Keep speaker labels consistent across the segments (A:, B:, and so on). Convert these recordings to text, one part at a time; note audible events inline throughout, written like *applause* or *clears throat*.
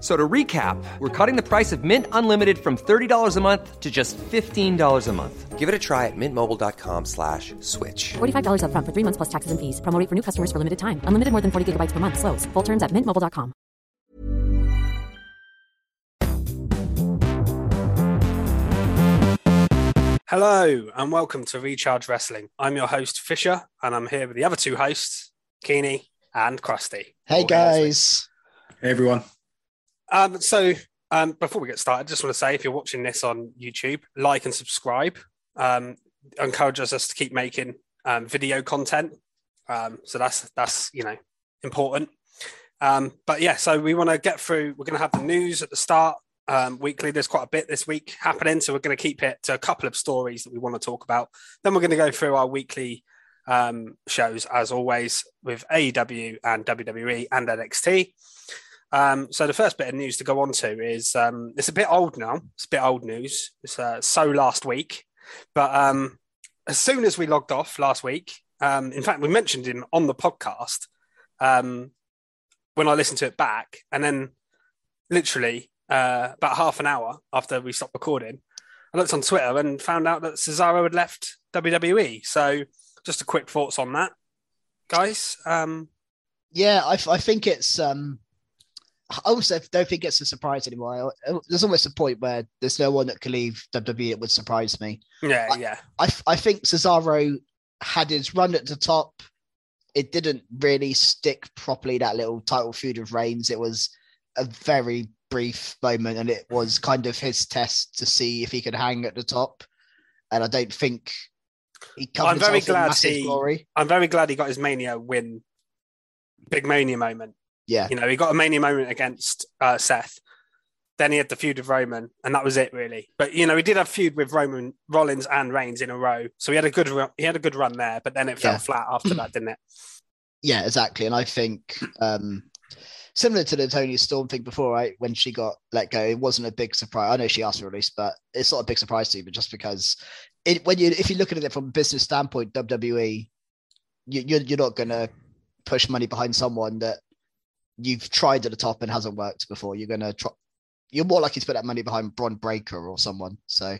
A: So to recap, we're cutting the price of Mint Unlimited from $30 a month to just $15 a month. Give it a try at mintmobile.com slash switch.
B: $45 upfront for three months plus taxes and fees. Promo for new customers for limited time. Unlimited more than 40 gigabytes per month. Slows. Full terms at mintmobile.com.
C: Hello and welcome to Recharge Wrestling. I'm your host Fisher, and I'm here with the other two hosts, Keeney and Krusty.
D: Hey
C: All here this week.
D: guys.
E: Hey everyone.
C: Um, so um, before we get started, I just want to say if you're watching this on YouTube, like and subscribe. Um, encourages us to keep making um, video content. Um, so that's that's you know important. Um, but yeah, so we want to get through. We're going to have the news at the start um, weekly. There's quite a bit this week happening, so we're going to keep it to a couple of stories that we want to talk about. Then we're going to go through our weekly um, shows as always with AEW and WWE and NXT. Um, so the first bit of news to go on to is um, it's a bit old now. It's a bit old news. It's uh, so last week, but um, as soon as we logged off last week, um, in fact, we mentioned him on the podcast um, when I listened to it back, and then literally uh, about half an hour after we stopped recording, I looked on Twitter and found out that Cesaro had left WWE. So just a quick thoughts on that, guys. Um,
D: Yeah, I, I think it's um I also don't think it's a surprise anymore. There's almost a point where there's no one that can leave WWE that would surprise me.
C: yeah,
D: I-
C: yeah,
D: I, I think Cesaro had his run at the top. It didn't really stick properly, that little title feud of Reigns. It was a very brief moment and it was kind of his test to see if he could hang at the top. And I don't think he
C: I'm very glad he-
D: glory.
C: I'm very glad he got his Mania win, big Mania moment.
D: Yeah.
C: You know, he got a Mania moment against uh, Seth. Then he had the feud with Roman, and that was it, really. But you know, he did have feud with Roman Rollins and Reigns in a row, so he had a good ru- he had a good run there. But then it fell
D: Yeah.
C: flat after that, *clears throat* didn't it?
D: Yeah, exactly. And I think um similar to the Toni Storm thing before, right? When she got let go, it wasn't a big surprise. I know she asked for release, but it's not a big surprise to you, but just because it when you if you look at it from a business standpoint, WWE, you, you're you're not gonna push money behind someone that you've tried at the top and hasn't worked before. You're gonna try. You're more likely to put that money behind Bron Breakker or someone. So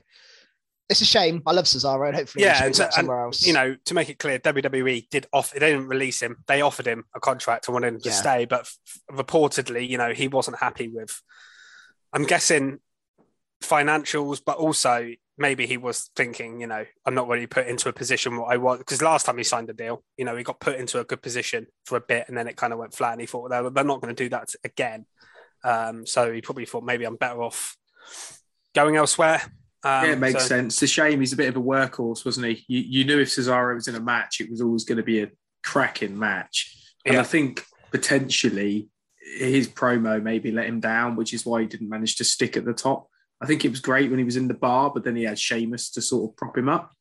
D: it's a shame. I love Cesaro, and hopefully,
C: Yeah, and,
D: shows
C: so-
D: up somewhere else.
C: You know, to make it clear, WWE did offer. They didn't release him. They offered him a contract and wanted him to
D: Yeah.
C: stay, but f- reportedly, you know, he wasn't happy with. I'm guessing financials, but also maybe he was thinking, you know, I'm not really put into a position what I want because last time he signed the deal, you know, he got put into a good position for a bit and then it kind of went flat, and he thought they're, they're not going to do that again. Um, so he probably thought maybe I'm better off going elsewhere. Um,
E: yeah, it makes
C: so-
E: sense. It's a shame he's a bit of a workhorse, wasn't he? You, you knew if Cesaro was in a match, it was always going to be a cracking match. And
C: Yeah.
E: I think potentially his promo maybe let him down, which is why he didn't manage to stick at the top. I think it was great when he was in the bar, but then he had Sheamus to sort of prop him up.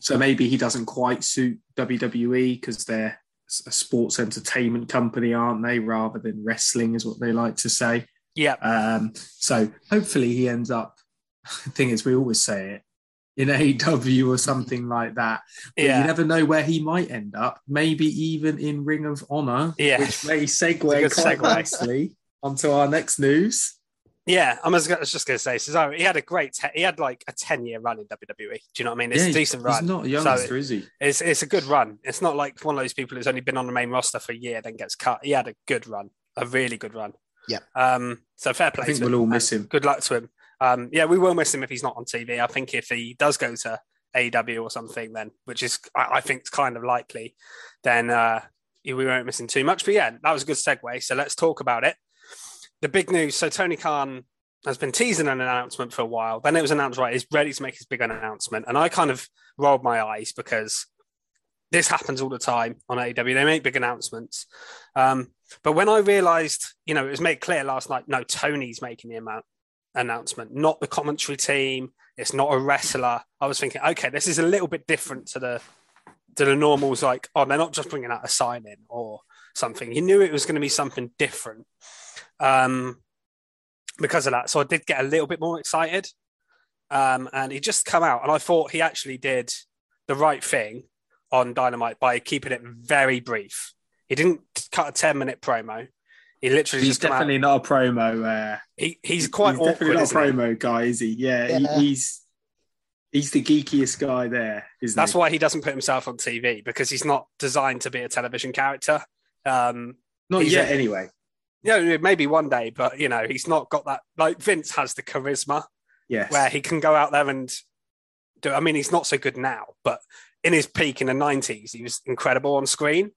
E: So maybe he doesn't quite suit WWE because they're a sports entertainment company, aren't they? Rather than wrestling, is what they like to say.
C: Yeah,
E: Um, so hopefully he ends up. The *laughs* thing is, we always say it in *laughs* AW or something like that. But
C: yeah.
E: you never know where he might end up. Maybe even in Ring of Honor,
C: Yeah.
E: which may segue quite
C: segue.
E: nicely onto our next news.
C: Yeah, I was, just going to say, Cesaro, he had a great, te- he had like a 10 year run in WWE. Do you know what I mean? It's
E: yeah,
C: a decent
E: he's
C: run.
E: not a
C: So
E: youngster, is he?
C: It's, it's a good run. It's not like one of those people who's only been on the main roster for a year, then gets cut. He had a good run, a really good run.
D: Yeah.
C: Um, so fair play.
E: I think
C: to
E: we'll
C: him,
E: all miss him.
C: Good luck to him. Um, yeah, we will miss him if he's not on TV. I think if he does go to AEW or something, then which is I, I think is kind of likely, then uh, we won't miss him too much. But yeah, that was a good segue. So let's talk about it. The big news. So Tony Khan has been teasing an announcement for a while. Then it was announced, right, he's ready to make his big announcement. And I kind of rolled my eyes because this happens all the time on AEW. They make big announcements. Um, but when I realized, you know, it was made clear last night, no, Tony's making the amount announcement, not the commentary team. It's not a wrestler. I was thinking, okay, this is a little bit different to the to the normals. Like, oh, they're not just bringing out a sign in or something. You knew it was going to be something different um, because of that. So I did get a little bit more excited. Um, and he just come out, and I thought he actually did the right thing on Dynamite by keeping it very brief. He didn't cut a 10 minute promo. He literally
E: He's
C: just come out-
E: definitely not a promo. Uh,
C: He, he's quite
E: he's
C: awkward.
E: definitely not a
C: isn't he?
E: promo guy, is he? Yeah, he- he's he's the geekiest guy there, isn't
C: That's
E: he?
C: why he doesn't put himself on TV because he's not designed to be a television character. Um,
E: Not yet,
C: a-
E: anyway.
C: Yeah, maybe one day, but you know, he's not got that. Like Vince has the charisma
E: Yes.
C: where he can go out there and do. I mean, he's not so good now, but in his peak in the '90s, he was incredible on screen.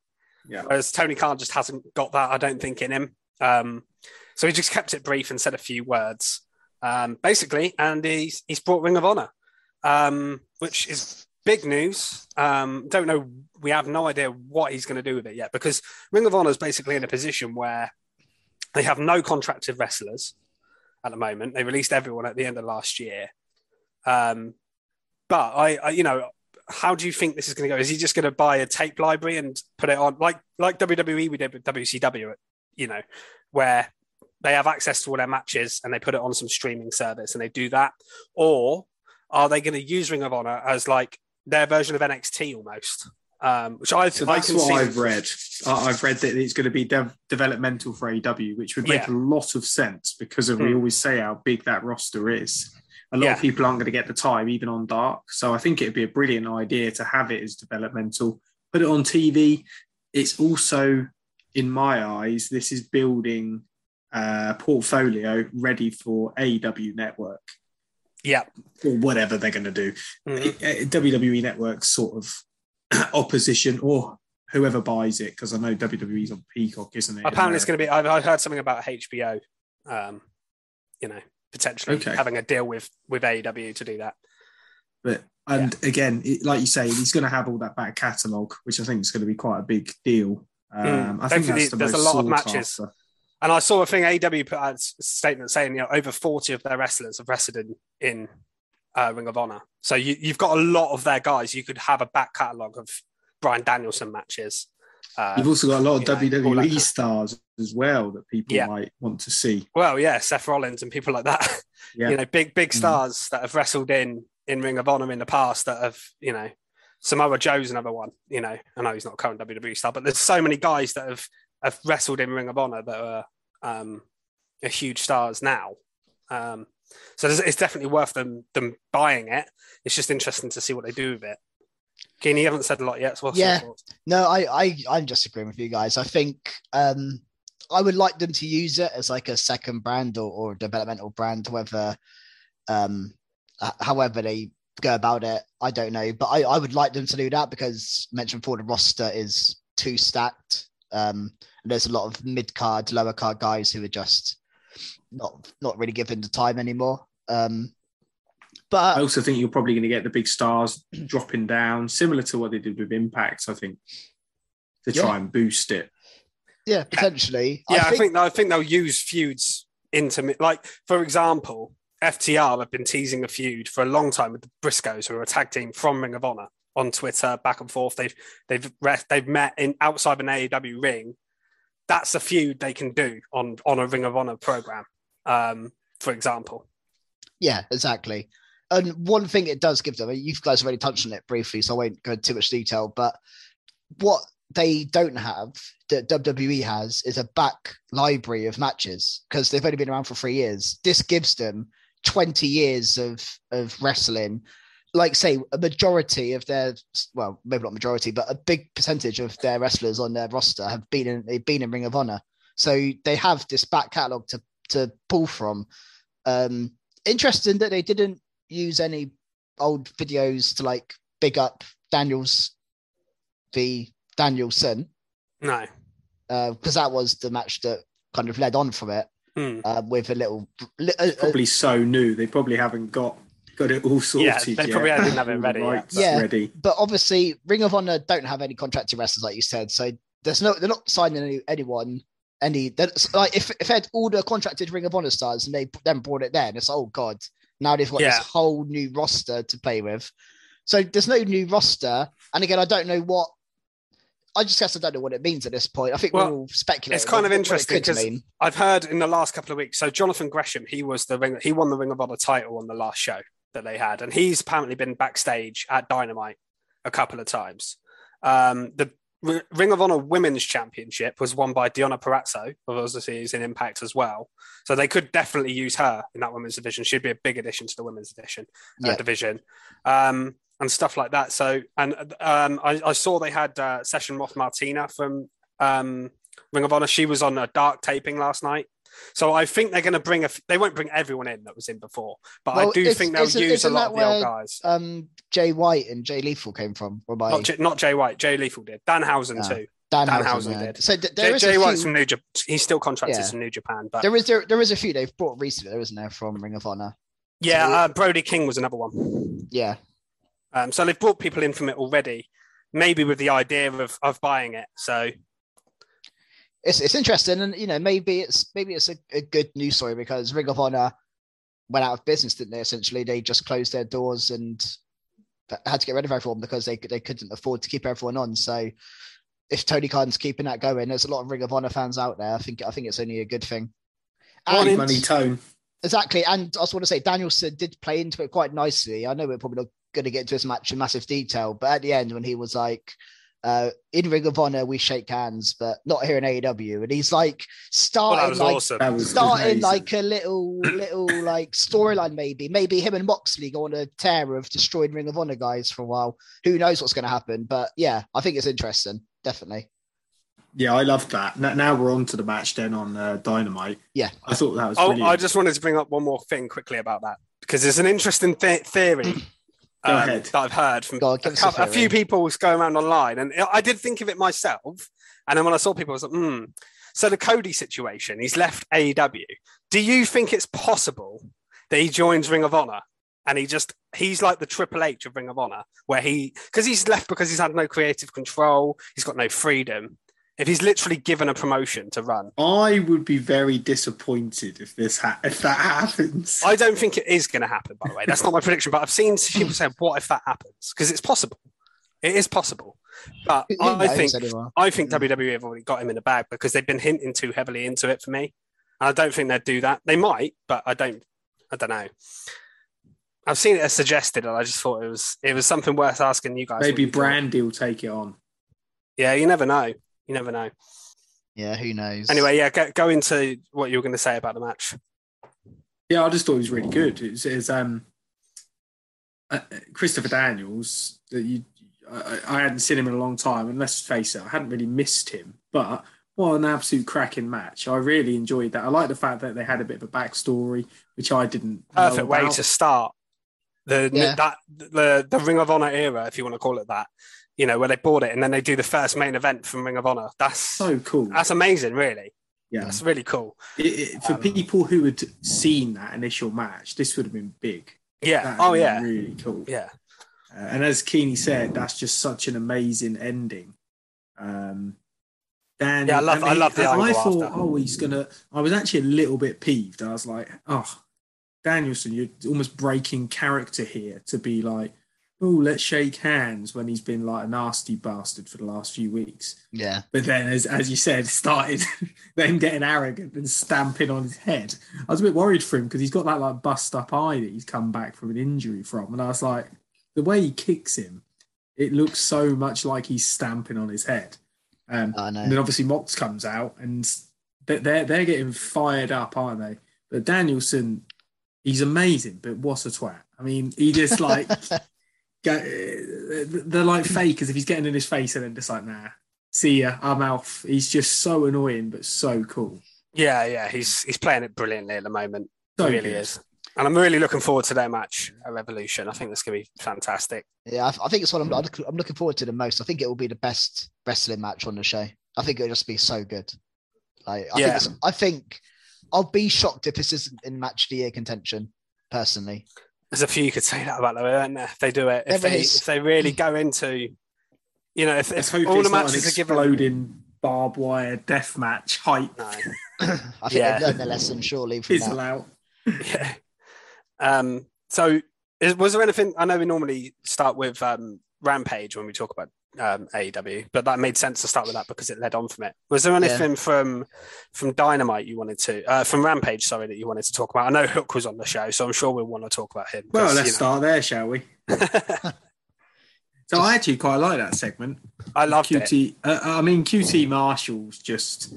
E: Yeah.
C: Whereas Tony Khan just hasn't got that, I don't think, in him. Um, so he just kept it brief and said a few words, um, basically, and he's he's brought Ring of Honor, um, which is big news. Um, don't know, we have no idea what he's going to do with it yet because Ring of Honor is basically in a position where they have no contracted wrestlers at the moment. They released everyone at the end of last year. Um, but I, I, you know, how do you think this is going to go? Is he just going to buy a tape library and put it on like like WWE we did with WCW, you know, where they have access to all their matches and they put it on some streaming service and they do that, or are they going to use Ring of Honor as like their version of NXT almost? Um, which I,
E: So
C: I
E: that's
C: can
E: what. I've read. I- I've read that it's going to be dev- developmental for AEW, which would make
C: Yeah.
E: a lot of sense because of we
C: Hmm.
E: always say how big that roster is. A lot
C: Yeah.
E: of people aren't going to get the time, even on Dark. So I think it'd be a brilliant idea to have it as developmental. Put it on TV. It's also, in my eyes, this is building a portfolio ready for AEW Network
C: Yeah.
E: or whatever they're going to do.
C: Mhm.
E: Uh, WWE Network's sort of *clears throat* opposition or whoever buys it, because I know WWE's on Peacock, isn't it?
C: Apparently, it's going to be. I've, I've heard something about HBO. Um, you know, potentially
E: Okay.
C: having a deal with with AEW to do that.
E: But and again, it, like you say, he's going to have all that back catalogue, which I think is going to be quite a big deal. Um,
C: Mm.
E: I think the
C: there's a lot of matches.
E: after.
C: And I saw a thing AEW put out a statement saying, you know, over 40 of their wrestlers have wrestled in, in uh, Ring of Honor. So you, you've got a lot of their guys. You could have a back catalogue of Bryan Danielson matches. Uh,
E: You've also got a lot of
C: you know,
E: WWE stars as well that people
C: Yeah.
E: might want to see.
C: well, yeah, Seth Rollins and people like that. *laughs*
E: Yeah.
C: You know, big, big
E: Mhm.
C: stars that have wrestled in, in Ring of Honor in the past that have, you know, Samoa Joe's another one. You know, I know he's not a current WWE star, but there's so many guys that have, have wrestled in Ring of Honor that are, um, are huge stars now. Um, so it's definitely worth them them buying it. It's just interesting to see what they do with it. Keen, you haven't said a lot yet. So
D: Yeah. No, I, I, I'm just agreeing with you guys. I think um, I would like them to use it as like a second brand or, or developmental brand, whether, um, however they go about it, I don't know. But I, I would like them to do that because mentioned before the roster is too stacked. Um, and there's a lot of mid card, lower card guys who are just not not really given the time anymore. Um, but
E: I also think you're probably going to get the big stars dropping down, similar to what they did with Impact, I think, to try
D: Yeah.
E: and boost it.
D: yeah, potentially.
C: Yeah, I think, I think they'll use feuds into like for example, FTR have been teasing a feud for a long time with the Briscoes, who are a tag team from Ring of Honor on Twitter, back and forth. They've they've re- they've met in outside an AEW ring. That's a feud they can do on on a Ring of Honor program, um, for example.
D: Yeah, exactly. And one thing it does give them, you guys already touched on it briefly, so I won't go into too much detail, but what they don't have that WWE has is a back library of matches because they've only been around for three years. This gives them 20 years of, of wrestling. Like, say, a majority of their, well, maybe not majority, but a big percentage of their wrestlers on their roster have been in, they've been in Ring of Honor. So they have this back catalog to, to pull from. Um, interesting that they didn't use any old videos to like big up Daniels v Danielson
C: No,
D: because that was the match that kind of led on from it.
C: Hmm.
D: uh, with a little. li- uh, uh,
E: Probably so new. They probably haven't got got it all sorted.
C: Yeah, they
E: yet.
C: probably didn't have it
E: All the
C: ready yet.
E: rights
D: Yeah.
E: ready.
D: but obviously, Ring of Honor don't have any contracted wrestlers, like you said. So there's no, they're not signing any, anyone. Any that's like if if they had all the contracted Ring of Honor stars and they then brought it there, and it's oh god, now they've got
C: Yeah.
D: this whole new roster to play with. So there's no new roster, and again, I don't know what. I just guess I don't know what it means at this point. I think
C: Well,
D: we're all speculating.
C: it's kind of interesting
D: could
C: 'cause-
D: mean.
C: I've heard in the last couple of weeks. So Jonathan Gresham, he was the ring. He won the Ring of Honor title on the last show that they had, and he's apparently been backstage at Dynamite a couple of times. Um, the R- Ring of Honor Women's Championship was won by Deonna Purrazzo, who obviously is in Impact as well. So they could definitely use her in that women's division. She'd be a big addition to the women's division uh, division. Um, and stuff like that. So, and um, I, I saw they had uh, Session Moth Martina from um, Ring of Honor. She was on a dark taping last night. So I think they're going to bring a. f- They won't bring everyone in that was in before, but I do think they'll
D: isn't-
C: use a
D: isn't
C: lot
D: that
C: of the old guys.
D: Um, Jay White and Jay Lethal came from. Or
C: Not, J- not Jay White. Jay Lethal did. Danhausen
D: Ah,
C: too.
D: Dan
C: Dan
D: Housen,
C: Housen
D: yeah.
C: did.
D: So th- there
C: Jay,
D: is
C: Jay
D: a
C: White's
D: few,
C: from New Japan. He's still contracted
D: Yeah.
C: from New Japan, but
D: there is there, there is a few they've brought recently, there isn't there, from Ring of Honor?
C: yeah,
D: so-
C: uh, Brody King was another one.
D: Yeah,
C: Um, so they've brought people in from it already, maybe with the idea of of buying it. So
D: it's it's interesting, and you know maybe it's maybe it's a, a good news story because Ring of Honor went out of business, didn't they? Essentially, they just closed their doors and had to get rid of everyone because they they couldn't afford to keep everyone on. So if Tony Khan's keeping that going, there's a lot of Ring of Honor fans out there. I think I think it's only a good thing. And-
E: money tone.
D: Exactly. And I also want to say Danielson did play into it quite nicely. I know we're probably not going to get into his match in massive detail, but at the end, when he was like, uh, in Ring of Honor, we shake hands, but not here in AEW. And he's like
C: well,
D: starting
C: that was
D: like
C: awesome.
E: That was
D: starting
E: amazing.
D: like a little little like storyline maybe. Maybe him and Moxley go on a tear of destroying Ring of Honor guys for a while. Who knows what's going to happen? But yeah, I think it's interesting. Definitely.
E: Yeah, I loved that. Now, now we're on to the match then on uh, Dynamite.
D: Yeah.
E: I thought that was
C: Oh. I just wanted to bring up one more thing quickly about that because there's an interesting th- theory
E: Go *clears throat*
C: um, that I've heard from
D: Go on,
C: a,
D: give a
C: couple, a few people going around online, and I did think of it myself. And then when I saw people, I was like, hmm. So the Cody situation, he's left AEW. Do you think it's possible that he joins Ring of Honor and he just he's like the Triple H of Ring of Honor, where he because he's left because he's had no creative control, he's got no freedom. If he's literally given a promotion to run,
E: I would be very disappointed if this ha- if that happens.
C: I don't think it is going to happen. By the way, that's not my prediction, but I've seen people say, "What if that happens?" Because it's possible. It is possible, but *laughs*
D: Who- who
C: I think
D: anymore?
C: I think WWE have already got him in the bag because they've been hinting too heavily into it for me. And I don't think they'd do that. They might, but I don't. I don't know. I've seen it as suggested, and I just thought it was it was something worth asking you guys.
E: Maybe
C: you thought.
E: Brandi will take it on.
C: Yeah, you never know. You never know.
D: Yeah, who knows?
C: Anyway, yeah, go, go into what you were going to say about the match.
E: Yeah, I just thought it was really good. It's, it's um, uh, Christopher Daniels. That you, I, I hadn't seen him in a long time, and let's face it, I hadn't really missed him. But what an absolute cracking match! I really enjoyed that. I like the fact that they had a bit of a backstory, which I didn't. know
C: perfect way to start the
D: Yeah.
C: that the the Ring of Honor era, if you want to call it that. You know, where they bought it and then they do the first main event from Ring of Honor. That's
E: So cool.
C: that's amazing, really.
E: yeah.
C: That's really cool.
E: It, it, for
C: Um,
E: people who had seen that initial match, this would have been big.
C: Yeah. Oh yeah.
E: really cool.
C: Yeah.
E: Uh, and as Keeney said, that's just such an amazing ending. Um, Dan,
C: Yeah, I love- I love the
E: I thought,
C: after.
E: oh, he's gonna. I was actually a little bit peeved. I was like, oh, Danielson, you're almost breaking character here to be like, oh, let's shake hands when he's been like a nasty bastard for the last few weeks.
D: yeah,
E: But then, as as you said, started *laughs* then getting arrogant and stamping on his head. I was a bit worried for him because he's got that like bust up eye that he's come back from an injury from, and I was like, the way he kicks him, it looks so much like he's stamping on his head. Um,
D: I know.
E: and then obviously Mox comes out, and they- they're they're getting fired up, aren't they? But Danielson, he's amazing, but what a twat! I mean, he just like *laughs* Uh, they're like hmm. fake as if he's getting in his face and then just like, nah, see ya, I'm off. He's just so annoying, but so cool.
C: Yeah, yeah. He's he's playing it brilliantly at the moment.
E: So
C: he really
E: good.
C: is. And I'm really looking forward to their match at Revolution. I think that's going to be fantastic.
D: Yeah, I, I think it's what I'm, I'm looking forward to the most. I think it will be the best wrestling match on the show. I think it'll just be so good. Like, I
C: Yeah.
D: think, I think I'll be shocked if this isn't in match of the year contention. Personally,
C: There's a few you could say that about them, aren't there? If they do it, if
D: There
C: they
D: is.
C: if they really go into, you know, if, if all
E: it's
C: the
E: not an
C: matches are given.
E: exploding barbed wire death match hype
C: No. *laughs* *clears throat*
D: I think
C: Yeah.
D: they've learned their lesson surely from
E: fizzle
D: that.
E: out.
C: yeah. Um. So, is, was there anything? I know we normally start with um, Rampage when we talk about um, AEW, but that made sense to start with that because it led on from it. Was there anything from from Dynamite you wanted to uh, from Rampage? Sorry, that you wanted to talk about. I know Hook was on the show, so I'm sure we'll want to talk about him.
E: Well,
C: 'cause,
E: let's
C: you know,
E: start there, shall we? *laughs* So I actually quite like that segment.
C: I loved it.
E: QT. Uh, I mean, QT Marshall's just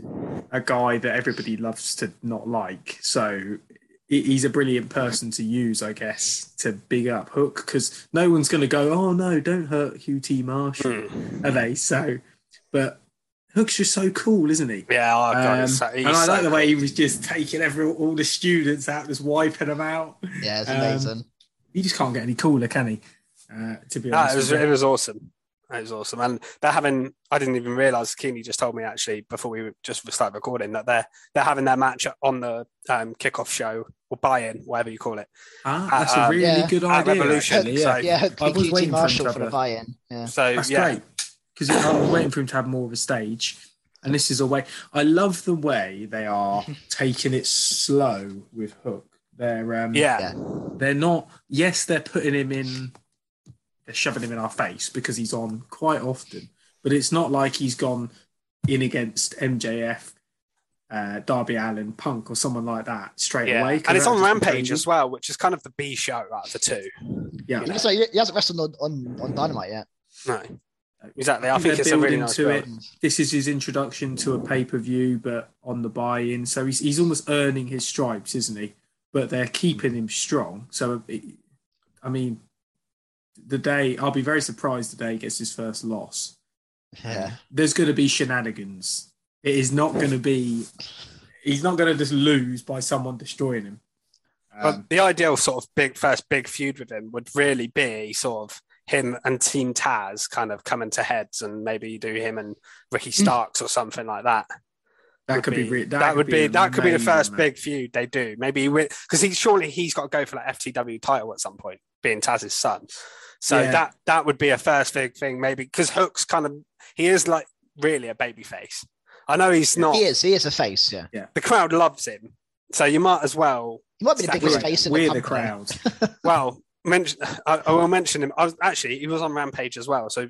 E: a guy that everybody loves to not like. So he- he's a brilliant person to use, I guess, to big up Hook because no one's going to go, "Oh no, don't hurt QT Marshall,"
C: Hmm.
E: are they? So, but Hook's just so cool, isn't he?
C: Yeah, oh god,
E: Um,
C: he's so, he's
E: and I
C: so
E: like the way he was just taking every all the students out, just wiping them out.
D: Yeah, it's
E: Um,
D: amazing.
E: He just can't get any cooler, can he? Uh, to be
C: No,
E: honest,
C: it was it was awesome. It was awesome, and they're having. I didn't even realize. Keeney just told me actually before we just started recording that they're they're having their match on the um, kickoff show or buy-in, whatever you call it.
E: Ah,
C: Uh,
E: that's a
C: um,
E: really
D: Yeah.
E: good idea.
C: Revolution,
E: actually,
C: so-
E: yeah.
D: Yeah, Hook
E: I was waiting for
D: Marshall
E: to
D: for the
E: a-
D: buy-in. Yeah.
C: So
E: That's
C: yeah,
E: great because I was waiting for him to have more of a stage, and this is a way. I love the way they are *laughs* taking it slow with Hook. They're um,
C: yeah,
D: Yeah.
E: they're not. Yes, they're putting him in. They're shoving him in our face because he's on quite often, but it's not like he's gone in against MJF, uh, Darby Allin, Punk, or someone like that straight
C: yeah.
E: away. 'cause
C: and it's on Rampage as well, which is kind of the B show out of the two.
E: Yeah,
C: you know.
D: So he he hasn't wrestled on, on, on Dynamite yet.
C: No, exactly. I
E: I think
C: think
E: they're
C: it's a really
E: building
C: nice
E: to it. this is his introduction to a pay per view, but on the buy in. So he's he's almost earning his stripes, isn't he? But they're keeping him strong. So it, I mean, the day I'll be very surprised the day he gets his first loss.
D: Yeah.
E: There's going to be shenanigans. It is not going to be. He's not going to just lose by someone destroying him.
C: But
E: Um,
C: the ideal sort of big first big feud with him would really be sort of him and Team Taz kind of coming to heads, and maybe you do him and Ricky Starks or something like that.
E: that
C: would
E: could be, re-
C: that, would be that could be the first
E: that.
C: big feud they do. Maybe because he surely he's got to go for that FTW title at some point, being Taz's son. So
E: Yeah.
C: that that would be a first big thing, maybe because Hook's kind of he is like really a baby face. I know he's not.
D: He is. He is a face. Yeah.
C: The crowd loves him, so you might as well
D: He might be the biggest face in
E: We're
D: the
E: the
D: company.
E: crowd. *laughs*
C: well, mention, I, I will mention him. I was actually he was on Rampage as well, so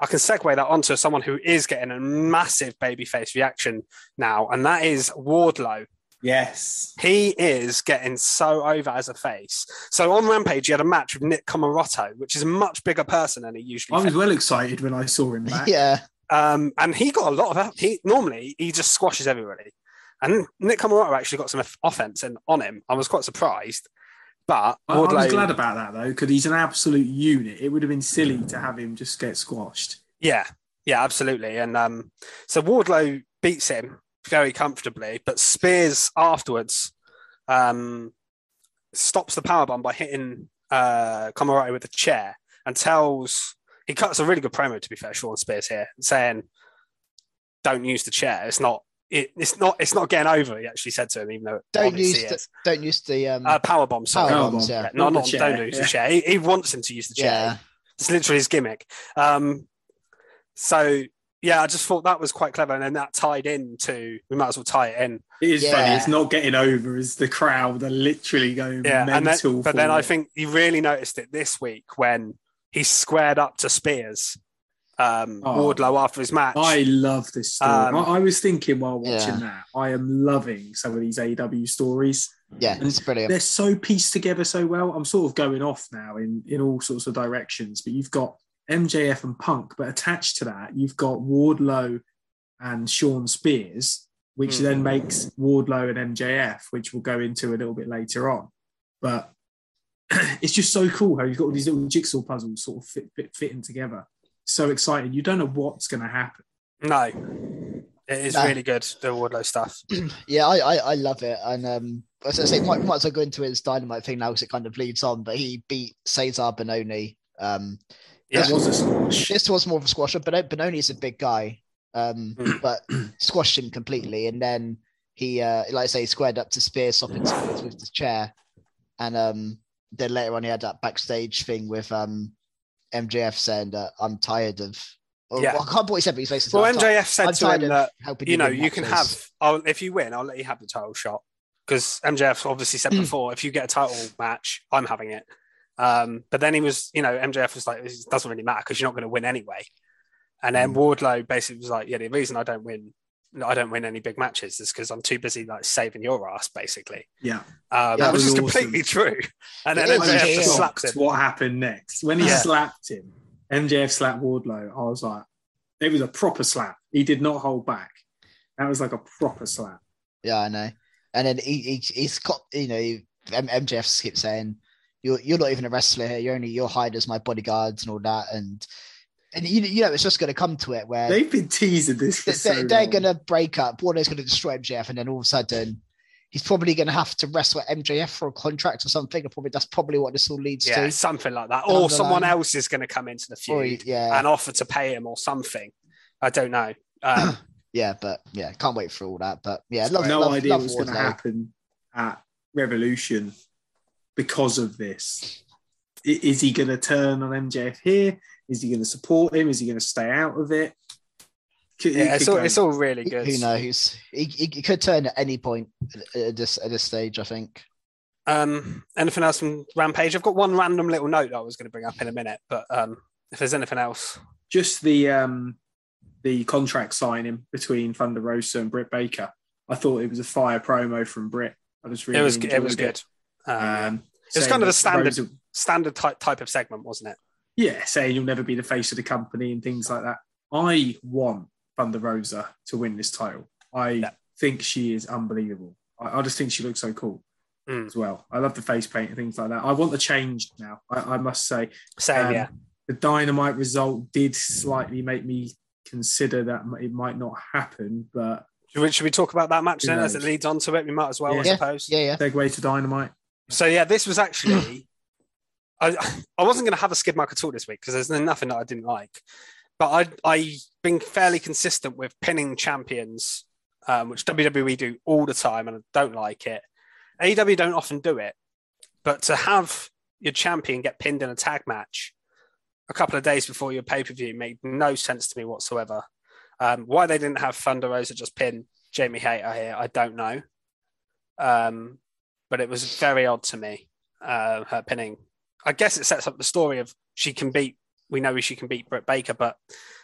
C: I can segue that onto someone who is getting a massive babyface reaction now, and that is Wardlow.
E: Yes.
C: He is getting so over as a face. So on Rampage, he had a match with Nick Comoroto, which is a much bigger person than he usually.
E: I was
C: faces.
E: well excited when I saw him back. *laughs*
D: Yeah.
C: Um, and he got a lot of. He normally he just squashes everybody, and Nick Comoroto actually got some offense in, on him. I was quite surprised, but
E: I, I was glad about that though, because he's an absolute unit. It would have been silly to have him just get squashed.
C: Yeah, yeah, absolutely. And um, so Wardlow beats him very comfortably, but Spears afterwards um, stops the power bomb by hitting uh, Comoroto with a chair and tells he cuts a really good promo to be fair, Shawn Spears here, saying, "Don't use the chair. It's not." It, it's not. It's not getting over. He actually said to him, even though
D: Don't use
C: it
D: the, don't use the um.
C: Uh, power bomb. Sorry.
D: Power
E: Power
D: bombs,
E: bomb.
D: yeah.
C: Yeah, no,
E: Not
C: not
E: chair,
C: don't use
E: yeah.
C: the chair. He, he wants him to use the chair.
D: yeah.
C: It's literally his gimmick. Um, so yeah, I just thought that was quite clever, and then that tied in to We might as well tie it in.
E: It is
D: Yeah.
E: funny. It's not getting over as the crowd are literally going
C: Yeah, and
E: mental.
C: then, but
E: for
C: then I think you really noticed it this week when he squared up to Spears, um,
E: Oh.
C: Wardlow after his match.
E: I love this story.
C: Um,
E: I, I was thinking while watching
D: Yeah.
E: that, I am loving some of these AW stories.
D: Yeah.
E: And
D: It's brilliant.
E: They're so pieced together so well. I'm sort of going off now in, in all sorts of directions, but you've got MJF and Punk, but attached to that, you've got Wardlow and Shawn Spears, which
C: Mm.
E: then makes Wardlow and MJF, which we'll go into a little bit later on. But *clears throat* it's just so cool how you've got all these little jigsaw puzzles sort of fit, fit, fitting together. So exciting. You don't know what's going to happen.
C: no, it is
D: No.
C: really good. The Wardlow stuff. *clears throat*
D: Yeah, I, I, I love it. And um, as I say, might, might as well go into his dynamite thing now because it kind of leads on. But he beat Cezar Bononi. Um,
C: Yeah.
E: It was a squash.
D: this was more of a squasher, but Bononi is a big guy. Um,
C: Mm.
D: but squashed him completely, and then he uh like I say squared up to spear stopping Spears with the chair, and um then later on he had that backstage thing with um MJF saying that I'm tired of. Or,
C: Yeah.
D: well, I can't remember what he said, but he's basically
C: Well,
D: I'm
C: MJF said
D: I'm
C: to
D: tired
C: him
D: of
C: that
D: helping
C: you know you can have. I'll, if you win, I'll let you have the title shot because MJF obviously said before if you get a title match, I'm having it. Um, but then he was, you know, MJF was like, it doesn't really matter because you're not going to win anyway. And then Wardlow basically was like, yeah, the reason I don't win, I don't win any big matches is because I'm too busy like saving your ass, basically.
E: Yeah.
C: Um,
D: Yeah,
C: which
E: it
C: is
E: was
C: completely
E: awesome. *laughs*
C: true. And then
D: It is,
E: I was
C: MJF just slaps
E: shocked
C: him.
E: what happened next. When he
C: Yeah.
E: slapped him, MJF slapped Wardlow, I was like, it was a proper slap. He did not hold back. That was like a proper slap.
D: Yeah, I know. And then he, he he's got you know M- MJF keeps saying you're you're not even a wrestler here. You're only you're hired as my bodyguards and all that. And and you you know it's just going to come to it where
E: They've been teasing this for
D: they,
E: so
D: they, they're going to break up. Warner's going to destroy MJF, and then all of a sudden. He's probably going to have to wrestle at MJF for a contract or something. Or probably that's probably what this all leads
C: Yeah,
D: to.
C: something like that. Or someone
D: line.
C: else is going to come into the
D: Or,
C: feud
D: yeah,
C: and offer to pay him or something. I don't know. Um, *clears throat*
D: yeah, but yeah, can't wait for all that. But yeah, love,
E: no
D: love,
E: idea
D: love
E: what's going to happen at Revolution because of this. Is he going to turn on MJF here? Is he going to support him? Is he going to stay out of it? Could-
C: yeah, it's all,
E: go-
C: it's all really good.
D: Who knows? He, he, he could turn at any point at this at this stage. I think.
C: Um, anything else from Rampage? I've got one random little note that I was going to bring up in a minute, but um, if there's anything else,
E: just the um the contract signing between Thunder Rosa and Britt Baker. I thought it was a fire promo from Britt. I just really
C: it was it was
E: enjoyed
C: good. Um,
E: Um,
C: it was kind of
E: that
C: a standard
E: Rosa-
C: standard type type of segment, wasn't it?
E: yeah, saying you'll never be the face of the company and things like that. I want Thunder Rosa to win this title. I
C: Yeah.
E: think she is unbelievable. I, I just think she looks so cool
C: Mm.
E: as well. I love the face paint and things like that. I want the change now. I, I must say,
C: Same,
E: Um,
C: yeah.
E: the dynamite result did slightly make me consider that it might not happen, but
C: Should we, should we talk about that match
E: Who
C: then as it leads on to it? We might as well, I suppose.
D: Yeah, yeah.
E: segue to dynamite.
C: So yeah, this was actually. *clears throat* I I wasn't going to have a skid mark at all this week because there's nothing that I didn't like, but I I've been fairly consistent with pinning champions, um, which WWE do all the time, and I don't like it. AEW don't often do it, but to have your champion get pinned in a tag match a couple of days before your pay per view made no sense to me whatsoever. Um, why they didn't have Thunder Rosa just pin Jamie Hayter here, I don't know. Um, but it was very odd to me, uh, her pinning. I guess it sets up the story of she can beat, we know she can beat Britt Baker, but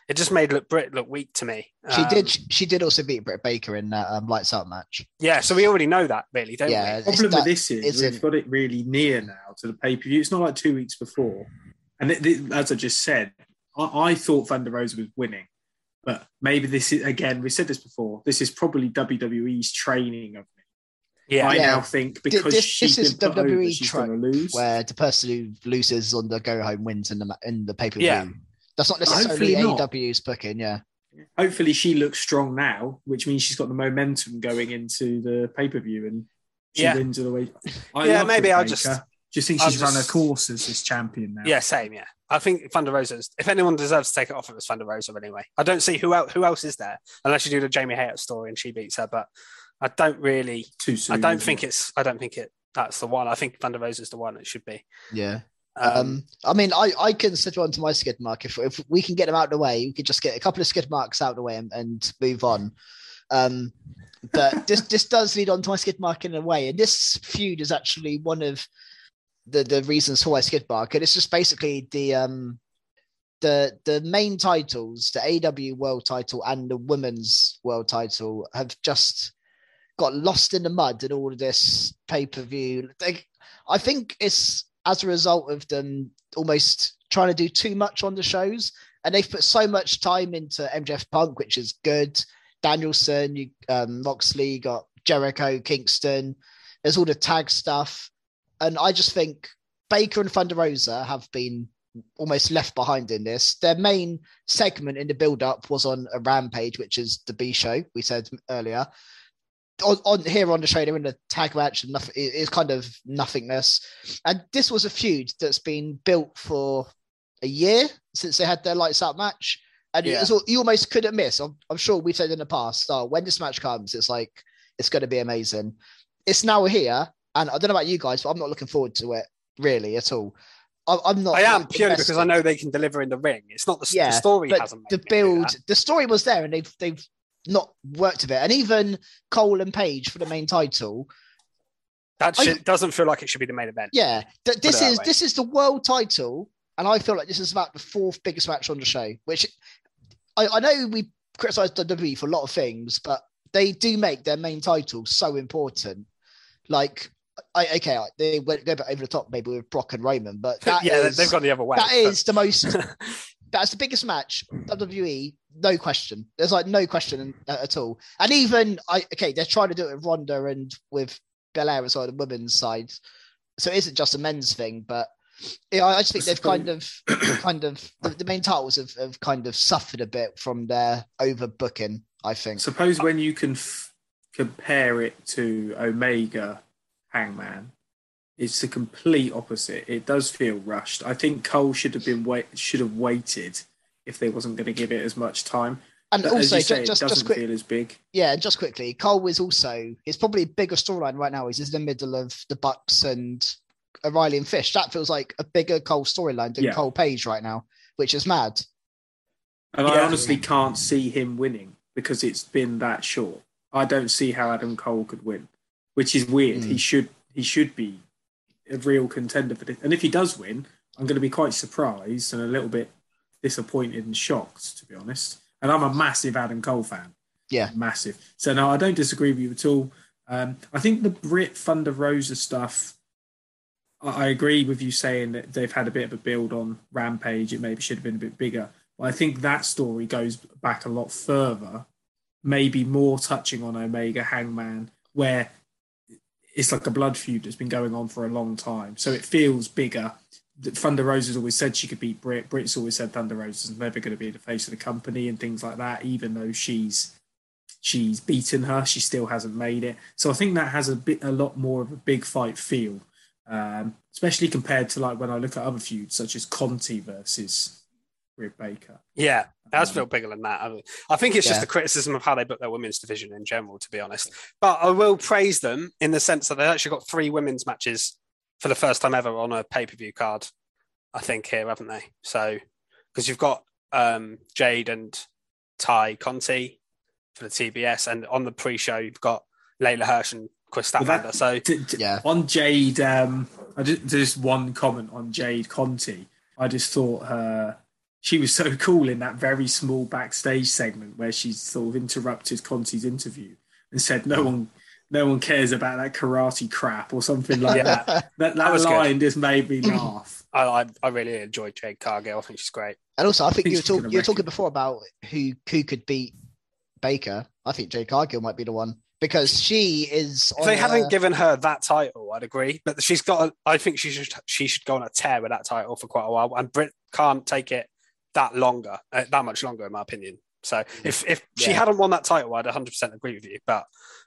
C: it just made look Britt look weak to me.
D: She
C: Um,
D: did. She did also beat Britt Baker in that um, lights out match.
C: Yeah, so we already know that, really, don't
D: Yeah,
C: we?
D: it's
E: problem
D: that-
E: with this is we've got it really near now to the pay per view. It's not like two weeks before. And it, it- as I just said, I, I thought Thunder Rosa was winning, but maybe this is again. We said this before. This is probably WWE's training of me.
C: Yeah,
E: I
D: Yeah.
E: now think because
D: this-
E: she's
D: this is
E: been put
D: WWE
E: she's
D: trope
E: to lose.
D: where the person who loses on the go home wins in the ma- in the pay per view.
C: Yeah.
D: That's not necessarily
E: Hopefully not.
D: AEW's booking. Yeah,
E: Hopefully, she looks strong now, which means she's got the momentum going into the pay per view, and she
C: Yeah.
E: wins all the way. I
C: Yeah, maybe I'll
E: Baker.
C: just-
E: just think
C: I'll
E: she's run her course as this champion now.
C: Yeah, same. Yeah, I think Thunder Rosa's. If anyone deserves to take it off, it was Thunder Rosa anyway. I don't see who else who else is there unless you do the Jamie Hayter story and she beats her. But I don't really.
E: too soon.
C: I don't think
E: it?
C: it's. I don't think it. That's the one. I think Thunder is the one it should be.
D: yeah.
C: Um,
D: Um, I mean, I, I consider onto my skid mark. If, if we can get them out of the way, we could just get a couple of skid marks out of the way and, and move on. Um, but *laughs* this this does lead on to my skid mark in a way, and this feud is actually one of the the reasons for my skid mark, and it's just basically the um the the main titles, the AW World Title and the Women's World Title, have just got lost in the mud in all of this pay per view. I think it's as a result of them almost trying to do too much on the shows, and they've put so much time into MJF Punk, which is good. Danielson, you, um, Moxley, you got Jericho, Kingston. There's all the tag stuff, and I just think Baker and Thunder Rosa have been almost left behind in this. Their main segment in the build-up was on a Rampage, which is the B show we said earlier. On, on here on the show, they're in a tag match, and nothing. is kind of nothingness. And this was a feud that's been built for a year since they had their lights out match. And
C: Yeah.
D: it was, you almost couldn't miss. I'm, I'm sure we've said in the past, oh, when this match comes, it's like It's going to be amazing. It's now here, and I don't know about you guys, but I'm not looking forward to it really at all. I, I'm not.
C: I am purely because I know they can deliver in the ring. It's not the,
D: Yeah,
C: the story
D: but
C: hasn't.
D: the
C: made me do
D: build, the story was there, and they've they've not worked with it. And even Cole and Page for the main title,
C: That
D: I-
C: doesn't feel like it should be the main event.
D: yeah, th- this is this is the world title, and I feel like this is about the fourth biggest match on the show. Which I, I know we criticize WWE for a lot of things, but they do make their main title so important. Like, I okay, they went go over the top maybe with Brock and Roman, but *laughs* that
C: yeah,
D: is-
C: they've gone the other way.
D: that
C: but-
D: is the most *laughs* that's the biggest match WWE, no question. There's like no question at uh, at all. And even I okay, they're trying to do it with Ronda and with Belair as well, the women's side. So it isn't just a men's thing, but yeah, I I just think they've kind of kind of the, the main titles have, have kind of suffered a bit from their overbooking, I think.
E: Suppose when you can f- compare it to Omega Hangman, it's the complete opposite. It does feel rushed. I think Cole should have been wait should have waited if they wasn't going to give it as much time.
D: And
E: But as
D: also
E: you say,
D: ju- just
E: it doesn't
D: just quick
E: feel as big.
D: Yeah, just quickly, Cole is also his probably bigger storyline right now is in the middle of the Bucks and O'Reilly and Fish. That feels like a bigger Cole storyline than
E: Yeah.
D: Cole Page right now, which is mad.
E: And I honestly can't see him winning because it's been that short. I don't see how Adam Cole could win, which is weird.
D: Mm.
E: He should he should be a real contender for this. And if he does win, I'm going to be quite surprised and a little bit disappointed and shocked, to be honest. And I'm a massive Adam Cole fan.
D: Yeah.
E: massive. So no, I don't disagree with you at all. Um, I think the Britt Thunder Rosa stuff. I I agree with you saying that they've had a bit of a build on Rampage. It maybe should have been a bit bigger. But I think that story goes back a lot further, maybe more touching on Omega Hangman, where it's like a blood feud that's been going on for a long time. So it feels bigger. Thunder Rosa's always said she could beat Britt. Britt's always said Thunder Rosa's never going to be the face of the company and things like that, even though she's she's beaten her, she still hasn't made it. So I think that has a bit a lot more of a big fight feel. Um, especially compared to like when I look at other feuds such as Conti versus Britt Baker.
C: Yeah, that's
E: Um,
C: feel bigger than that. I, I think it's just
D: Yeah.
C: a criticism of how they book their women's division in general, to be honest. But I will praise them in the sense that they actually got three women's matches for the first time ever on a pay per view card. I think here, haven't they? So because you've got um, Jade and Tay Conti for the TBS, and on the pre-show you've got Leyla Hirsch and Kris
E: Well,
C: Statlander.
E: that-
C: so
E: D- d-
D: Yeah.
E: On Jade, um, I just, just one comment on Jade Conti. I just thought her she was so *laughs* cool in that very small backstage segment where she sort of interrupted Conti's interview and said, "No one, no one cares about that karate crap" or something like
C: Yeah.
E: that. That, that
C: was good.
E: line just made me *clears throat* laugh.
C: I, I, I really enjoyed Jade Cargill. I think she's great.
D: And also, I think
E: think
D: you were, talk, you were talking
E: it.
D: before about who who could beat Baker. I think Jade Cargill might be the one because she is.
C: If
D: on
C: they
D: a-
C: haven't given her that title, I'd agree. But she's got. A, I think she should. She should go on a tear with that title for quite a while, and Britt can't take it that longer, uh, that much longer, in my opinion. So if if she hadn't won that title, I'd 100 percent agree with you. But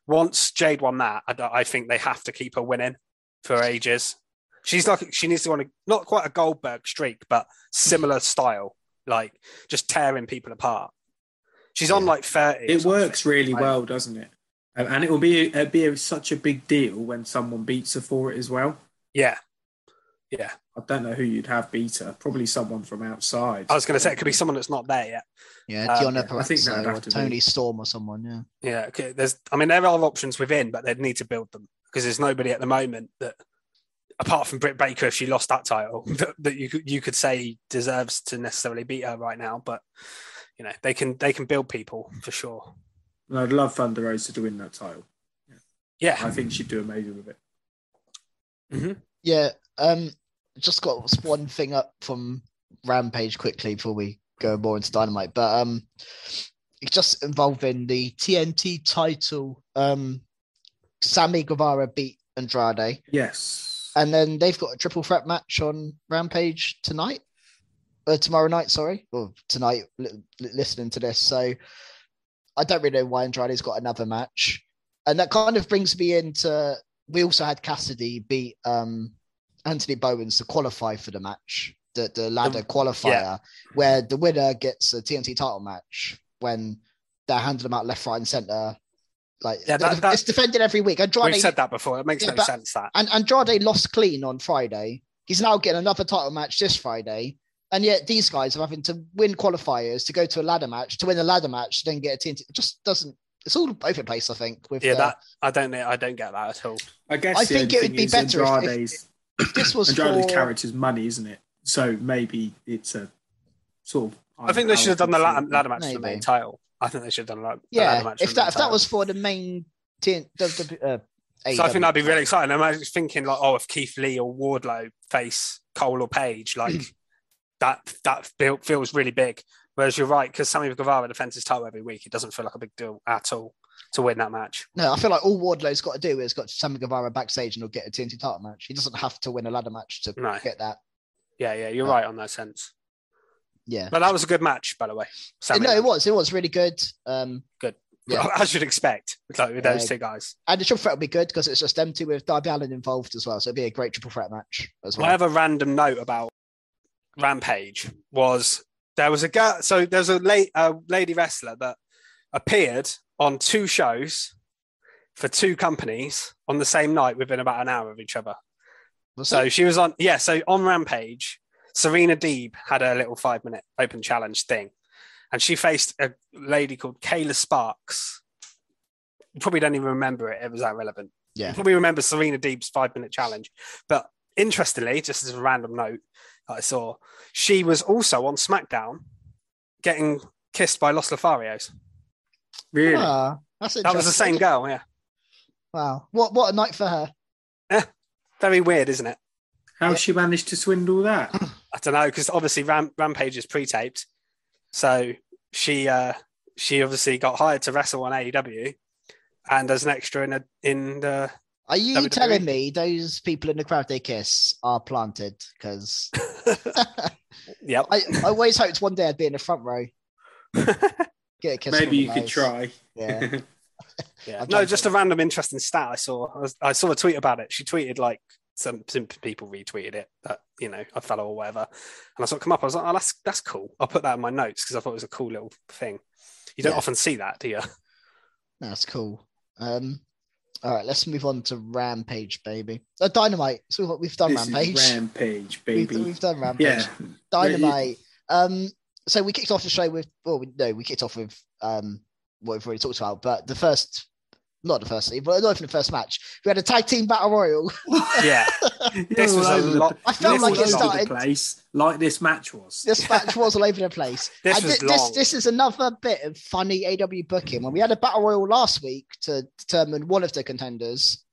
C: once Jade won that, I, I think they have to keep her winning for ages. She's like she needs to want a not quite a Goldberg streak, but similar *laughs* style, like just tearing people apart. She's on like 30.
E: It works really
C: Like-
E: well, doesn't it? And- And it will be it'd be a, such a big deal when someone beats her for it as well.
C: Yeah, yeah.
E: I don't know who you'd have beat her. Probably someone from outside.
C: I was going to say it could be someone that's not there yet.
D: Yeah,
C: Um,
D: Deonna
E: I think that'd
D: or
E: have to be-
D: Toni Storm or someone. Yeah.
C: Yeah, okay. There's, I mean, there are options within, but they'd need to build them because there's nobody at the moment that, apart from Britt Baker, if she lost that title, *laughs* that, that you could you could say deserves to necessarily beat her right now. But you know, they can they can build people for sure.
E: And I'd love Thunder Rosa to win that title.
C: Yeah,
E: I think she'd do amazing with it.
D: Yeah. Um, just got one thing up from Rampage quickly before we go more into Dynamite, but um, it's just involving the TNT title. Um, Sammy Guevara beat Andrade,
E: Yes.
D: and then they've got a triple threat match on Rampage tonight, uh, tomorrow night. Sorry, or tonight. Li- li- listening to this, so I don't really know why Andrade's got another match, and that kind of brings me into. We also had Cassidy beat um, Anthony Bowens to qualify for the match, the the ladder qualifier, where the winner gets a TNT title match when they're handing them out left, right, and center Like
C: Yeah, that- that-
D: it's defended every week. Andrade
C: We've said that before. It makes
D: Yeah,
C: no
D: but-
C: sense that.
D: and Andrade lost clean on Friday. He's now getting another title match this Friday. And yet these guys are having to win qualifiers to go to a ladder match, to win a ladder match, then get a TNT. It just doesn't it's all over the place, I think. With
C: Yeah,
D: uh,
C: that I don't I don't get that at all.
E: I guess
D: I think it would be better if- if- if this was
E: Andrade's
D: for
E: character's money, isn't it? So maybe it's a sort of.
C: I think they should have done the ladder, ladder match for the main title. I think they should have done la- the
D: yeah,
C: ladder match.
D: if
C: the
D: that
C: main
D: if that was for the main TN, the, the, uh,
C: So I think that'd be really exciting. I'm actually thinking like, oh, if Keith Lee or Wardlow face Cole or Page, like that that feel, feels really big. Whereas you're right, because Sammy Guevara defends his title every week, it doesn't feel like a big deal at all to win that match.
D: No, I feel like all Wardlow's got to do is got Sammy Guevara backstage and he'll get a TNT title match. He doesn't have to win a ladder match to
C: No.
D: get that.
C: Yeah, yeah, you're
D: Yeah.
C: right on that sense.
D: Yeah.
C: But that was a good match, by the way. Sammy
D: no, it was. It was really good. Um, yeah. *laughs*
C: As you'd expect, like with those
D: Yeah.
C: two guys.
D: and the triple threat will be good because it's just them two with Darby Allin involved as well. So it'll be a great triple threat match as well.
C: I have a random note about Rampage was there was a girl, so there's a, la- a lady wrestler that appeared on two shows for two companies on the same night within about an hour of each other. So
D: it?
C: she was on, yeah. So on Rampage, Serena Deeb had a little five minute open challenge thing, and she faced a lady called Kayla Sparks. You probably don't even remember it. It was that relevant.
D: Yeah.
C: You probably remember Serena Deeb's five minute challenge. But interestingly, just as a random note that I saw, she was also on SmackDown getting kissed by Los Lotharios.
E: Really?
D: Ah, that's
C: That was the same girl, yeah.
D: Wow. What what a night for her. Yeah. *laughs*
C: Very weird, isn't it?
E: How she managed to swindle that? *clears throat*
C: I don't know because obviously Ram- Rampage is pre-taped, so she uh, she obviously got hired to wrestle on AEW, and as an extra in a, in the
D: Are you
C: WWE?
D: telling me those people in the crowd they kiss are planted? Because *laughs* *laughs*
C: yeah,
D: I, I always hoped one day I'd be in the front row. Get a kiss.
E: Maybe you could
D: guys.
E: try.
D: Yeah. *laughs*
C: Yeah.
D: I've
C: No,
D: done
C: just a random interesting stat I saw. I, saw a tweet about it. She tweeted like some some people retweeted it that you know a fellow or whatever, and I saw it come up. I was like, oh, that's that's cool. I'll put that in my notes because I thought it was a cool little thing. You don't
D: Yeah.
C: often see that, do you?
D: That's cool. Um, all right, let's move on to Rampage, baby. Uh, Dynamite. So we've- we've done
E: This is
D: Rampage.
E: Rampage,
D: We've,
E: baby.
D: we've done Rampage.
E: yeah.
D: Dynamite. Um, so we kicked off the show with, well, we, no, we kicked off with um what we've already talked about, but the first, not the first, but not even the first match, we had a tag team battle royal. *laughs*
C: Yeah. *laughs* This was a lot-
D: I felt
C: This
D: like
E: you're
D: it
E: all over
D: started.
E: the place like this match was.
D: This match was all over the place. *laughs*
C: This
D: And
C: was
D: thi- this,
C: long.
D: this is another bit of funny AW booking. When we had a battle royal last week to determine one of the contenders,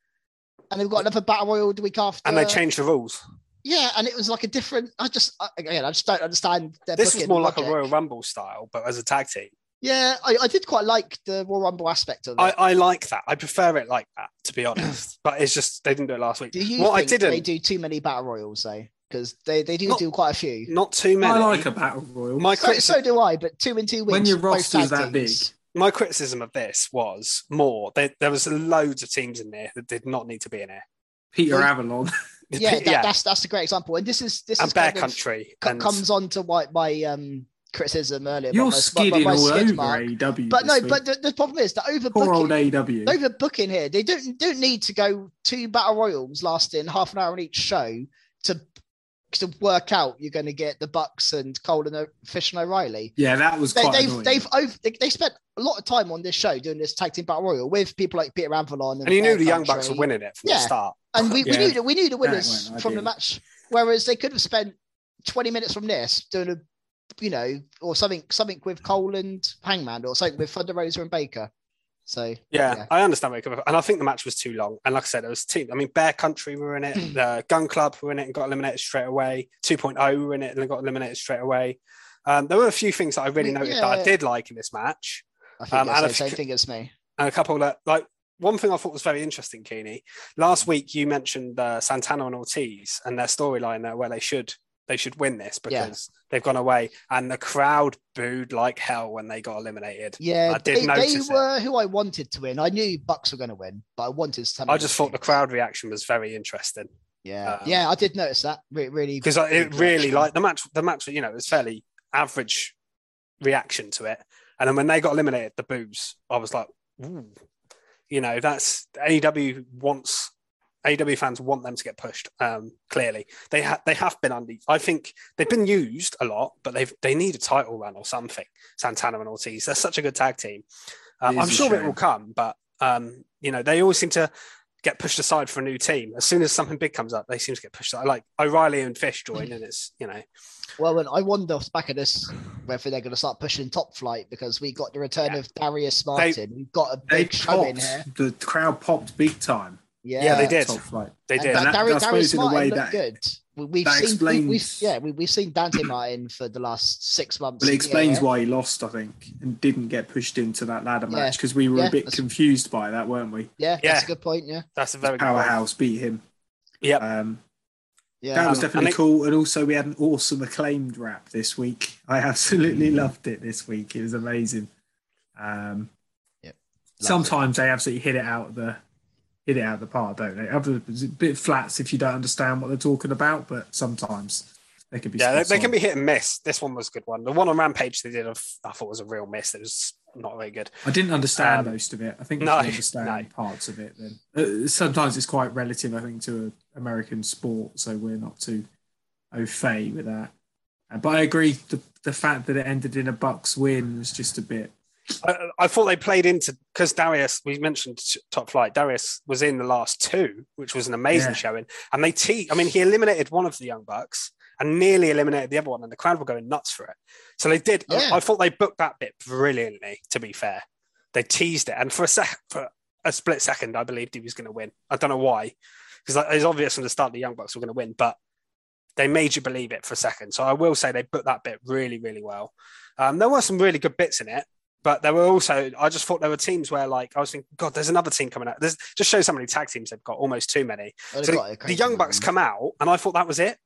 D: and we've got another battle royal the week after.
C: And they changed the rules.
D: Yeah, and it was like a different. I just I- again, I just don't understand. Their
C: This
D: booking
C: was more like a. Royal Rumble style, but as a tag team.
D: Yeah, I, I did quite like the Royal Rumble aspect of it.
C: I, I like that. I prefer it like that, to be honest. but it's just they didn't do it last week.
D: do you
C: what I
D: think
C: didn't,
D: they do too many battle royals though? Because they, they do
C: Not-
D: do quite a few.
C: not too many.
E: I like a battle royal.
C: My,
D: So,
C: criti-
D: so do I, but two in two weeks.
E: When your
D: both
E: roster's
D: tag
E: that big.
C: my criticism of this was more. There, there was loads of teams in there that did not need to be in there.
E: Peter
D: Well,
E: Avalon. *laughs*
D: Yeah, that, that's that's a great example. And this is this
C: and
D: is
C: Bear
D: kind of-
C: Country.
D: co-
C: and
D: comes on to my, my um criticism earlier.
E: You're
D: about my- my-
E: skidding
D: my
E: all
D: skid
E: over
D: mark.
E: AEW.
D: But no,
E: week.
D: but the, the problem is that
E: poor old
D: overbooking,
E: AEW.
D: overbooking here, they don't don't need to go two battle royals lasting half an hour on each show to to work out you're going to get the Bucks and Cole and O- Fish and O'Reilly.
E: yeah, that was
D: They,
E: quite
D: they've
E: annoying.
D: they've over, they, they spent a lot of time on this show doing this tag team battle royal with people like Peter Avalon and,
C: and you knew
D: Bear
C: the Young Bucks were winning it from
D: Yeah.
C: the start.
D: and we, we knew that we knew the
E: went
D: winners from the match. Whereas they could have spent 20 minutes from this doing a, you know, or something something with Cole and Hangman or something with Thunder Rosa and Baker. So
C: Yeah,
D: Yeah.
C: I understand where you're coming from. And I think the match was too long. And like I said, it was team. I mean, Bear Country were in it, the Gunn Club were in it and got eliminated straight away. 2.0 were in it and got eliminated straight away. Um, there were a few things that I really
D: Yeah.
C: noted that I did like in this match.
D: I think
C: Um,
D: that's
C: and
D: the
C: if-
D: same thing as me.
C: And a couple that, like, one thing I thought was very interesting, Keeney. Last week you mentioned uh, Santana and Ortiz and their storyline there where they should they should win this
D: Yeah.
C: because they've gone away and the crowd booed like hell when they got eliminated.
D: Yeah,
C: I did
D: they, they
C: notice it.
D: were who I wanted to win. I knew Bucks were going to win, but I wanted to.
C: I just thought the crowd reaction was very interesting.
D: Yeah,
C: um,
D: yeah, I did notice that. Re- really,
C: because it
D: good
C: really like the match. The match, you know, it was fairly average reaction to it, and then when they got eliminated, the boos, I was like, ooh, You know, that's AEW wants AEW fans want them to get pushed. Um, clearly, they have they have been under. I think they've been used a lot, but they've they need a title run or something. Santana and Ortiz, they're such a good tag team. Uh,
E: It is
C: I'm
E: a
C: sure it will come, but um, you know they always seem to get pushed aside for a new team. As soon as something big comes up, they seem to get pushed aside. Like O'Reilly and Fish join, and it's you know
D: Well, when I wonder off the back of this whether they're going to start pushing top flight because we got the return
C: Yeah.
D: of Darius Martin. We've got a big show in here.
E: The crowd popped big time.
D: Yeah,
C: Yeah, they did.
E: Top flight.
C: they did.
D: Da-
E: And that-
D: Darius,
E: I suppose
D: Darius
E: in a
D: Martin
E: way
D: looked
E: that-
D: good. We, we've
E: that
D: seen, we, we've, yeah, we, we've seen Dante Martin for the last six months.
E: But it explains
D: area.
E: why he lost, I think, and didn't get pushed into that ladder
D: Yeah.
E: match because we were
D: Yeah,
E: a bit confused by that, weren't we?
D: Yeah,
C: Yeah.
D: that's a good point. Yeah,
C: That's a very good point.
E: Powerhouse beat him.
C: Yep.
E: Um,
D: yeah.
E: that was
C: Um,
E: definitely
C: and it-
E: cool. And also, we had an awesome acclaimed rap this week. I absolutely loved it this week. It was amazing. Um,
D: Yep.
E: sometimes they absolutely hit it out of the hit it out of the park, don't they? Other- bit flats if you don't understand what they're talking about, but sometimes they can be.
C: Yeah, they, they can be hit and miss. This one was a good one. The one on Rampage they did, I thought was a real miss. It was not very good.
E: I didn't understand
C: Um,
E: most of it. I think
C: no,
E: you understand
C: no.
E: parts of it, then uh, sometimes it's quite relative. I think to a American sport, so we're not too au fait with that. Uh, but I agree. The the fact that it ended in a Bucks win was just a bit.
C: I, I thought they played into because Darius. We mentioned top flight. Darius was in the last two, which was an amazing
E: Yeah.
C: showing. And they te- I mean, he eliminated one of the young bucks and nearly eliminated the other one, and the crowd were going nuts for it. So they did.
D: Yeah.
C: I, I thought they booked that bit brilliantly. To be fair, they teased it, and for a sec, for a split second, I believed he was going to win. I don't know why, because it's obvious from the start the young bucks were going to win, but they made you believe it for a second. So I will say they booked that bit really, really well. Um, there were some really good bits in it, but there were also I just thought there were teams where like I was thinking, God, there's another team coming out. There's just shows how many tag teams they've got, almost too many. So
D: got
C: the Young. Bucks come out, and I thought that was it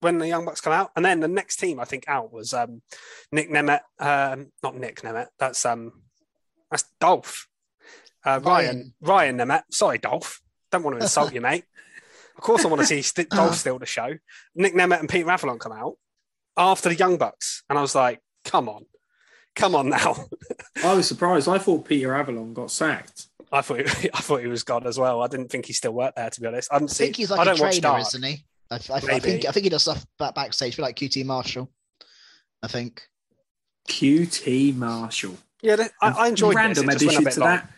C: when the Young Bucks come out, and then the next team I think out was um, Nick Nemeth, um, not Nick Nemeth. That's um, that's Dolph. Uh, Ryan Ryan Nemeth. Sorry, Dolph. Don't want to insult you, mate. *laughs* Of course, I want to see St- *laughs* Dolph steal the show. Nick Nemeth and Peter Avalon come out after the Young Bucks, and I was like, "Come on, come on now." *laughs*
E: I was surprised. I thought Peter Avalon got sacked.
C: I thought *laughs* I thought he was gone as well. I didn't think he still worked there, to be honest. I,
D: I think he's like
C: I
D: a
C: don't watch
D: trainer, isn't he? I, I, I think I think he does stuff back backstage, feel like QT Marshall. I think.
E: QT Marshall.
C: Yeah, th- I, I enjoyed
E: random
C: this. It just went a
E: addition to
C: long.
E: that.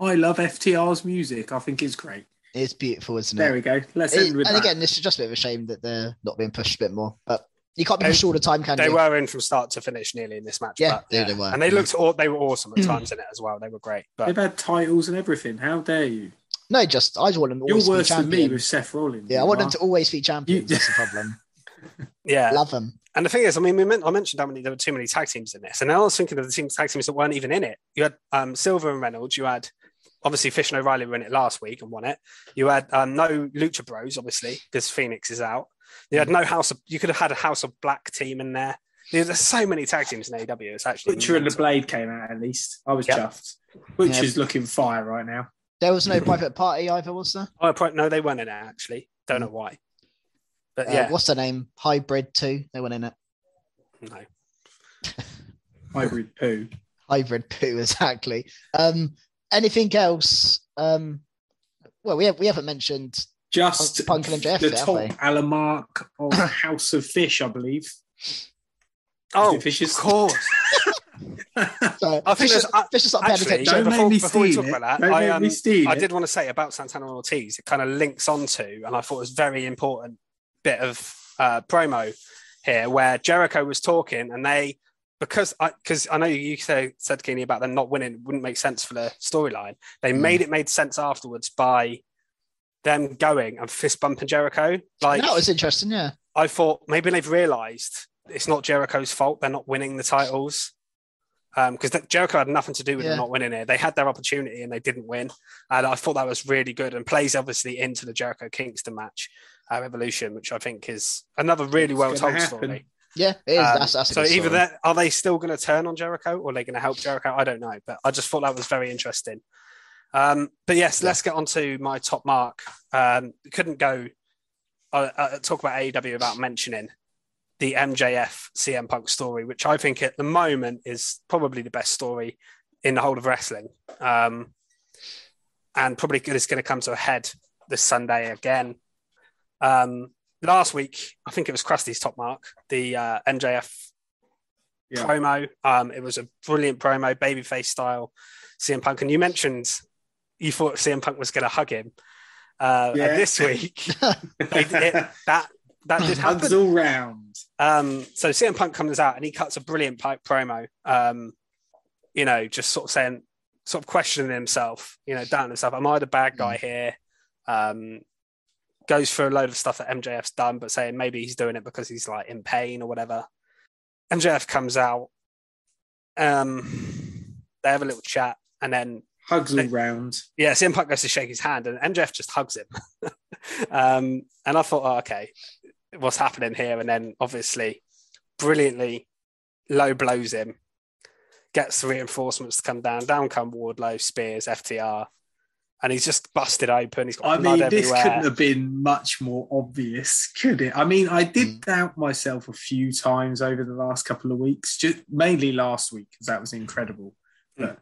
E: I love FTR's music. I think it's great.
D: It's beautiful, isn't it?
E: There we go. Let's
D: It-
E: end with
D: and
E: that.
D: again, it's just a bit of a shame that they're not being pushed a bit more. But you can't be
C: They-
D: pushed all the time, can
C: They
D: you?
C: were in from start to finish nearly in this match.
D: Yeah,
C: but,
D: they- they were,
C: and they
D: yeah.
C: looked. aw- They were awesome at times in it as well. They were great.
E: They've had titles and everything. How dare you?
D: No, just I just want them to
E: You're
D: always be
E: worse than me with Seth Rollins.
D: Yeah, I
E: you
D: want them to always be champions.
E: You-
D: That's the problem. *laughs*
C: yeah,
D: Love them.
C: and the thing is, I mean, we meant, I mentioned how many there were too many tag teams in this, and I was thinking of the team tag teams that weren't even in it. You had um, Silver and Reynolds. You had obviously Fish and O'Reilly were in it last week and won it. You had um, no Lucha Bros, obviously, because Fenix is out. You had no House of. You could have had a House of Black team in there. There's so many tag teams in AEW. It's actually
E: Butcher and the. Blade came out at least. I was
C: Yep.
E: chuffed. Butcher's looking fire right now.
D: There was no private party either, was there?
C: Oh, no, they weren't in it actually. Don't know why. But
D: Uh,
C: yeah,
D: what's the name? Hybrid two. They weren't in it.
C: no. *laughs*
E: Hybrid poo.
D: Hybrid poo, *laughs* exactly. Um, anything else? Um, well, we have we haven't mentioned.
E: Just
D: Punk and MJF,
E: the
D: haven't
E: top
D: we?
E: Alamark of *laughs* House of Fish, I believe.
C: Oh,
E: it Fish's?
C: of course. *laughs*
D: So,
C: I think
D: Fisher,
C: there's- I-
D: Fisher's not paying
C: Actually.
E: Don't
C: before,
E: make me
C: before we talk
E: it.
C: about that,
E: Don't
C: I, um,
E: me steal
C: I
E: it.
C: did want to say about Santana and Ortiz, it kind of links onto, and I thought it was very important bit of uh, promo here where Jericho was talking and they, because I, because I know you say, said, Keeney, about them not winning wouldn't make sense for the storyline. They
D: Mm.
C: made it made sense afterwards by them going and fist bumping Jericho. Like,
D: that was interesting. Yeah.
C: I thought maybe they've realised it's not Jericho's fault they're not winning the titles. Because Jericho had nothing to do with
D: Yeah.
C: them not winning it. They had their opportunity and they didn't win. And I thought that was really good and plays obviously into the Jericho Kingston match, uh, Revolution, which I think is another really
E: It's
C: well told
E: happen.
C: story.
D: Yeah, it is.
C: Um,
D: that's that's
C: so either that are they still going to turn on Jericho or are they going to help Jericho? I don't know, but I just thought that was very interesting. Um, but yes, let's get on to my top mark. Um, couldn't go uh, uh, talk about AEW without mentioning the MJF CM Punk story, which I think at the moment is probably the best story in the whole of wrestling. Um, and probably is going to come to a head this Sunday again. Um, last week, I think it was Krusty's top mark, the uh, MJF
E: Yeah.
C: promo. Um, it was a brilliant promo, babyface style, CM Punk. And you mentioned you thought CM Punk was going to hug him. Uh,
E: Yeah.
C: this week, it, it, *laughs* that that did
E: Hugs all round.
C: Um, so CM Punk comes out and he cuts a brilliant pipe promo. Um, you know, just sort of saying, sort of questioning himself. You know, doubting himself. Am I the bad guy here? Um, goes for a load of stuff that MJF's done, but saying maybe he's doing it because he's like in pain or whatever. MJF comes out. Um, they have a little chat, and then
E: Hugs all round.
C: yeah, CM Punk goes to shake his hand, and MJF just hugs him. *laughs* um, and I thought, oh, okay, what's happening here? And then obviously, brilliantly, low blows him, gets the reinforcements to come down. Down come Wardlow, Spears, FTR, and he's just busted open. He's got
E: I
C: blood
E: mean, this
C: everywhere.
E: couldn't have been much more obvious, could it? I mean, I did doubt myself a few times over the last couple of weeks, just mainly last week because that was incredible. But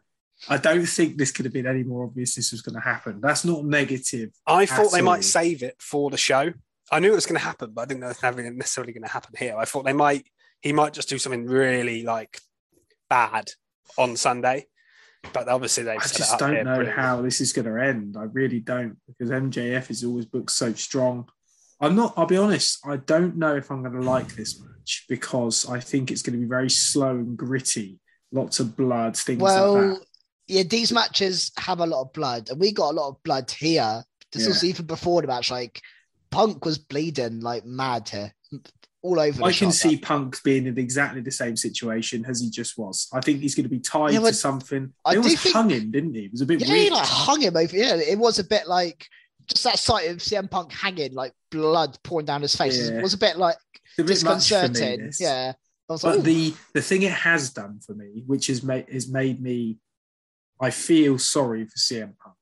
E: I don't think this could have been any more obvious. This was going to happen. That's not negative.
C: I thought they
E: all.
C: might save it for the show. I knew it was going to happen, but I didn't know it was necessarily going to happen here. I thought they might, he might just do something really like bad on Sunday, but obviously they've
E: I
C: it
E: just
C: up
E: don't
C: here
E: know
C: brilliantly.
E: how this is going to end. I really don't because MJF is always booked so strong. I'm not. I'll be honest. I don't know if I'm going to like this match because I think it's going to be very slow and gritty. Lots of blood, things like that.
D: Yeah, these matches have a lot of blood, and we got a lot of blood here. This was even before the match. Like Punk was bleeding like mad here, all over. The
E: I can see Punk being in exactly the same situation as he just was. I think he's going to be tied
D: Yeah,
E: to something.
D: I
E: They almost
D: think-
E: hung him, didn't he? It was a bit
D: Yeah,
E: weird.
D: he like hung him over. Yeah, it was a bit like just that sight of CM Punk hanging, like blood pouring down his face.
E: Yeah.
D: It was a bit like
E: a bit for me,
D: disconcerting. Yeah,
E: But
D: like,
E: the the thing it has done for me, which has made has made me, I feel sorry for CM Punk,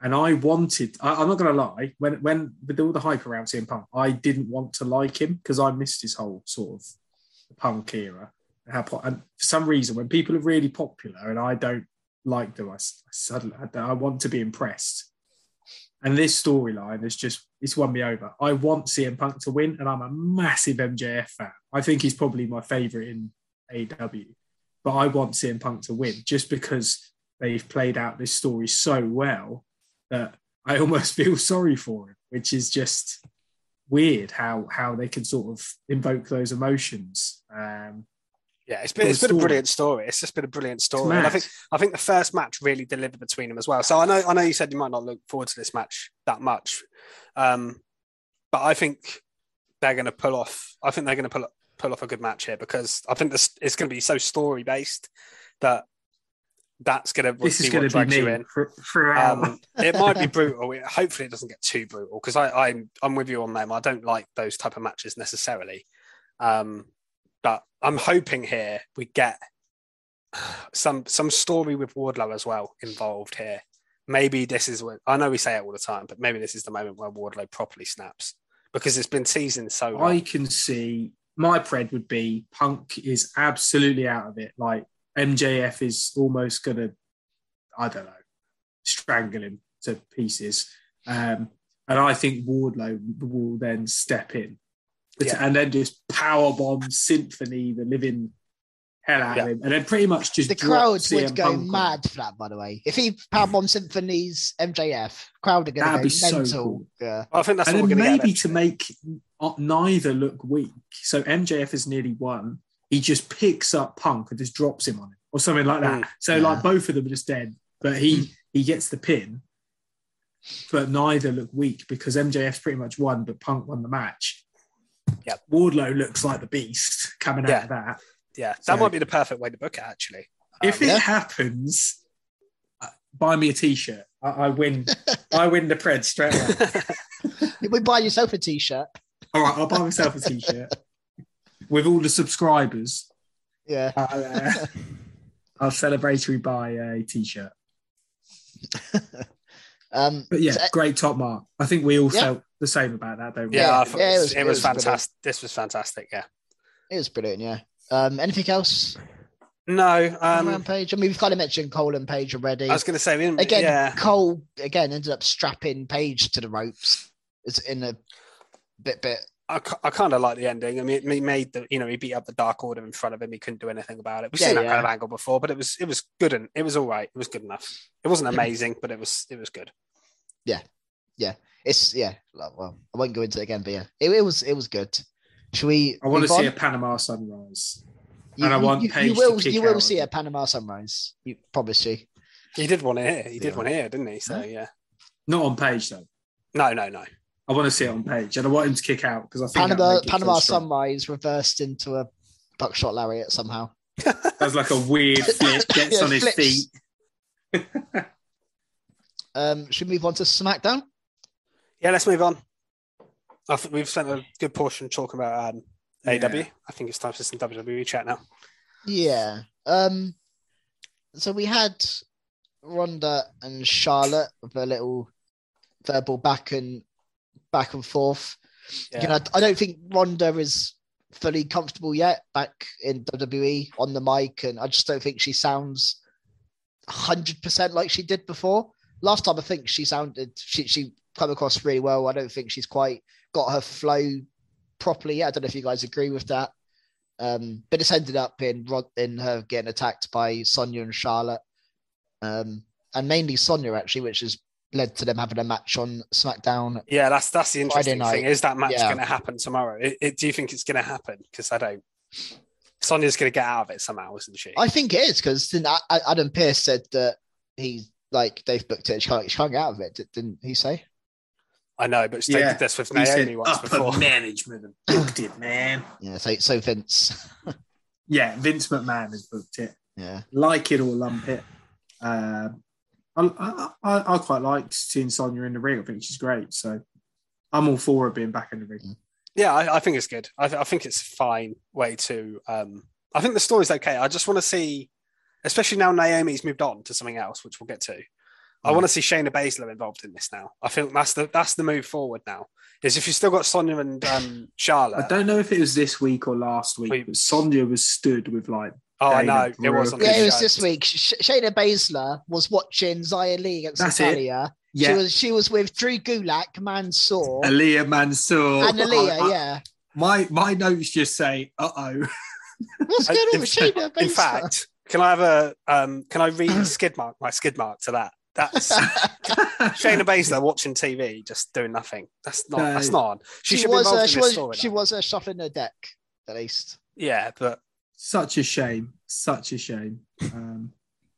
E: and I wanted. I, I'm not going to lie. When when with all the hype around CM Punk, I didn't want to like him because I missed his whole sort of Punk era. And, how, and for some reason, when people are really popular and I don't like them, I suddenly I, I want to be impressed. And this storyline has just it's won me over. I want CM Punk to win, and I'm a massive MJF fan. I think he's probably my favorite in AW. But I want CM Punk to win just because they've played out this story so well that I *laughs* almost feel sorry for him, which is just weird how how they can sort of invoke those emotions. Um,
C: Yeah, it's been it's been a brilliant story. It's just been a brilliant story. And I think I think the first match really delivered between them as well. So I know I know you said you might not look forward to this match that much, um, but I think they're going to pull off. I think they're going to pull pull off a good match here because I think this it's going to be so story based that that's going to
E: this is gonna be me
C: in.
E: for, throughout.
C: Um, it might be *laughs* brutal. It- hopefully, it doesn't get too brutal because I, I'm I'm with you on them. I don't like those type of matches necessarily, um, but I'm hoping here we get *sighs* some some story with Wardlow as well involved here. Maybe this is what I know we say it all the time, but maybe this is the moment where Wardlow properly snaps because it's been teasing so long.
E: I can see my pred would be Punk is absolutely out of it. Like MJF is almost gonna, I don't know, strangle him to pieces. Um, and I think Wardlow will then step in
C: Yeah.
E: and then just power bomb Symphony the living hell out
C: Yeah.
E: of him, and then pretty much just
D: the
E: drop
D: crowd
E: CM
D: would go
E: Punk on
D: mad for that. By the way, if he power powerbomb symphonies MJF, crowd are going to
E: be
D: go
E: so
D: mental.
E: cool.
D: Yeah,
C: I think that's
E: and
C: what
E: then
C: we're going to
E: maybe to make uh, neither look weak. So MJF is nearly won. He just picks up Punk and just drops him on him or something like that.
C: Mm.
E: So
D: Yeah.
E: like both of them are just dead, but he he gets the pin. But neither look weak because MJF's pretty much won, but Punk won the match.
C: Yeah,
E: Wardlow looks like the beast coming
C: Yeah.
E: out of that.
C: yeah, that
E: So-
C: might be the perfect way to book it. Actually,
E: If
C: Um,
E: it
D: yeah.
E: happens, uh, buy me a t-shirt. I, I win. *laughs* I win the pred straight away. *laughs*
D: we buy yourself a t-shirt.
E: All right, I'll buy myself a t-shirt *laughs* with all the subscribers.
D: Yeah,
E: I'll, uh, *laughs* I'll celebratory buy a t-shirt. *laughs*
D: um,
E: But yeah,
D: So-
E: great top mark. I think we all
D: Yeah.
E: felt the same about that, don't we?
C: yeah,
D: Yeah,
C: I
D: yeah,
C: it
D: it
C: was,
D: was-
C: it
D: it
C: was
D: was brilliant.
C: fantastic. This was fantastic. Yeah.
D: it was brilliant. Yeah. Um, anything else?
C: No,
D: on
C: um,
D: Rampage? I mean, we've kind of mentioned Cole and Page already.
C: I was going to say we
D: again,
C: Yeah,
D: Cole again ended up strapping Page to the ropes. It's in a bit bit.
C: I, I kind of like the ending. I mean, he made the you know he beat up the Dark Order in front of him. He couldn't do anything about it. We've
D: Yeah,
C: seen that
D: yeah.
C: kind of angle before, but it was it was good and it was all right. It was good enough. It wasn't amazing, but it was it was good.
D: Yeah, yeah. It's yeah. Well, I won't go into it again, but yeah, it, it was it was good. Should we?
E: I want to
D: move
E: see a Panama sunrise.
D: You,
E: and I
D: you-
E: want
D: you,
E: Page
D: you will
E: kick
D: you will see a Panama sunrise. You promise you.
C: He did one here. He did
D: Yeah.
C: one here, didn't he? So yeah.
E: Not on page though.
C: No, no, no.
E: I want to see it on page, and I want him to kick out because I think
D: Panama Panama
E: feel
D: sunrise reversed into a buckshot lariat somehow. *laughs*
E: Does like a weird *laughs* flip, gets
D: Yeah,
E: on his
D: flips.
E: feet. *laughs*
D: Um, should we move on to SmackDown?
C: Yeah, let's move on. I think we've spent a good portion talking about um, AW.
E: Yeah.
C: I think it's time for some WWE chat now.
D: Yeah. Um. So we had Ronda and Charlotte with a little verbal back and back and forth.
C: Yeah.
D: You know, I don't think Ronda is fully comfortable yet back in WWE on the mic, and I just don't think she sounds hundred percent like she did before. Last time, I think she sounded she she come across really well. I don't think she's quite got her flow properly yet. I don't know if you guys agree with that. Um, but it's ended up in Rod- in her getting attacked by Sonya and Charlotte, um, and mainly Sonya actually, which has led to them having a match on SmackDown.
C: Yeah, that's that's the interesting thing. Is that match
D: Yeah.
C: going to happen tomorrow? It, it- do you think it's going to happen? Because I don't. Sonya's going to get out of it somehow, isn't she?
D: I think it is because Adam Pearce said that he's like they've booked it. She can't, she can't get out of it, didn't he say?
C: I know, but they
E: Yeah.
C: did this with
E: He said
C: Naomi once
E: upper
C: before.
E: management have booked it, man.
D: Yeah. So so Vince.
E: Yeah, Vince McMahon has booked it.
D: yeah.
E: Like it or lump it. Um, I, I, I, I quite like seeing Sonya in the ring. I think she's great. So I'm all for her being back in the ring.
C: Yeah, I, I think it's good. I, th- I think it's a fine way to. Um, I think the story's okay. I just want to see, especially now Naomi's moved on to something else, which we'll get to. I
E: Mm.
C: want to see Shayna Baszler involved in this now. I think that's the that's the move forward now. Is if you've still got Sonya and um, Charlotte.
E: I don't know if it was this week or last week, but Sonya was stood with like
C: oh, I know it was on
D: Yeah,
C: this
D: it was
C: show.
D: this week. Sh- Shayna Baszler was watching Xia Li against
E: That's it.
D: Natalya. She
E: yeah,
D: was she was with Drew Gulak, Mansoor,
E: Aaliyah Mansoor
D: and Aaliyah.
E: I- I-
D: yeah.
E: My my notes just say, "Uh oh." *laughs*
D: What's
C: I-
D: going on
C: in,
D: with Shayna Baszler?
C: in fact, can I have a um, can I read a skid mark my skid mark to that? That's *laughs* Shayna Baszler watching TV, just doing nothing. That's not. That's not on. She,
D: she,
C: should be
D: was
C: involved
D: uh,
C: in
D: she
C: this
D: was
C: story.
D: she was uh, shuffling her deck at least.
C: Yeah, but
E: Such a shame. Such a shame. Um,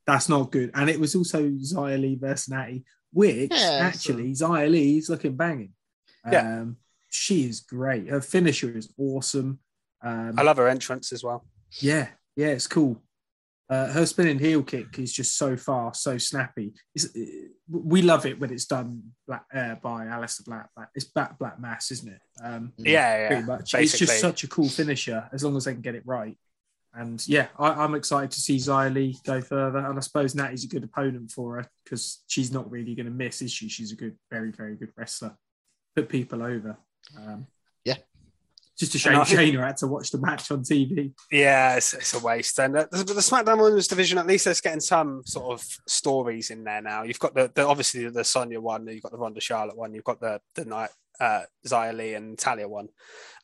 E: that's not good. And it was also Xia Li versus Natty, which
D: Yeah,
E: actually Li is looking banging.
C: Yeah.
E: Um, she is great. Her finisher is awesome. Um,
C: I love her entrance as well.
E: yeah, yeah, it's cool. Uh, her spinning heel kick is just so fast, so snappy. It's, uh, we love it when it's done black, uh, by Aleister Black. Black. It's Black Black Mass, isn't it? Um,
C: Yeah, yeah.
E: pretty much. It's just such a cool finisher as long as they can get it right. And yeah, I, I'm excited to see Xia Li go further. And I suppose Natty's a good opponent for her because she's not really going to miss, is she? She's a good, very, very good wrestler. Put people over. Um,
D: Yeah.
E: Just a shame Shayna had to watch the match on TV.
C: Yeah, it's, it's a waste. And uh, the, the SmackDown Women's division, at least, there's getting some sort of stories in there now. You've got the, the obviously the Sonya one, you've got the Ronda Charlotte one, you've got the the night uh, Xia Li and Talia one,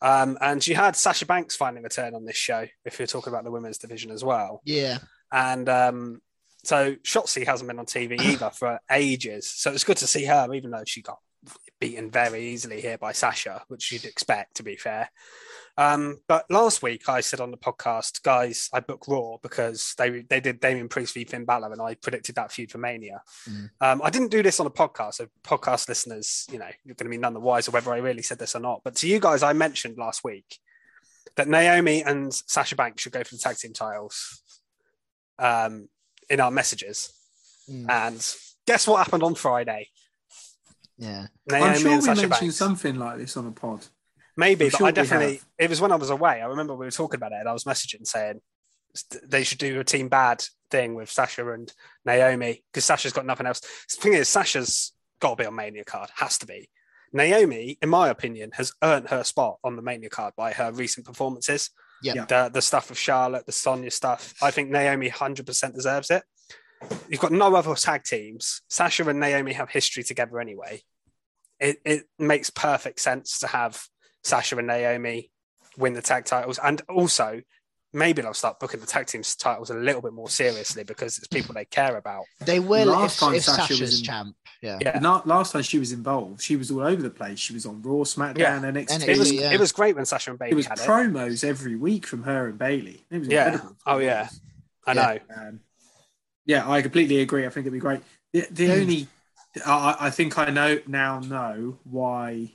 C: um, and you had Sasha Banks finding a turn on this show. If you're talking about the women's division as well,
D: Yeah.
C: and um, so Shotzi hasn't been on TV *clears throat* either for ages. So it's good to see her, even though she got beaten very easily here by Sasha, which you'd expect to be fair. Um, but last week I said on the podcast, guys, I booked Raw because they they did Damien Priest v Finn Balor, and I predicted that feud for Mania.
D: Mm.
C: Um, I didn't do this on a podcast, so podcast listeners, you know, you're going to be none the wiser whether I really said this or not. But to you guys, I mentioned last week that Naomi and Sasha Banks should go for the tag team titles um, in our messages.
D: Mm.
C: And guess what happened on Friday?
D: Yeah.
C: Naomi
E: I'm sure we
C: Sasha
E: mentioned
C: Banks.
E: something like this on a pod.
C: Maybe, but I definitely. It was when I was away. I remember we were talking about it, and I was messaging saying they should do a team bad thing with Sasha and Naomi because Sasha's got nothing else. The thing is, Sasha's got to be on Mania card. Has to be. Naomi, in my opinion, has earned her spot on the Mania card by her recent performances.
D: Yeah.
C: The the stuff with Charlotte, the Sonya stuff. I think Naomi 100% deserves it. You've got no other tag teams. Sasha and Naomi have history together anyway. It it makes perfect sense to have Sasha and Naomi win the tag titles, and also maybe they'll start booking the tag teams titles a little bit more seriously because it's people they care about.
D: They will
E: Last
D: if,
E: time
D: if
E: Sasha was
D: Sasha's
E: in-
D: champ. Yeah.
C: Yeah.
E: Not last time she was involved, she was all over the place. She was on Raw, SmackDown,
C: Yeah.
E: NXT.
C: It was
D: Yeah.
C: it was great when Sasha and Bailey
E: it was
C: had it.
E: promos every week from her and Bailey. It was
C: Yeah.
E: incredible.
C: Oh yeah, I
D: Yeah.
C: know.
E: Um, yeah, I completely agree. I think it'd be great. The, the
D: Hmm.
E: only, I, I think I know now know why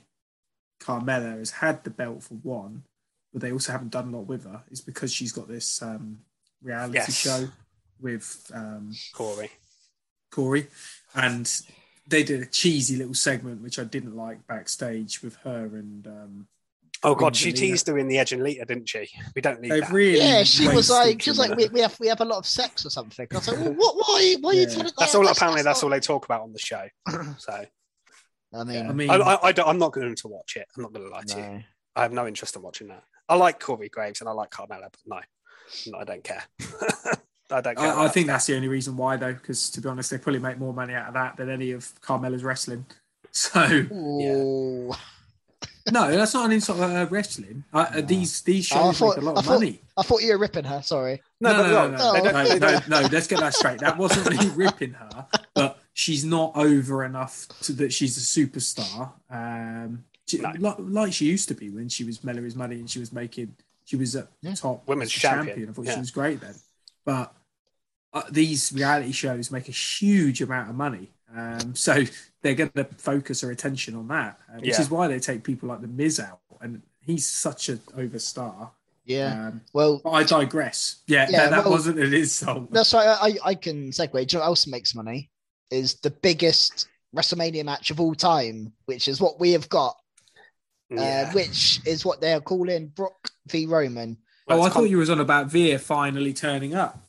E: Carmella has had the belt for one, but they also haven't done a lot with her. Is because she's got this um, reality
C: Yes.
E: show with um,
C: Corey.
E: Corey, and they did a cheesy little segment which I didn't like backstage with her and. Um,
C: Oh god, she teased her in the Edge and Lita, didn't she? We don't need
E: they've
C: that.
E: really
D: Yeah, she was like, she was like, we, we have we have a lot of sex or something. I was like, well, what? Why? Why are you
E: Yeah.
D: telling
C: That's
D: that?
C: all. apparently, that's all
D: not-
C: they talk about on the show. So
D: I mean,
E: I mean,
C: I, I, I don't, I'm not going to watch it. I'm not going to lie to you. I have no interest in watching that. I like Corey Graves and I like Carmella, but no, no I don't care. *laughs* I don't care.
E: I, I think that's the only reason why, though, because to be honest, they probably make more money out of that than any of Carmella's wrestling. *laughs* So
D: Ooh. *laughs*
E: no, that's not an insult at her wrestling. Uh, uh, These these
D: Oh, I
E: shows
D: thought-
E: make a lot
D: I
E: of
D: thought-
E: money.
D: I thought you were ripping her. Sorry.
C: No,
E: no,
C: but
E: no,
C: look,
E: no,
D: no,
C: they
E: no,
C: don't-
E: no, no, no, Let's get that straight. That wasn't me ripping her, but she's not over enough to that she's a superstar. Um, she-
C: No.
E: like, like she used to be when she was Mella is money and she was making. She was at
D: Yeah.
E: top
C: Women's
E: as the
C: champion,
E: I thought
C: yeah.
E: she was great then, but uh, these reality shows make a huge amount of money. Um, so they're going to focus their attention on that, uh, which
C: Yeah.
E: is why they take people like the Miz out, and he's such an overstar.
D: Yeah.
E: Um,
D: Well,
E: I digress. Yeah,
D: Yeah,
E: that, that
D: well-
E: wasn't an insult.
D: that's why I, I can segue. Do you know what else makes money? Is the biggest WrestleMania match of all time, which is what we have got,
C: Yeah.
D: uh, which is what they're calling Brock v Roman.
E: Oh,
C: Well,
E: I
C: it's
E: thought you was on about Veer finally turning up.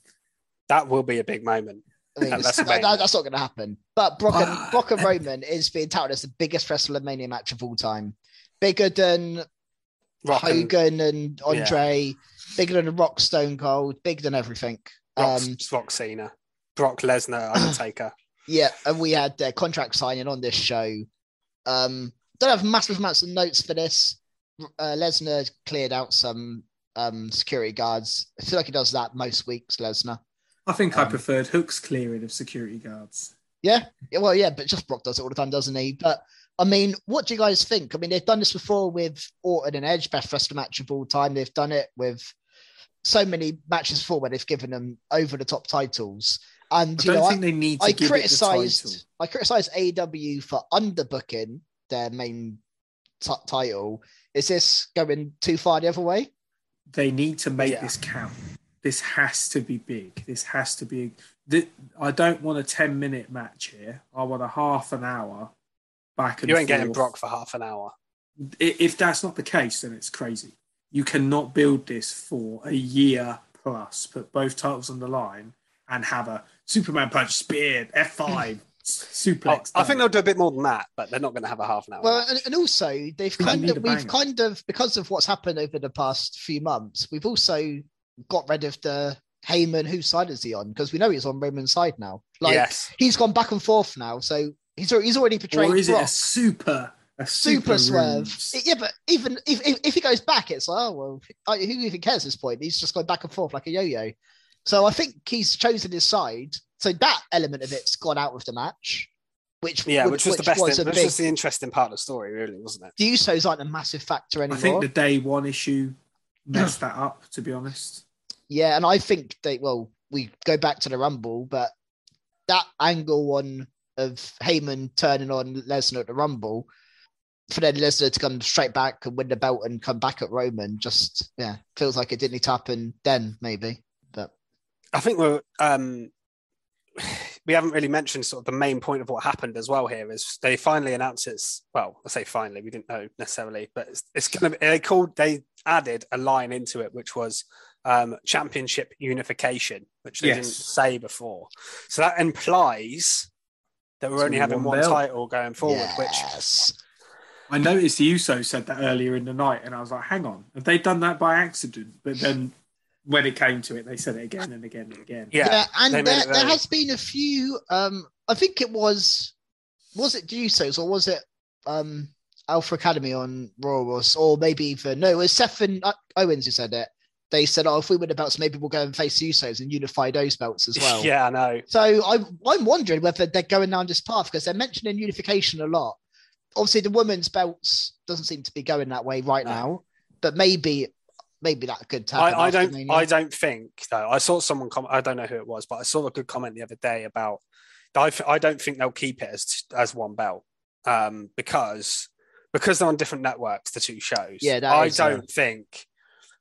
C: that will be a big moment.
D: I mean,
C: At *laughs*
D: that- that's not going to happen. But Brock and. Brock and Roman is being touted as the biggest WrestleMania match of all time, bigger than
C: Rock
D: Hogan and Andre, bigger than Rock Stone Cold, bigger than everything.
C: Rock,
D: Um,
C: Rock Cena, Brock Lesnar, Undertaker.
D: Yeah, and we had their contract signing on this show. Um, don't have massive amounts of notes for this. Uh, Lesnar cleared out some um, security guards. I feel like he does that most weeks, Lesnar.
E: I think I
D: Um,
E: preferred Hook's clearing of security guards.
D: Yeah, yeah, well, yeah, but just Brock does it all the time, doesn't he? But I mean, what do you guys think? I mean, they've done this before with Orton and Edge, best wrestling match of all time. They've done it with so many matches before where they've given them over the top titles. And
E: I don't
D: know,
E: think they need to
D: I
E: give it the
D: criticized
E: title.
D: I criticized AEW for underbooking their main t- title. Is this going too far the other way?
E: They need to make
C: Yeah.
E: this count. This has to be big. This has to be. th- I don't want a ten minute match here. I want a half an hour back and
C: You ain't getting
E: forth.
C: Brock for half an hour.
E: If that's not the case, then it's crazy. You cannot build this for a year plus, put both titles on the line, and have a Superman punch, spear, F5, hmm. suplex.
C: Oh, I think they'll do a bit more than that, but they're not going to have a half an hour.
D: Well, and, and also they've
E: You
D: kind of we've
E: banger.
D: kind of because of what's happened over the past few months, we've also got rid of the Heyman. Whose side is he on? Because we know he's on Roman's side now. Like
C: yes.
D: he's gone back and forth now, so he's he's already portrayed
E: or is it a super, a
D: super,
E: super,
D: swerve.
E: ruse?
D: Yeah, but even if, if if he goes back, it's like, oh well, who even cares at this point? He's just going back and forth like a yo-yo. So I think he's chosen his side. So that element of it's gone out of the match, which
C: Yeah,
D: would-
C: which was the best.
D: was a
C: which
D: big.
C: was the interesting part of the story, really, wasn't it?
D: the Usos aren't a massive factor anymore.
E: I think the day one issue messed that up. To be honest,
D: Yeah, and I think they well, we go back to the Rumble, but that angle on of Heyman turning on Lesnar at the Rumble, for then Lesnar to come straight back and win the belt and come back at Roman, just yeah, feels like it didn't need to happen then, maybe. But
C: I think we're um, we haven't really mentioned sort of the main point of what happened as well. Here is they finally announced it's well, I say finally, we didn't know necessarily, but it's, it's gonna be. They called they added a line into it, which was um, championship unification, which they
E: Yes.
C: didn't say before. So that implies that we're
E: So
C: only having
E: want
C: one
E: belt.
C: title going forward, which
D: yes,
E: I noticed the Uso said that earlier in the night, and I was like, "Hang on, have they done that by accident?" But then, when it came to it, they said it again and again and again.
C: Yeah,
D: Yeah, and there, there has been a few. Um, I think it was was it Usos or was it um Alpha Academy on Raw or, or maybe even no, it was Seth and uh, Owens who said it. They said, "Oh, if we win the belts, maybe we'll go and face the Usos and unify those belts as well."
C: yeah, I know.
D: So I'm I'm wondering whether they're going down this path because they're mentioning unification a lot. Obviously, the women's belts doesn't seem to be going that way right
C: No.
D: now, but maybe maybe that could happen.
C: I, I don't.
D: Mania.
C: I don't think though. I saw someone. Com- I don't know who it was, but I saw a good comment the other day about. I, I don't think they'll keep it as as one belt um, because because they're on different networks. The two shows.
D: Yeah, that
C: I
D: is, uh,
C: don't think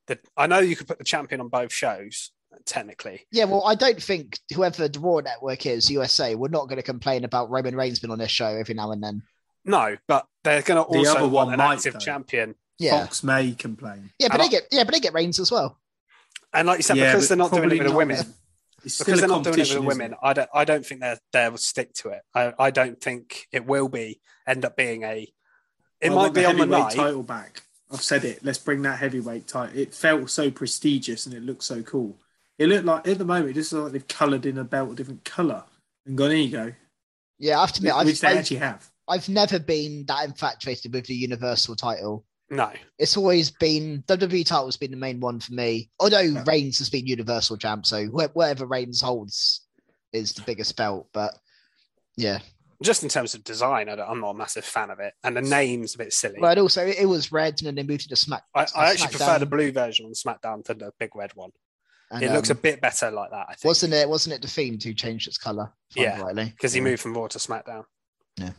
C: that. I know you could put the champion on both shows technically.
D: Yeah, well, I don't think whoever the Raw Network is, USA, we're not going to complain about Roman Reigns being on this show every now and then.
C: No, but they're going to
E: The
C: also
E: other
C: want
E: one
C: an
E: might,
C: active
E: though.
C: champion.
D: Yeah,
E: Fox may complain.
D: yeah, but
C: And
D: they
C: I-
D: get yeah, but they get Reigns as well.
C: And like you said,
E: Yeah,
C: because they're not doing it with the women,
E: with- It's still
C: because they're not doing it with the women, I don't. I don't think they're they will stick to it. I, I don't think it will be end up being a. It
E: I
C: might
E: want
C: be on the night.
E: title back. I've said it. Let's bring that heavyweight title. It felt so prestigious and it looked so cool. It looked like at the moment, it just looks like they've coloured in a belt a different colour and gone. Here you go,
D: Yeah, I have to admit, I've,
E: they
D: I've,
E: actually have.
D: I've never been that infatuated with the Universal title.
C: No,
D: It's always been WWE title's been the main one for me. Although
E: Yeah.
D: Reigns has been Universal champ, so wh- whatever Reigns holds is the biggest belt. But yeah,
C: just in terms of design, I I'm not a massive fan of it, and the name's a bit silly.
D: but also it, it was red, and then they moved to the Smack.
C: I, I actually prefer the blue version on SmackDown to the big red one.
D: and,
C: it looks a
D: um,
C: bit better like that. I think.
D: wasn't it? Wasn't it the Fiend who changed its color?
C: Yeah, because he
D: Yeah.
C: moved from Raw to SmackDown. Yeah,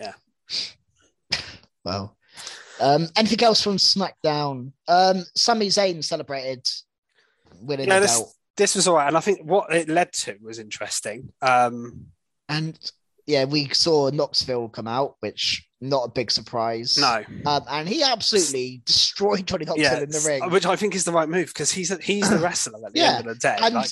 C: yeah. *laughs*
D: well, um, anything else from SmackDown? Um, Sami Zayn celebrated winning the
C: this
D: belt,
C: this was all right, and I think what it led to was interesting. Um,
D: and yeah, we saw Knoxville come out, which not a big surprise.
C: no,
D: um, and he absolutely destroyed Johnny Knoxville
C: yeah,
D: in the ring.
C: which I think is the right move because he's a, he's the *clears throat* wrestler at the
D: Yeah,
C: end of the day.
D: and
C: like,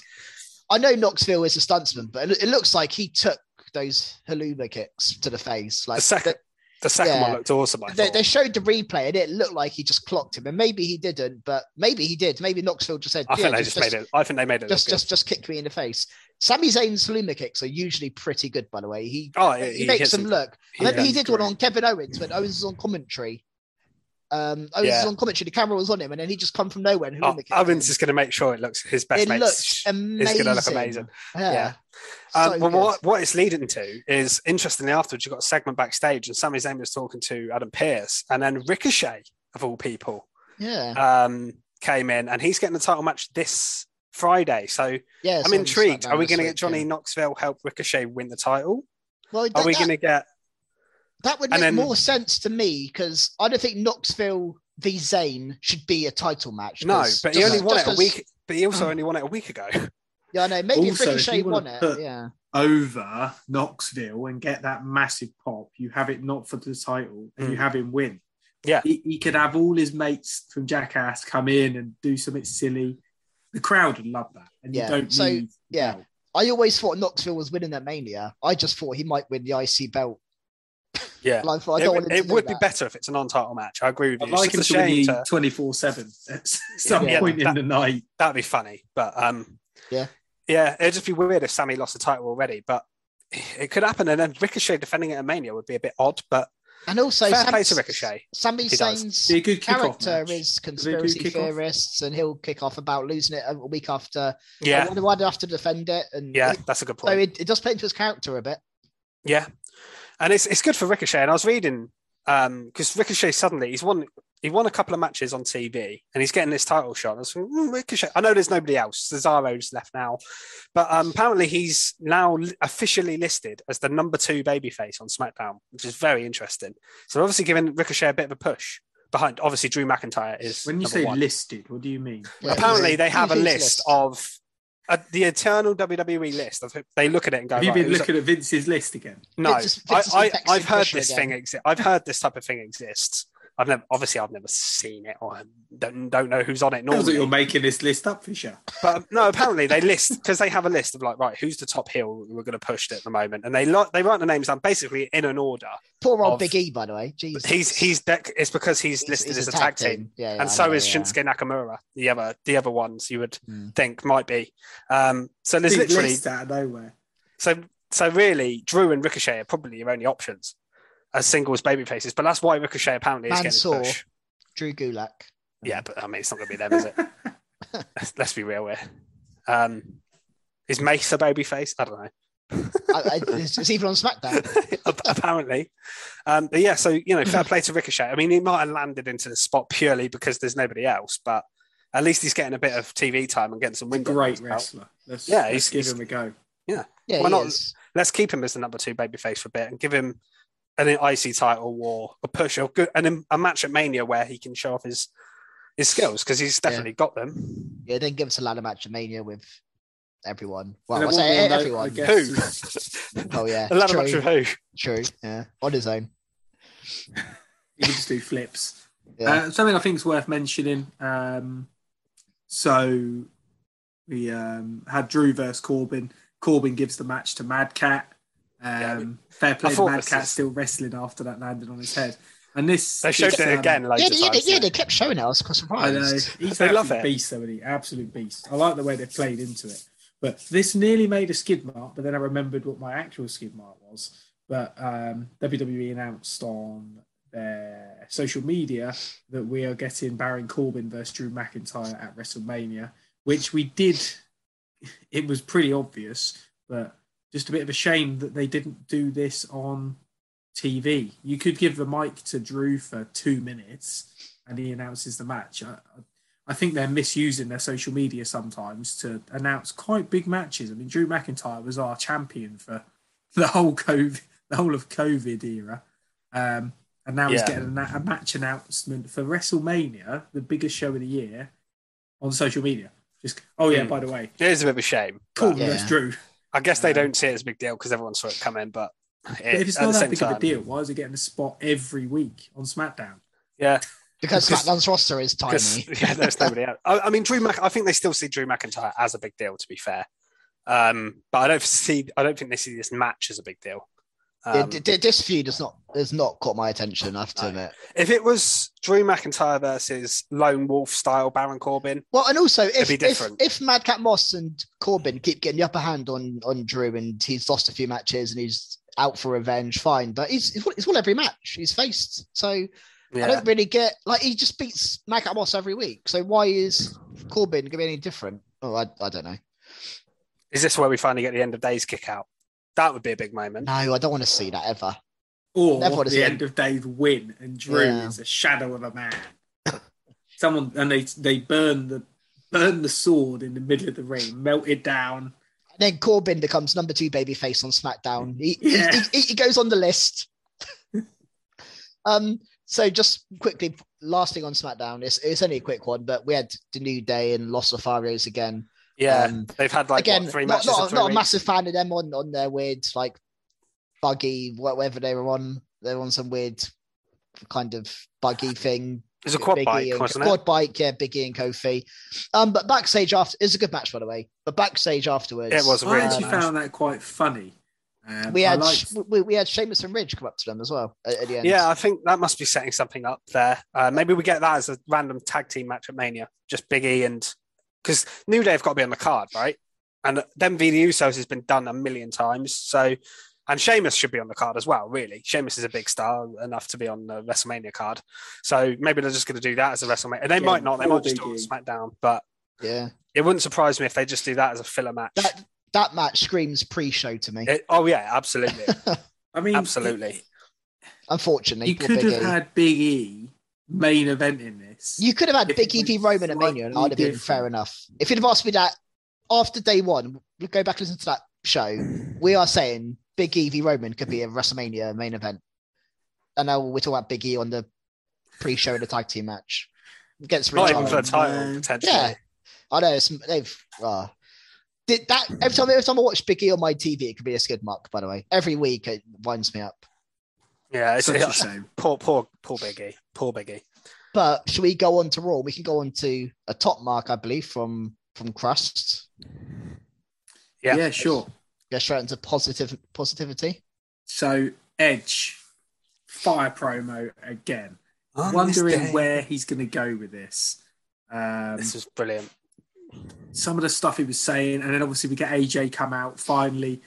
D: I know Knoxville is a stuntsman, but it, it looks like he took those Helluva kicks to the face. Like
C: the second, the second
D: yeah.
C: one looked awesome. I
D: they, they showed the replay and it looked like he just clocked him, and maybe he didn't, but maybe he did. Maybe Knoxville just said,
C: I think they
D: just,
C: just, made it. I think they made it.
D: just just just kicked me in the face." Sami Zayn's Helluva kicks are usually pretty good, by the way. He
C: oh,
D: he, makes them look. I remember he did one on Kevin Owens when Owens was on commentary. Um, Owens
C: Yeah.
D: was on commentary. The camera was on him, and then he just come from nowhere and
C: Oh, Owens is going to make sure it looks his best
D: It
C: mate.
D: looks
C: Is going to look amazing.
D: Yeah.
C: Yeah.
D: So
C: Um, well,
D: good.
C: what, what it's leading to is interestingly afterwards, you've got a segment backstage, and Sami Zayn was talking to Adam Pearce, and then Ricochet, of all people,
D: Yeah.
C: um, came in, and he's getting the title match this Friday. So
D: yeah.
C: I'm
D: on
C: intrigued. Are we going to get Johnny
D: yeah.
C: Knoxville help Ricochet win the title?
D: Well,
C: Are we going to get?
D: That would make
C: then-
D: more sense to me because I don't think Knoxville v Zayn should be a title match.
C: No, but he
D: just-
C: only won it a
D: 'cause-
C: week. But he also *clears throat* only won it a week ago.
D: Yeah, I know. Maybe if
E: Also, if
D: Ricochet
E: you
D: won it,
E: put-
D: yeah.
E: Over Knoxville and get that massive pop. You have it not for the title, and you
C: Mm.
E: have him win.
C: Yeah.
E: he, he could have all his mates from Jackass come in and do something silly. The crowd would love that, and
D: Yeah,
E: you don't
D: so,
E: need.
D: yeah.
E: belt.
D: I always thought Knoxville was winning that Mania. I just thought he might win the IC belt.
C: Yeah.
D: Like, I don't
C: it
D: want
C: would-
D: him
C: it
D: do
C: would be
D: that.
C: better if it's a non-title match. I agree with you.
E: I'd
C: It's
E: like him to
C: a
E: win
C: shame
E: the
C: to-
E: twenty four seven *laughs* at some
C: Yeah,
E: point in
C: that-
E: the night.
C: That'd be funny, but um,
D: Yeah.
C: yeah, it'd just be weird if Sami lost the title already. But it could happen, and then Ricochet defending it at Mania would be a bit odd. But
D: And also,
C: fair
D: Sam-
C: play to Ricochet.
D: Sami
C: He does.
D: Zayn's
E: Be a good kickoff
D: character is
E: Be a good
D: conspiracy
E: kickoff.
D: theorists, and he'll kick off about losing it a week after.
C: Yeah,
D: I wonder why they have to defend it. And
C: yeah,
D: it-
C: that's a good
D: so
C: point.
D: it, it does play into his character a bit.
C: Yeah, and it's it's good for Ricochet. And I was reading because Ricochet suddenly he's won he won a couple of matches on TV and he's getting this title shot. I was thinking, "Hmm, Ricochet. I know there's nobody else. Cesaro's left now, but um, apparently he's now officially listed as the number two babyface on SmackDown, which is very interesting. So obviously giving Ricochet a bit of a push behind. Obviously Drew McIntyre is
E: When you say
C: one.
E: listed, what do you mean?
C: Apparently they have a list of. Uh, the eternal WWE list. I think They look at it and go.
E: Have you
C: "Right,
E: been
C: who's-
E: looking at Vince's list again?
C: No,
D: Vince's-
C: I,
D: Vince's
C: I,
D: Vexing
C: I've heard this
D: again.
C: thing. Exi- I've heard this type of thing exists. I've never, obviously, I've never seen it or don't don't know who's on it
E: Knows that you're making this list up, Fisher.
C: But no, apparently they list because they have a list of like, right, who's the top heel we're going to push at the moment, and they lo- they write the names down basically in an order.
D: Poor old
C: Of-
D: Big E, by the way. Jesus.
C: He's he's de- it's because he's,
D: He's-
C: listed
D: he's
C: as a tag team.
D: Yeah, yeah, I
C: and so
D: know,
C: is
D: yeah.
C: Shinsuke Nakamura. The other, the other ones you would
D: Hmm.
C: think might be. Um, so there's
E: Big
C: literally
E: out of nowhere.
C: so so really, Drew and Ricochet are probably your only options as singles baby faces. But that's why Ricochet apparently is getting his
D: Mansoor.
C: push.
D: Drew Gulak.
C: Yeah, but I mean, it's not going to be them, is it? *laughs* let's, let's be real here. Um, is Mace a baby face? I don't know.
D: I, I, it's, it's even on SmackDown. *laughs*
C: Apparently. Um, but yeah, so you know, fair play to Ricochet. I mean, he might have landed into the spot purely because there's nobody else, but at least he's getting a bit of TV time and getting some win.
E: Great wrestler. Let's,
C: Yeah,
E: let's
C: he's-
E: give
C: he's-
E: him a go.
D: Yeah,
C: yeah
D: Why
C: not?
D: is.
C: Let's keep him as the number two babyface for a bit and give him an IC title or a push or good, and a match at Mania where he can show off his his skills because he's definitely got them.
D: Yeah, then give us a ladder match at Mania with everyone. Well, I say
E: one more note,
D: everyone.
E: I guess,
C: Who? *laughs*
D: Oh yeah,
C: a ladder
D: true,
C: match with who?
D: true. Yeah, on his own. *laughs*
E: He can just do flips.
D: Yeah.
E: Uh, something I think is worth mentioning. Um, so we um, had Drew versus Corbin. Corbin gives the match to Madcap. Um,
C: Yeah,
E: fair play
C: I
E: to
C: thought
E: Mad
C: this
E: Cat
C: is-
E: still wrestling after that landed on his head. And this
C: They showed
E: this,
C: it
E: um,
C: again loads
D: yeah, they, yeah,
C: times.
D: they, yeah, they kept showing it. I was quite
E: I know
D: surprised.
E: he's
C: They
E: an
C: love
E: absolute
C: it.
E: beast, though, isn't he? Absolute beast. I like the way they played into it. But this nearly made a skid mark, but then I remembered what my actual skid mark was. But um, WWE announced on their social media that we are getting Baron Corbin versus Drew McIntyre at WrestleMania, which we did. It was pretty obvious, but just a bit of a shame that they didn't do this on TV. You could give the mic to Drew for two minutes and he announces the match. I, I- think they're misusing their social media sometimes to announce quite big matches. I mean, Drew McIntyre was our champion for *laughs* the whole COVID, the whole of COVID era, um, and now he's getting a, a match announcement for WrestleMania, the biggest show of the year, on social media. Just oh yeah,
C: Hmm.
E: by the way,
C: It is a bit of a shame.
E: cool,
D: Yeah.
E: that's Drew.
C: I guess they
E: Um,
C: don't see it as a big deal because everyone saw it coming. But,
E: But
C: it-
E: if it's not that
C: same
E: big of a deal, why is he getting a spot every week on SmackDown?
C: yeah,
D: Because
C: Because-
D: SmackDown's roster is tiny.
C: because yeah, there's nobody else. I, I mean, Drew. Mac, I think they still see Drew McIntyre as a big deal. To be fair, um, but I don't see. I don't think they see this match as a big deal.
D: Yeah,
C: Um,
D: d- d- this feud has not has not caught my attention. I have to
C: No.
D: admit.
C: if it was Drew McIntyre versus Lone Wolf style Baron Corbin,
D: Well, and also if if, if Madcap Moss and Corbin keep getting the upper hand on on Drew and he's lost a few matches and he's out for revenge, fine. But he's he's won, he's won every match he's faced, so I don't really get like he just beats Madcap Moss every week. So why is Corbin going to be any different? Oh, I, I don't know.
C: is this where we finally get the end of days kick out? That would be a big moment.
D: No, I don't want to see that ever.
E: Or
D: Never wanna
E: the
D: see
E: end of days win and Drew
D: Yeah.
E: is a shadow of a man. *laughs* Someone and they they burn the burn the sword in the middle of the ring, melt it down.
D: And then Corbin becomes number two babyface on SmackDown. He, he-
E: Yeah.
D: he, he goes on the list. *laughs* um. So just quickly, last thing on SmackDown. It's, it's only a quick one, but we had the New Day and Los Lotharios again.
C: Yeah,
D: Um,
C: they've had like
D: again,
C: what, three
D: not,
C: matches.
D: not,
C: three
D: not a massive fan of them on on their weird like buggy whatever they were on. They're on some weird kind of buggy thing.
C: It was a quad
D: Big E
C: bike,
D: and-
C: wasn't
D: quad
C: it?
D: bike, yeah, Biggie and Kofi. Um, but backstage after is a good match by the way. But backstage afterwards,
C: It was a
E: I
C: really
E: actually
C: match.
E: found that quite funny. Um,
D: we had
E: liked-
D: we, we had Sheamus and Ridge come up to them as well at, at the end.
C: Yeah, I think that must be setting something up there. Uh, maybe we get that as a random tag team match at Mania, just Big E and because New Day have got to be on the card, right? And them v the Usos has been done a million times. So, and Sheamus should be on the card as well. Really, Sheamus is a big star enough to be on the WrestleMania card. So maybe they're just going to do that as a WrestleMania. And they
E: Yeah,
C: might not. They might just do it on SmackDown. But
D: yeah.
C: it wouldn't surprise me if they just do that as a filler match.
D: That that match screams pre-show to me.
C: It- oh yeah, absolutely, *laughs*
E: I mean,
C: absolutely.
D: Unfortunately,
E: You could have had Big E main event in this.
D: You could have had
E: if
D: Big
E: it
D: E v Roman at Mania, and I'd have been fair enough. If you'd have asked me that after day one, we go back and listen to that show. We are saying Big E v Roman could be a WrestleMania main event. And now we're talking about Big E on the pre-show in the tag team match against
C: Not
D: Rich
C: even for
D: Holland.
C: the title potentially.
D: Yeah, I know it's, they've. Uh, did that every time? Every time I watch Big E on my TV, it could be a skid mark. By the way, every week it winds me up.
C: Yeah, it's,
E: Such a
C: it's *laughs*
E: shame.
C: poor, poor, poor Biggie, poor Biggie.
D: But should we go on to Raw? We can go on to a top mark, I believe, from from Crust.
C: Yeah.
E: Yeah, sure.
D: Go straight into positive positivity.
E: So Edge, fire promo again.
C: On this
E: Wondering where he's going to go with this. Um,
C: This was brilliant.
E: some of the stuff he was saying, and then obviously we get AJ come out. Finally,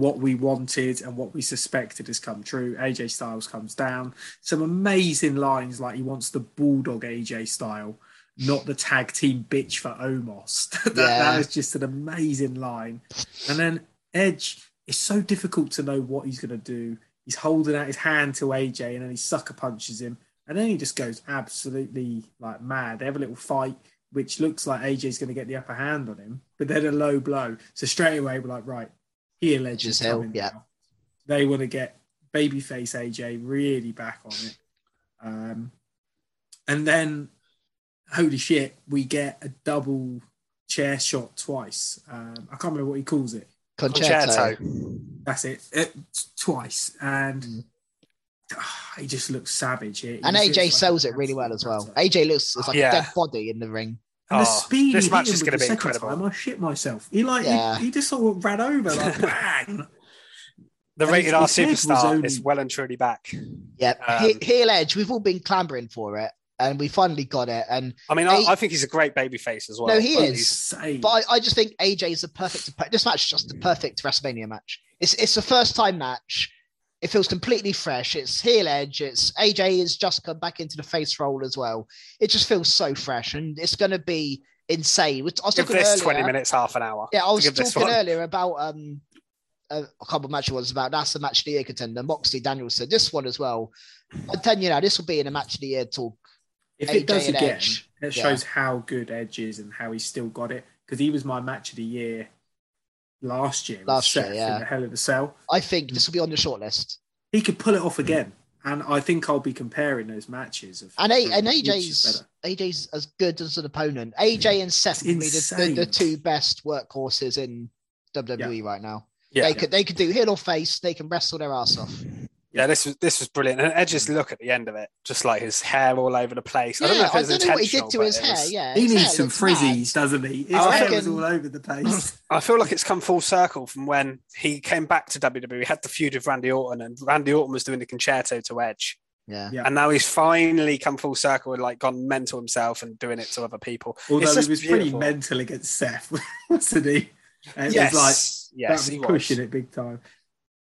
E: what we wanted and what we suspected has come true. AJ Styles comes down. Some amazing lines like he wants the bulldog AJ style, not the tag team bitch for Omos. *laughs* that,
D: Yeah.
E: that was just an amazing line. And then Edge, it's so difficult to know what he's going to do. He's holding out his hand to AJ, and then he sucker punches him, and then he just goes absolutely like mad. They have a little fight which looks like AJ's going to get the upper hand on him, but then a low blow. So straight away, we're like, right, heel edge is
D: hell,
E: coming
D: yeah.
E: now. They want to get babyface AJ really back on it. Um, and then, holy shit, we get a double chair shot twice. Um, I can't remember what he calls it.
D: Con-Chair-To.
C: Con-Chair-To.
E: That's it, it twice. And
D: Mm.
E: ah, he just looks savage here. He
D: And AJ
E: looks like
D: sells it really well as well. AJ looks like
C: Yeah.
D: a dead body in the ring.
E: And the
C: Oh,
E: speed
C: this
E: he
C: match
E: hit
C: is
E: him
C: going to
E: with
C: be
E: the second
C: incredible.
E: Time, I shit myself. He like
D: Yeah.
E: he, he just sort of ran over like bang. *laughs*
C: The
E: And
C: rated
E: his-
C: R
E: was
C: superstar
E: only-
C: is well and truly back.
D: Yep.
C: Um,
D: He- heel edge. We've all been clamoring for it, and we finally got it. And
C: I mean, I, think he's a great babyface as well.
D: No, he
C: But
D: is.
E: Insane.
D: but I, I just think AJ is the perfect. This match is just the perfect WrestleMania match. It's it's a first time match. It feels completely fresh. It's heel edge. It's AJ has just come back into the face role as well. It just feels so fresh, and it's going to be insane. I was
C: Give
D: talking
C: this
D: earlier,
C: 20 minutes, half an hour.
D: Yeah, I was talking earlier about um a, a couple of matches was about that's the match of the year contender, Moxley Danielson. This one as well. I'm telling you now, this will be in a match of the year talk.
E: if
D: AJ
E: it does again,
D: Edge.
E: it
D: Yeah.
E: shows how good Edge is and how he's still got it. Because he was my match of the year last year.
D: Last year, yeah.
E: In the Hell of a Cell.
D: I think mm. this will be on the short list.
E: He could pull it off again. And I think I'll be comparing those matches. Of
D: And, A- and AJ's. AJ's as good as an opponent. AJ and Seth be the, the, the two best workhorses in WWE right now.
C: Yeah.
D: They could they could do heel or face. They can wrestle their ass off.
C: Yeah, this was this was brilliant. And Edge's mm. look at the end of it, just like his hair all over the place. Yeah, I don't know if it was
D: what he
C: intentional.
D: did to his hair.
C: was-
D: Yeah,
E: He needs some
D: looks mad.
E: frizzies, doesn't he? His
C: I
E: hair was
D: reckon-
E: all over the place. *laughs*
C: I feel like it's come full circle from when he came back to WWE, had the feud with Randy Orton, and Randy Orton was doing the Con-Chair-To to Edge.
D: Yeah.
E: Yeah.
C: And now he's finally come full circle and like gone mental himself and doing it to other people.
E: Although he
C: just
E: was pretty mental against Seth, *laughs* wasn't he? And
C: Yes,
E: it was like
C: yes,
E: that
C: he
E: was
C: was.
E: pushing it big time.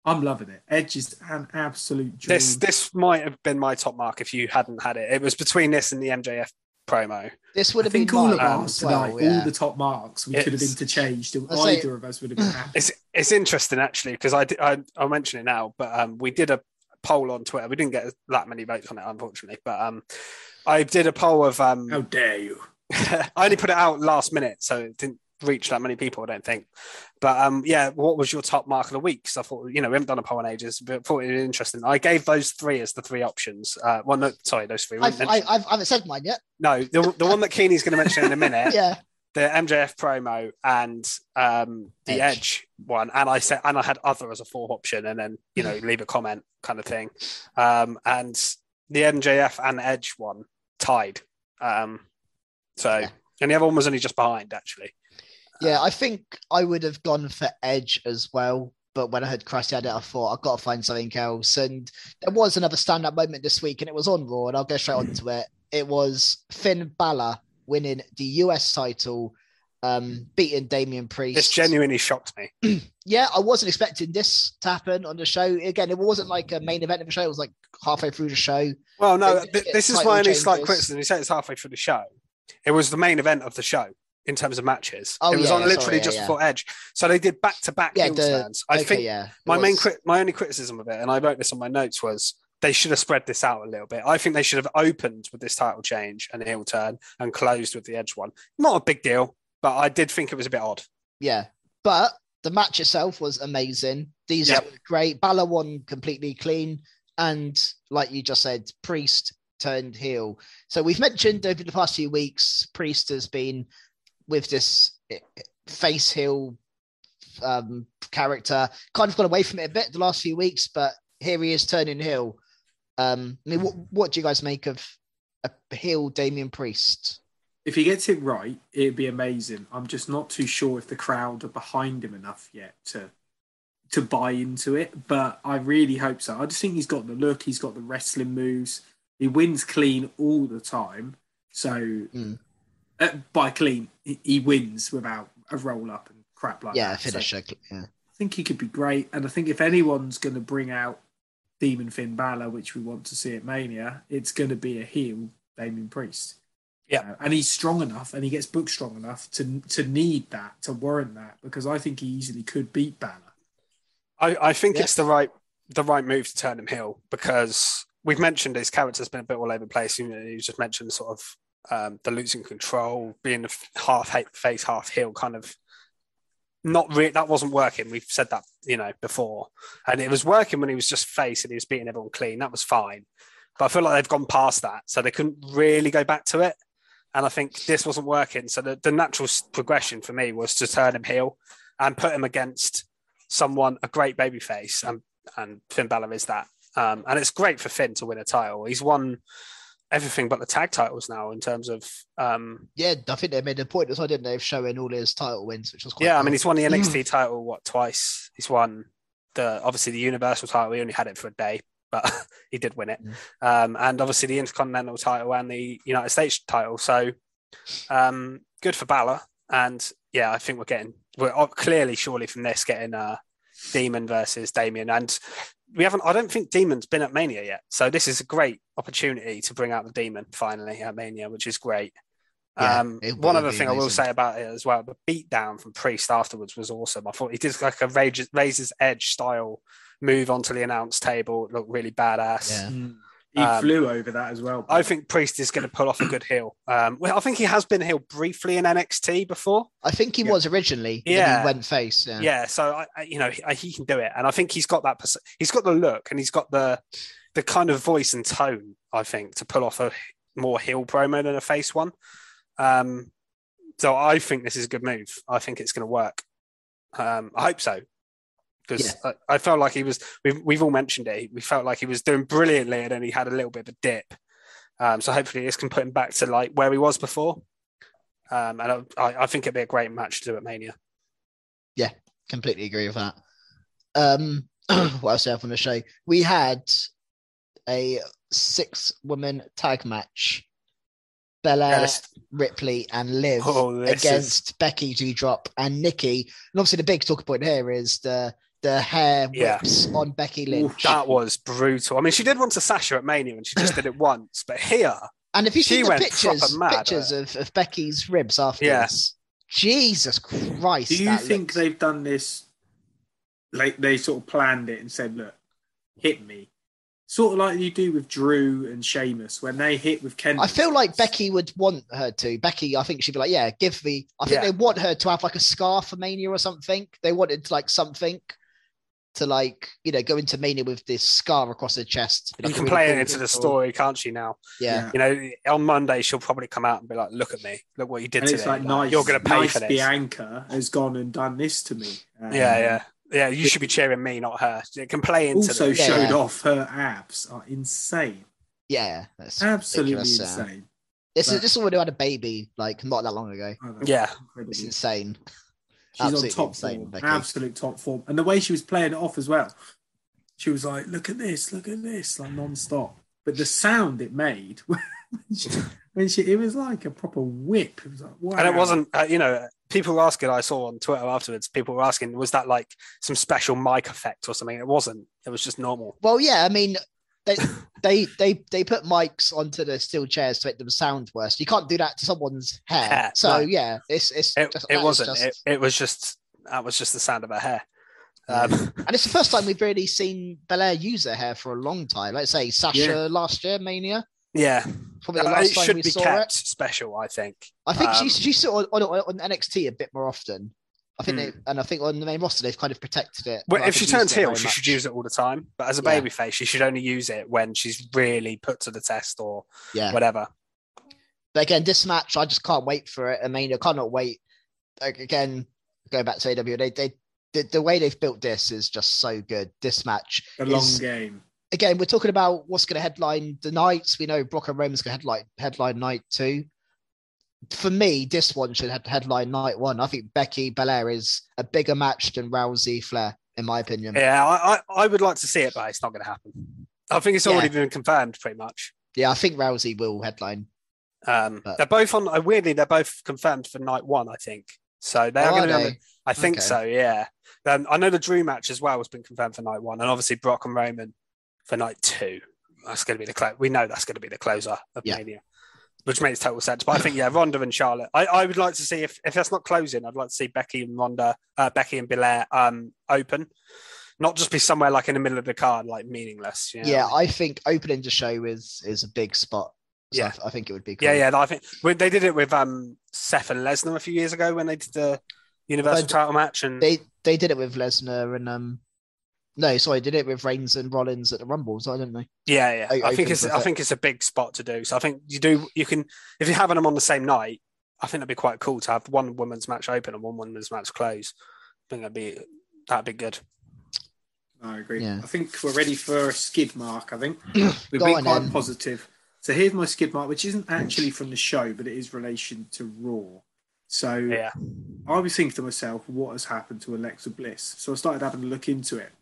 E: I'm loving it. Edge is an absolute dream.
C: This this might have been my top mark if you hadn't had it. It was between this and the MJF promo.
D: This would
E: I
D: have been
E: think all of
D: mine
C: um,
E: ours
D: as well,
E: tonight,
D: yeah.
E: all the top marks, we could have interchanged.
D: I'd say-
E: Either of us would have been happy.
C: It's it's interesting actually because I, I I'll mention it now, but um, we did a poll on Twitter. We didn't get that many votes on it, unfortunately, but um, I did a poll of um,
E: How dare you? *laughs*
C: I only put it out last minute, so it didn't reach that many people. I don't think. But um, yeah, what was your top mark of the week? Because I thought you know we haven't done a poll in ages, but I thought it was interesting. I gave those three as the three options. Uh, well, no, sorry, those three.
D: I've, I, I've, I haven't said mine yet.
C: no, the, the one that Keeney's going to mention in a minute, *laughs*
D: Yeah.
C: the MJF promo and um, the
D: Edge.
C: Edge. one, and I said, and I had other as a fourth option, and then you know leave a comment kind of thing, um, and the MJF and Edge one tied. Um, so,
D: Yeah.
C: and the other one was only just behind actually.
D: Yeah, I think I would have gone for Edge as well. But when I heard Christy had it, I thought I've got to find something else. And there was another stand-up moment this week, and it was on Raw, and I'll go straight onto it. It was Finn Balor winning the US title, um, beating Damian Priest.
C: This genuinely shocked me. *clears throat*
D: yeah, I wasn't expecting this to happen on the show. Again, it wasn't like a main event of the show. It was like halfway through the show.
C: Well, no,
D: They-
C: th-
D: they
C: this is my only slight criticism. You say it's halfway through the show. It was the main event of the show in terms of matches.
D: Oh,
C: it was
D: yeah,
C: on
D: sorry,
C: literally
D: yeah,
C: just
D: yeah.
C: before Edge, so they did back to back heel turns. I
D: okay,
C: think
D: yeah,
C: my main
D: was.
C: crit- my only criticism of it, and I wrote this on my notes, was they should have spread this out a little bit. I think they should have opened with this title change and heel turn and closed with the Edge one. Not a big deal, but I did think it was a bit odd.
D: Yeah, but the match itself was amazing. These
C: Yeah.
D: were great. Balor won completely clean, and like you just said, Priest turned heel. So we've mentioned over the past few weeks, Priest has been with this eh, face heel um, character, kind of gone away from it a bit the last few weeks, but here he is turning heel. Um, I mean, what what do you guys make of a heel Damian Priest?
E: If he gets it right, it'd be amazing. I'm just not too sure if the crowd are behind him enough yet to to buy into it, but I really hope so. I just think he's got the look, he's got the wrestling moves. He wins clean all the time. So
D: Mm.
E: Uh, by clean, he, he wins without a roll up and crap like
D: yeah,
E: that. So
D: finisher. Yeah.
E: I think he could be great. And I think if anyone's going to bring out Demon Finn Balor, which we want to see at Mania, it's going to be a heel Damian Priest.
C: Yeah.
E: Uh, and he's strong enough and he gets booked strong enough to to need that, to warrant that, because I think he easily could beat Balor.
C: I, I think
D: Yeah.
C: it's the right the right move to turn him heel because we've mentioned his character's been a bit all over the place. You, know, you just mentioned sort of um, the losing control, being a half face, half heel, kind of not really. That wasn't working. We've said that you know before, and it was working when he was just face and he was beating everyone clean. That was fine, but I feel like they've gone past that, so they couldn't really go back to it. And I think this wasn't working. So the, the natural progression for me was to turn him heel and put him against someone a great baby face, and and Finn Balor is that. Um, and it's great for Finn to win a title. He's won everything but the tag titles now in terms of um,
D: Yeah, I think they made a point as i didn't they, of showing all his title wins, which was quite
C: yeah. I mean, he's won the *clears throat* NXT title what twice. He's won the obviously the Universal title. He only had it for a day, but *laughs* he did win it. Um, and obviously the Intercontinental title and the United States title. So um, good for Balor. And yeah, I think we're getting we're clearly surely from this getting uh, Demon versus Damian. And we haven't. I don't think Demon's been at Mania yet. So this is a great opportunity to bring out the Demon finally at Mania, which is great.
D: Yeah,
C: um, one other
D: be
C: thing I will say about it as well, the beatdown from Priest afterwards was awesome. I thought he did like a Razor's Edge style move onto the announce table. It looked really badass.
D: Yeah.
E: He
C: Um,
E: flew over that as well.
C: I think Priest is going to pull off a good heel. Um, well, I think he has been heel briefly in NXT before.
D: I think he
E: Yeah.
D: was originally.
C: Yeah.
D: he went face. Yeah.
C: Yeah, so I, I, you know, he, he can do it, and I think he's got that. pers- He's got the look, and he's got the the kind of voice and tone. I think to pull off a more heel promo than a face one. Um, so I think this is a good move. I think it's going to work. Um, I hope so. Because I, I felt like he was, we've, we've all mentioned it. We felt like he was doing brilliantly, and then he had a little bit of a dip. Um, so hopefully, this can put him back to like where he was before. Um, and I, I think it'd be a great match to do at Mania.
D: Yeah, completely agree with that. Um, *clears throat* what else do I have on the show? We had a six woman tag match. Bella,
C: Yeah,
D: Ripley, and Liv
C: Oh,
D: against Becky, Drop, and Nikki. And obviously, the big talking point here is the the hair
C: Yeah.
D: whips on Becky Lynch.
C: That was brutal. I mean, she did want to Sasha at Mania and she just did it *laughs* once, but here,
D: and if you see the pictures, pictures of, of Becky's ribs after, afterwards, Jesus Christ!
E: Do you think
D: looks-
E: they've done this? Like they sort of planned it and said, "Look, hit me," sort of like you do with Drew and Sheamus when they hit with Ken.
D: I feel like Becky would want her to. Becky, I think she'd be like, "Yeah, give me." I think
C: Yeah.
D: they want her to have like a scar for Mania or something. They wanted like something to like you know go into Mania with this scar across her chest.
C: you
D: Like a
C: can
D: really
C: play it into the story, can't she? Now,
D: Yeah,
C: you know, on Monday she'll probably come out and be like, "Look at me, look what you did
E: and
C: to
E: it's
C: me.
E: like nice.
C: You're going to pay
E: nice
C: for this."
E: Bianca has gone and done this to me. Um,
C: Yeah, yeah, yeah. You should be cheering me, not her. It can play into
E: Also
C: the,
D: Yeah.
E: showed off her abs are insane,
D: yeah, that's
E: absolutely
D: ridiculous, uh,
E: insane.
D: This is this is who had a baby like not that long ago.
E: Oh,
C: Yeah.
E: incredible.
D: It's insane.
E: She's on top
D: insane,
E: form,
D: Becky.
E: absolute top form, and the way she was playing it off as well. She was like, "Look at this, look at this," like non-stop. But the sound it made *laughs* when she, when she it was like a proper whip. It was like, wow.
C: and it wasn't. Uh, you know, people were asking. I saw on Twitter afterwards. People were asking, "Was that like some special mic effect or something?" It wasn't. It was just normal.
D: Well, yeah, I mean, they *coughs* they they they put mics onto the steel chairs to make them sound worse. You can't do that to someone's hair.
C: Hair,
D: so
C: no.
D: yeah, it's it's
C: It,
D: just,
C: it wasn't.
D: just-
C: It, it was just. That was just the sound of her hair. Um, *laughs*
D: and it's the first time we've really seen Belair use her hair for a long time. Let's say Sasha
E: Yeah.
D: last year, Mania.
C: yeah,
D: Probably the
C: Uh,
D: last
C: it
D: time
C: should
D: we
C: be
D: saw
C: kept
D: it.
C: special. I think.
D: I think
C: Um,
D: she's she's on, on, on NXT a bit more often. I think hmm. they and I think on the main roster they've kind of protected it.
C: Well,
D: but
C: if she turns heel,
D: very
C: she should use it all the time. But as a
D: Yeah.
C: babyface, she should only use it when she's really put to the test or
D: Yeah.
C: whatever.
D: But again, this match, I just can't wait for it. I mean, I cannot wait. Like, again, going back to AW, they, they the, the way they've built this is just so good. This match
E: a long
D: is-
E: game.
D: again, we're talking about what's going to headline the nights. We know Brock and Roman's going to headline headline night two. For me, this one should have headline night one. I think Becky Belair is a bigger match than Rousey Flair, in my opinion.
C: Yeah, I, I, I would like to see it, but it's not going to happen. I think it's already
D: Yeah.
C: been confirmed pretty much.
D: Yeah, I think Rousey will headline.
C: Um,
D: But-
C: they're both on. uh, Weirdly, they're both confirmed for night one. I think so. They
D: Oh,
C: are
D: are
C: going to.
D: they?
C: I think
D: Okay.
C: so. Yeah. Um, I know the Drew match as well has been confirmed for night one, and obviously Brock and Roman for night two. That's going to be the close. We know that's going to be the closer of
D: Yeah.
C: Mania, which makes total sense. But I think yeah, Ronda and Charlotte. I, I would like to see if if that's not closing, I'd like to see Becky and Ronda, uh, Becky and Belair um open, not just be somewhere like in the middle of the card, like meaningless. You know?
D: Yeah, I think opening the show is is a big spot. So
C: Yeah.
D: I, I think it would be cool.
C: Yeah, yeah. I think they did it with um Seth and Lesnar a few years ago when they did the Universal
D: But
C: title match, and
D: They they did it with Lesnar and um no, sorry, I did it with Reigns and Rollins at the Rumbles, I don't know.
C: yeah, yeah.
D: I-
C: I, think it's I
D: it.
C: think it's a big spot to do. So I think you do you can if you're having them on the same night, I think that'd be quite cool to have one women's match open and one women's match close. I think that'd be that'd be good.
E: I agree.
D: Yeah.
E: I think we're ready for a skid mark. I think *clears throat* we've been quite
D: then.
E: positive. So here's my skid mark, which isn't actually from the show, but it is relation to Raw. So
C: Yeah,
E: I was thinking to myself, what has happened to Alexa Bliss? So I started having a look into it.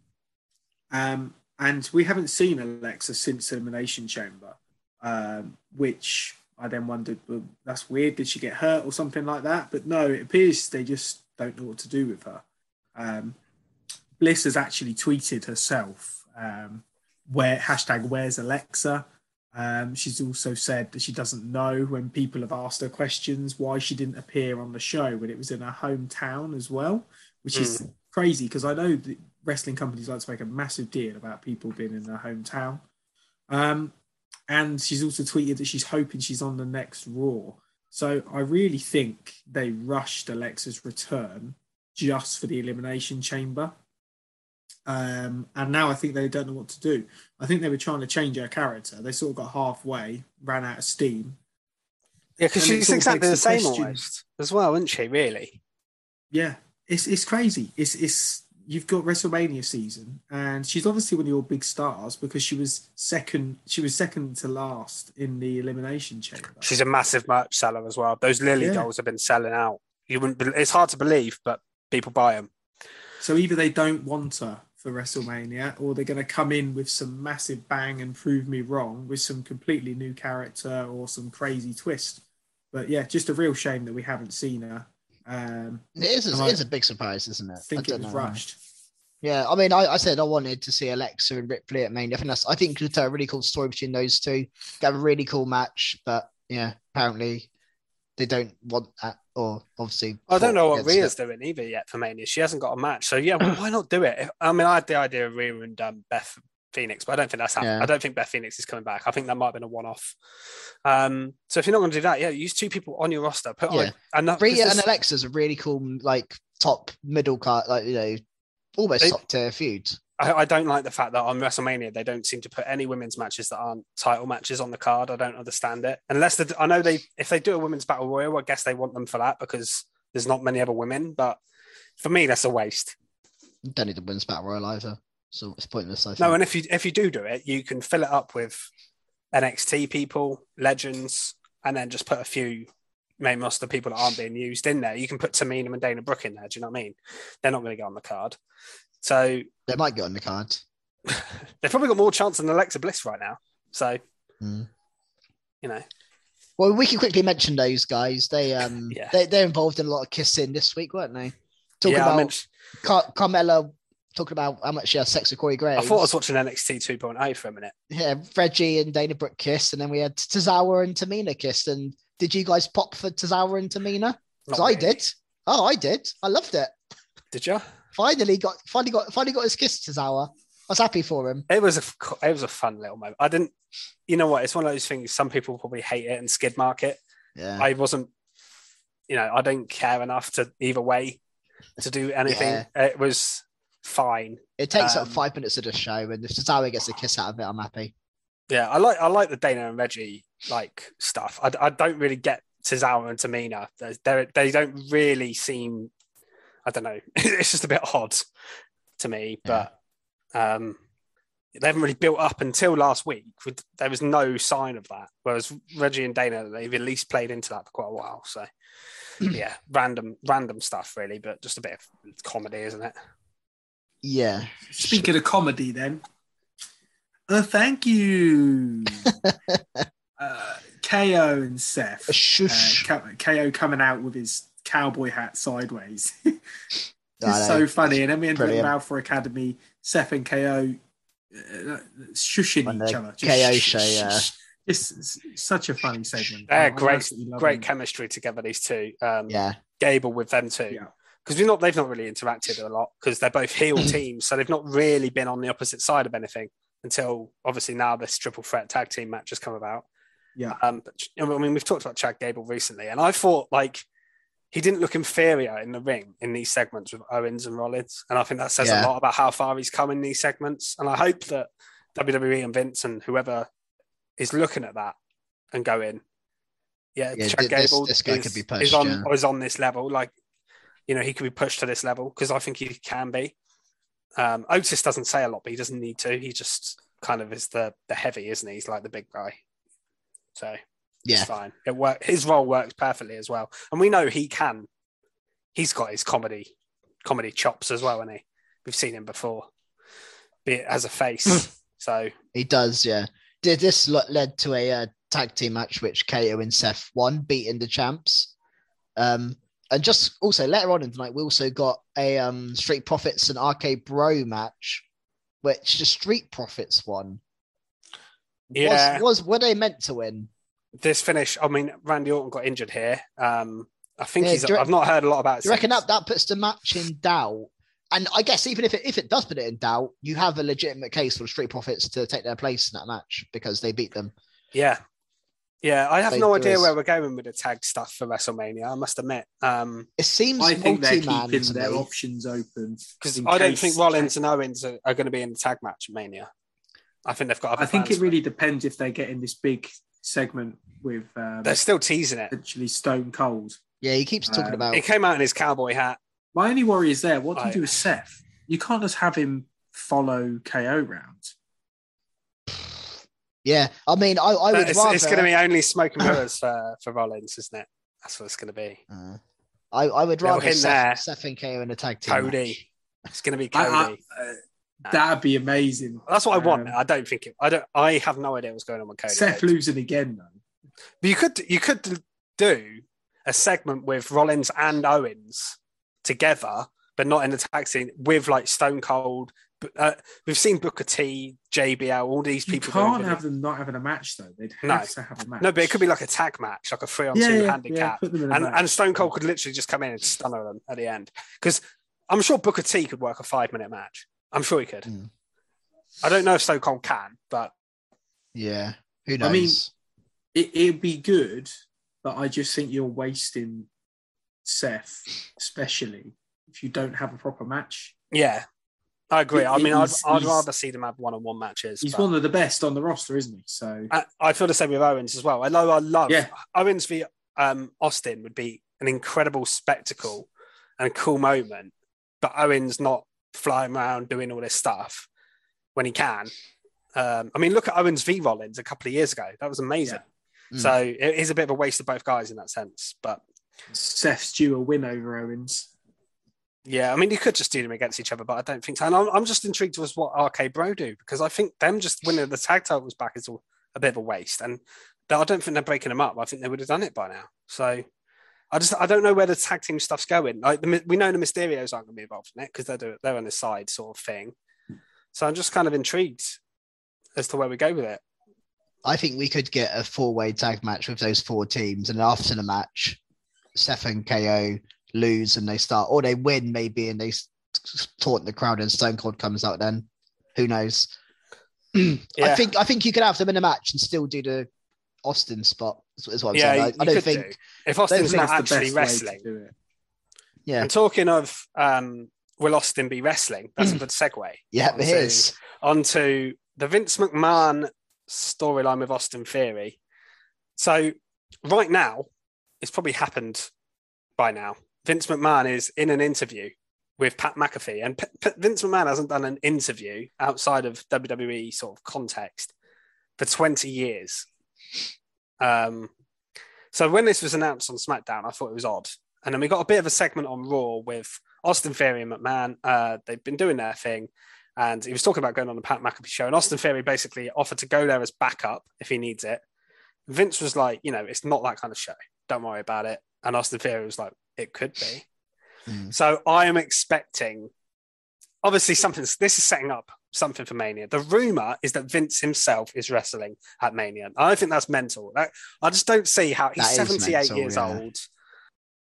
E: Um, and we haven't seen Alexa since Elimination Chamber, um, which I then wondered, well, that's weird. Did she get hurt or something like that? But no, it appears they just don't know what to do with her. Um, Bliss has actually tweeted herself, um, where hashtag where's Alexa? Um, she's also said that she doesn't know when people have asked her questions why she didn't appear on the show when it was in her hometown as well, which is crazy because I know that wrestling companies like to make a massive deal about people being in their hometown. Um, and she's also tweeted that she's hoping she's on the next Raw. So I really think they rushed Alexa's return just for the Elimination Chamber. Um, and now I think they don't know what to do. I think they were trying to change her character. They sort of got halfway, ran out of steam.
C: yeah, because she's exactly the
E: the
C: same
E: question-
C: almost as well, isn't she? Really?
E: Yeah, it's it's crazy. It's it's you've got WrestleMania season, and she's obviously one of your big stars because she was second. She was second to last in the Elimination Chamber.
C: She's a massive merch seller as well. Those Lily
E: Yeah.
C: dolls have been selling out. You wouldn't. be- It's hard to believe, but people buy them.
E: So either they don't want her for WrestleMania, or they're going to come in with some massive bang and prove me wrong with some completely new character or some crazy twist. But yeah, just a real shame that we haven't seen her. Um,
D: It is,
E: And
D: a,
E: I-
D: it is a big surprise, isn't it?
E: I think it was
D: know
E: rushed.
D: Yeah, I mean, I, I said I wanted to see Alexa and Ripley at Mania. I think that's, I think it could tell a really cool story between those two. Have a really cool match, but yeah, apparently they don't want that, or obviously.
C: I don't know what
D: against
C: Rhea's
D: it.
C: doing either yet for Mania. She hasn't got a match, so yeah, well, *clears throat* why not do it? If- I mean, I had the idea of Rhea and um, Beth Phoenix, but I don't think that's happening.
D: Yeah.
C: I don't think Beth Phoenix is coming back. I think that might have been a one-off. Um, so if you're not going to do that, yeah, use two people on your roster. Put
D: Yeah.
C: on and that,
D: Rhea and Alexa's a really cool, like top middle card, like you know, almost top tier feud.
C: I, I don't like the fact that on WrestleMania they don't seem to put any women's matches that aren't title matches on the card. I don't understand it. Unless they, I know they, if they do a women's battle royal, I guess they want them for that because there's not many other women. But for me, that's a waste.
D: Don't need the women's battle royal either, so it's pointless. I think.
C: No, and if you if you do do it, you can fill it up with NXT people, legends, and then just put a few main roster people that aren't being used in there. You can put Tamina and Dana Brooke in there. Do you know what I mean? They're not going to get on the card, so
D: they might get on the card. *laughs*
C: they've probably got more chance than Alexa Bliss right now. So
D: Mm.
C: you know,
D: Well, we can quickly mention those guys. They um *laughs*
C: Yeah.
D: they they're involved in a lot of kissing this week, weren't they? Talking
C: yeah,
D: about
C: mentioned,
D: Car- Carmella talking about how much she has sex with Corey Graves.
C: I thought I was watching NXT 2.0 for a minute.
D: yeah, Reggie and Dana Brooke kissed, and then we had Tozawa and Tamina kissed. And did you guys pop for Tozawa and Tamina? Because I did. Oh, I did. I loved it.
C: Did you?
D: Finally got finally got finally got his kiss, Tozawa. I was happy for him.
C: It was a it was a fun little moment. I didn't, you know what? It's one of those things. Some people probably hate it and skid mark it.
D: Yeah.
C: I wasn't, you know, I don't care enough to either way to do anything.
D: Yeah.
C: It was fine.
D: it takes
C: um,
D: up five minutes of the show, and if Tozawa gets a kiss out of it, I'm happy.
C: Yeah, I like I like the Dana and Reggie like stuff. I, I don't really get Tozawa and Tamina. They're, they don't really seem. I don't know. *laughs* it's just a bit odd to me,
D: Yeah.
C: but um, they haven't really built up until last week. With, there was no sign of that. Whereas Reggie and Dana, they've at least played into that for quite a while. So *clears throat* yeah, random random stuff really, but just a bit of comedy, isn't it?
D: Yeah.
E: Speaking of comedy, then, uh, thank you, *laughs* uh, KO and Seth.
D: A shush.
E: Uh, KO coming out with his cowboy hat sideways. *laughs* It's
D: know.
E: so funny. And then we ended up
D: Brilliant.
E: at Alpha Academy, Seth and KO uh, shushing
D: When
E: each
D: the
E: other.
D: KO
E: shh,
D: show,
E: shh,
D: yeah.
E: shh. It's, it's such a funny segment.
C: They're great, great
E: it.
C: chemistry together. These two, um,
D: Yeah.
C: Gable with them too,
E: Yeah.
C: Because we've not they've not really interacted a lot because they're both heel teams, so they've not really been on the opposite side of anything until obviously now this triple threat tag team match has come about.
E: Yeah.
C: Um, but I mean, we've talked about Chad Gable recently, and I thought like he didn't look inferior in the ring in these segments with Owens and Rollins, and I think that says
D: Yeah.
C: a lot about how far he's come in these segments. And I hope that WWE and Vince and whoever is looking at that and going, yeah,
D: Yeah,
C: Chad
D: this-
C: Gable
D: this
C: is, is on
D: yeah.
C: is on this level, like you know he could be pushed to this level because I think he can be. Um, Otis doesn't say a lot, but he doesn't need to. He just kind of is the the heavy, isn't he? He's like the big guy. So
D: Yeah.
C: it's fine. It work. His role works perfectly as well, and we know he can. He's got his comedy comedy chops as well, and he we've seen him before, be it as a face. so
D: He does, yeah. Did this led to a uh, tag team match which KO and Seth won, beating the champs. Um, and just also later on in the night, we also got a um Street Profits and RK Bro match, which the Street Profits won.
C: Yeah.
D: Was, was were they meant to win?
C: this finish, I mean, Randy Orton got injured here. Um, I think
D: Yeah,
C: he's. I've not heard a lot about. it
D: Do you reckon that, that puts the match in doubt? And I guess even if it if it does put it in doubt, you have a legitimate case for the Street Profits to take their place in that match because they beat them.
C: Yeah. Yeah, I have
D: They-
C: no idea
D: is-
C: where we're going with the tag stuff for WrestleMania. I must admit, um,
D: It seems
E: I think they're keeping their
D: me.
E: options open
C: because I don't think Rollins and Owens are, are going to be in the tag match at Mania. I think they've got. Other
E: I think it
C: for
E: really depends if they get in this big segment with um,
C: They're still teasing it.
E: potentially Stone Cold.
D: Yeah, he keeps talking
E: Um,
D: about.
C: It came out in his cowboy hat.
E: My only worry is there. What do you do with Seth? You can't just have him follow KO round.
D: Yeah, I mean, I, I would
C: it's,
D: rather.
C: it's going to be only smoke and mirrors for, for Rollins, isn't it? That's what it's going to be.
D: Uh, I, I would rather
C: hint there.
D: Seth, Seth and KO in a tag team.
C: Cody.
D: match.
C: It's going to be
E: I- I-
C: Cody.
E: uh, that'd be amazing.
C: That's what I want.
E: Um,
C: I don't think it. I don't. I have no idea what's going on with Cody.
E: Seth losing again though.
C: But you could you could do a segment with Rollins and Owens together, but not in the tag team with like Stone Cold. But, Uh, we've seen Booker T, JBL, all these people. doing
E: can't have them not having a match though. They'd have
C: No.
E: to have a match.
C: No, but it could be like a tag match, like a three on
E: yeah,
C: two
E: yeah, yeah,
C: handicap,
E: put them in a
C: and and Stone Cold could literally just come in and stunner them at the end. Because I'm sure Booker T could work a five minute match. I'm sure he could.
D: Mm.
C: I don't know if Stone Cold can, but
D: Yeah, who knows?
E: I mean- it, it'd be good, but I just think you're wasting Seth, especially if you don't have a proper match.
C: yeah, I agree. I mean, I'd, I'd rather see them have one on one matches.
E: He's
C: but-
E: one of the best on the roster, isn't he? So
C: I, I feel the same with Owens as well. I know I love
E: Yeah.
C: Owens v um, Austin would be an incredible spectacle and a cool moment, but Owens not flying around doing all this stuff when he can. Um, I mean, look at Owens v Rollins a couple of years ago. That was amazing.
D: Yeah.
C: So it is a bit of a waste of both guys in that sense. But
E: Seth's due a win over Owens.
C: Yeah, I mean, you could just do them against each other, but I don't think so. And I'm, I'm just intrigued as what RK Bro do because I think them just winning the tag titles back is all, a bit of a waste. And I don't think they're breaking them up. I think they would have done it by now. So I just I don't know where the tag team stuff's going. Like the, we know the Mysterios aren't going to be involved in it because they're they're on the side sort of thing. So I'm just kind of intrigued as to where we go with it.
D: I think we could get a four-way tag match with those four teams, and after the match, and KO lose and they start, or they win maybe, and they taunt the crowd, and Stone Cold comes out. Then, who knows? *clears throat* I think I think you could have them in a match and still do the Austin spot. Is, what I'm
C: Yeah,
D: saying. I,
C: you
D: I don't think.
C: do. If Austin's not actually
E: best way to
C: wrestling.
D: Yeah,
C: and talking of um, will Austin be wrestling? That's a *clears throat* good segue.
D: yeah,
C: onto-
D: it is.
C: onto the Vince McMahon storyline with Austin Theory. So right now, it's probably happened by now. Vince McMahon is in an interview with Pat McAfee, and P- P- Vince McMahon hasn't done an interview outside of WWE sort of context for 20 years. Um, so when this was announced on SmackDown, I thought it was odd. And then we got a bit of a segment on Raw with Austin Theory and McMahon. Uh, they've been doing their thing. And he was talking about going on the Pat McAfee show. And Austin Theory basically offered to go there as backup if he needs it. Vince was like, you know, it's not that kind of show. Don't worry about it. And Austin Theory was like, it could be.
D: Mm.
C: So I am expecting, obviously, something. This is setting up something for Mania. The rumor is that Vince himself is wrestling at Mania. I think that's mental. That, I just don't see how he's
D: That is
C: 78
D: mental,
C: years
D: yeah.
C: old.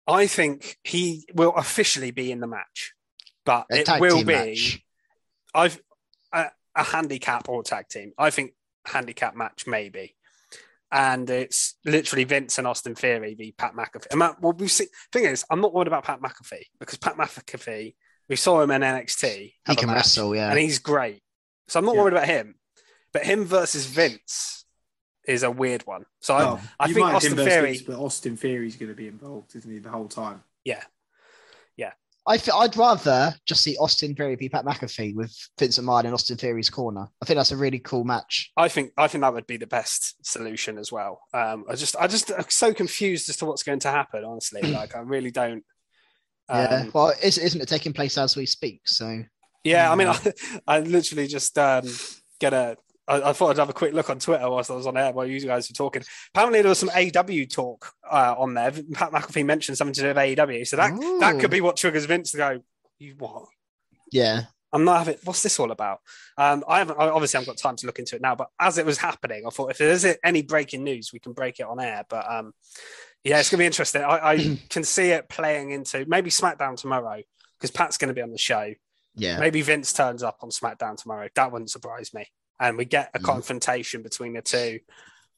C: I think he will officially be in the match, but
D: A
C: it will be.
D: match.
C: I've a, a handicap or tag team. I think handicap match maybe, and it's literally Vince and Austin Theory v Pat McAfee. And Matt, well, we see. Thing is, I'm not worried about Pat McAfee because Pat McAfee, we saw him in NXT.
D: He can
C: match,
D: wrestle, yeah.
C: and he's great. So I'm not
E: Yeah.
C: worried about him, but him versus Vince is a weird one. So I,
E: Oh,
C: I
E: you
C: think
E: might have
C: Austin
E: him
C: Theory.
E: Vince, but Austin Theory's going to be involved, isn't he, the whole time?
C: Yeah,
D: I th- I'd rather just see Austin Theory be Pat McAfee with Vince McMahon in Austin Theory's corner. I think that's a really cool match.
C: I think I think that would be the best solution as well. Um, I just I just I'm so confused as to what's going to happen. Honestly, *clears throat* like I really don't.
D: yeah.
C: Um,
D: Well, is, isn't it taking place as we speak? So
C: yeah. I mean, I, *laughs* I literally just um, get a. I, I thought I'd have a quick look on Twitter whilst I was on air while you guys were talking. Apparently, there was some AW talk uh, on there. Pat McAfee mentioned something to do with AEW, so that that could be what triggers Vince to go. You what?
D: yeah,
C: I'm not having. What's this all about? Um, I haven't. Obviously, I haven't got time to look into it now. But as it was happening, I thought if there's any breaking news, we can break it on air. But um, yeah, it's gonna be interesting. I, I *clears throat* can see it playing into maybe SmackDown tomorrow because Pat's going to be on the show.
D: yeah.
C: Maybe Vince turns up on SmackDown tomorrow. That wouldn't surprise me. And we get a
D: Mm.
C: confrontation between the two.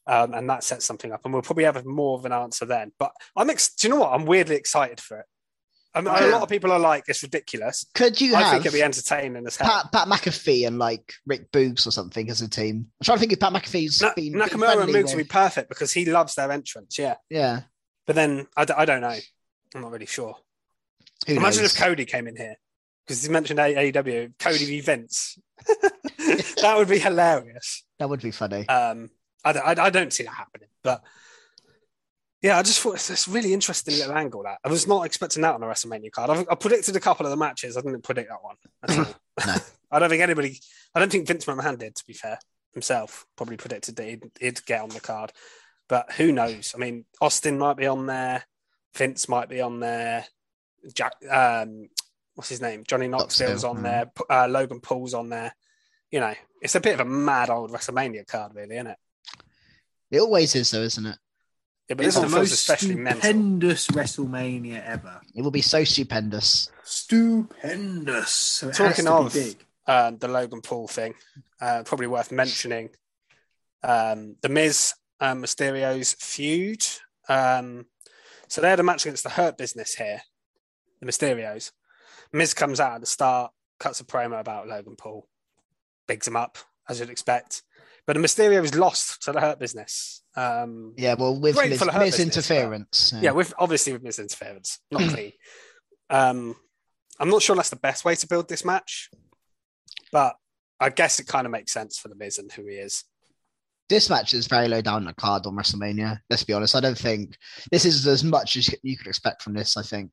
C: Um, and that sets something up. And we'll probably have more of an answer then. But I'm, ex- do you know what? I'm weirdly excited for it. I mean, a lot of people are like, it's ridiculous.
D: Could you
C: I
D: have
C: think it'd be entertaining as hell.
D: Pat, Pat McAfee and like Rick Boogs or something as a team? I'm trying to think if Pat McAfee's
C: Na-
D: been
C: Nakamura and
D: with-
C: would be perfect because he loves their entrance. Yeah.
D: Yeah,
C: But then I, d- I don't know. I'm not really sure.
D: who
C: Imagine
D: knows?
C: if Cody came in here because you mentioned AEW, Cody *laughs* v Vince. *laughs* that would be hilarious.
D: that would be funny.
C: Um, I, don't- I, I don't see that happening, but yeah, I just thought it's this really interesting little angle. That I was not expecting that on a WrestleMania card. I've, I predicted a couple of the matches. I didn't predict that one. *laughs*
D: No.
C: I don't think anybody. I don't think Vince McMahon did. To be fair, himself probably predicted that he'd, he'd get on the card, but who knows? I mean, Austin might be on there. Vince might be on there. Jack, um, what's his name? Johnny Knoxville's
D: Knoxville,
C: on
D: mm.
C: there. Uh, Logan Paul's on there. You know, it's a bit of a mad old WrestleMania card, really, isn't it?
D: It always is, though, isn't it?
C: Yeah, but
E: It's
C: this
E: the most
C: especially mental.
E: stupendous WrestleMania ever.
D: It will be so stupendous.
E: Stupendous. So it
C: Talking
E: has to
C: of-
E: be big.
C: um, the Logan Paul thing. Uh, probably worth mentioning. Um, the Miz and Mysterio's feud. Um, so they had a match against the Hurt Business here, the Mysterios. Miz comes out at the start, cuts a promo about Logan Paul, bigs him up as you'd expect. But the Mysterio is lost to the Hurt Business. Um,
D: Yeah, well, with mis-
C: for the Hurt yeah, with obviously with Miz interference, not clean. Um, I'm not sure that's the best way to build this match, but I guess it kind of makes sense for the Miz and who he is.
D: this match is very low down the card on WrestleMania. Let's be honest. I don't think this is as much as you could expect from this. I think.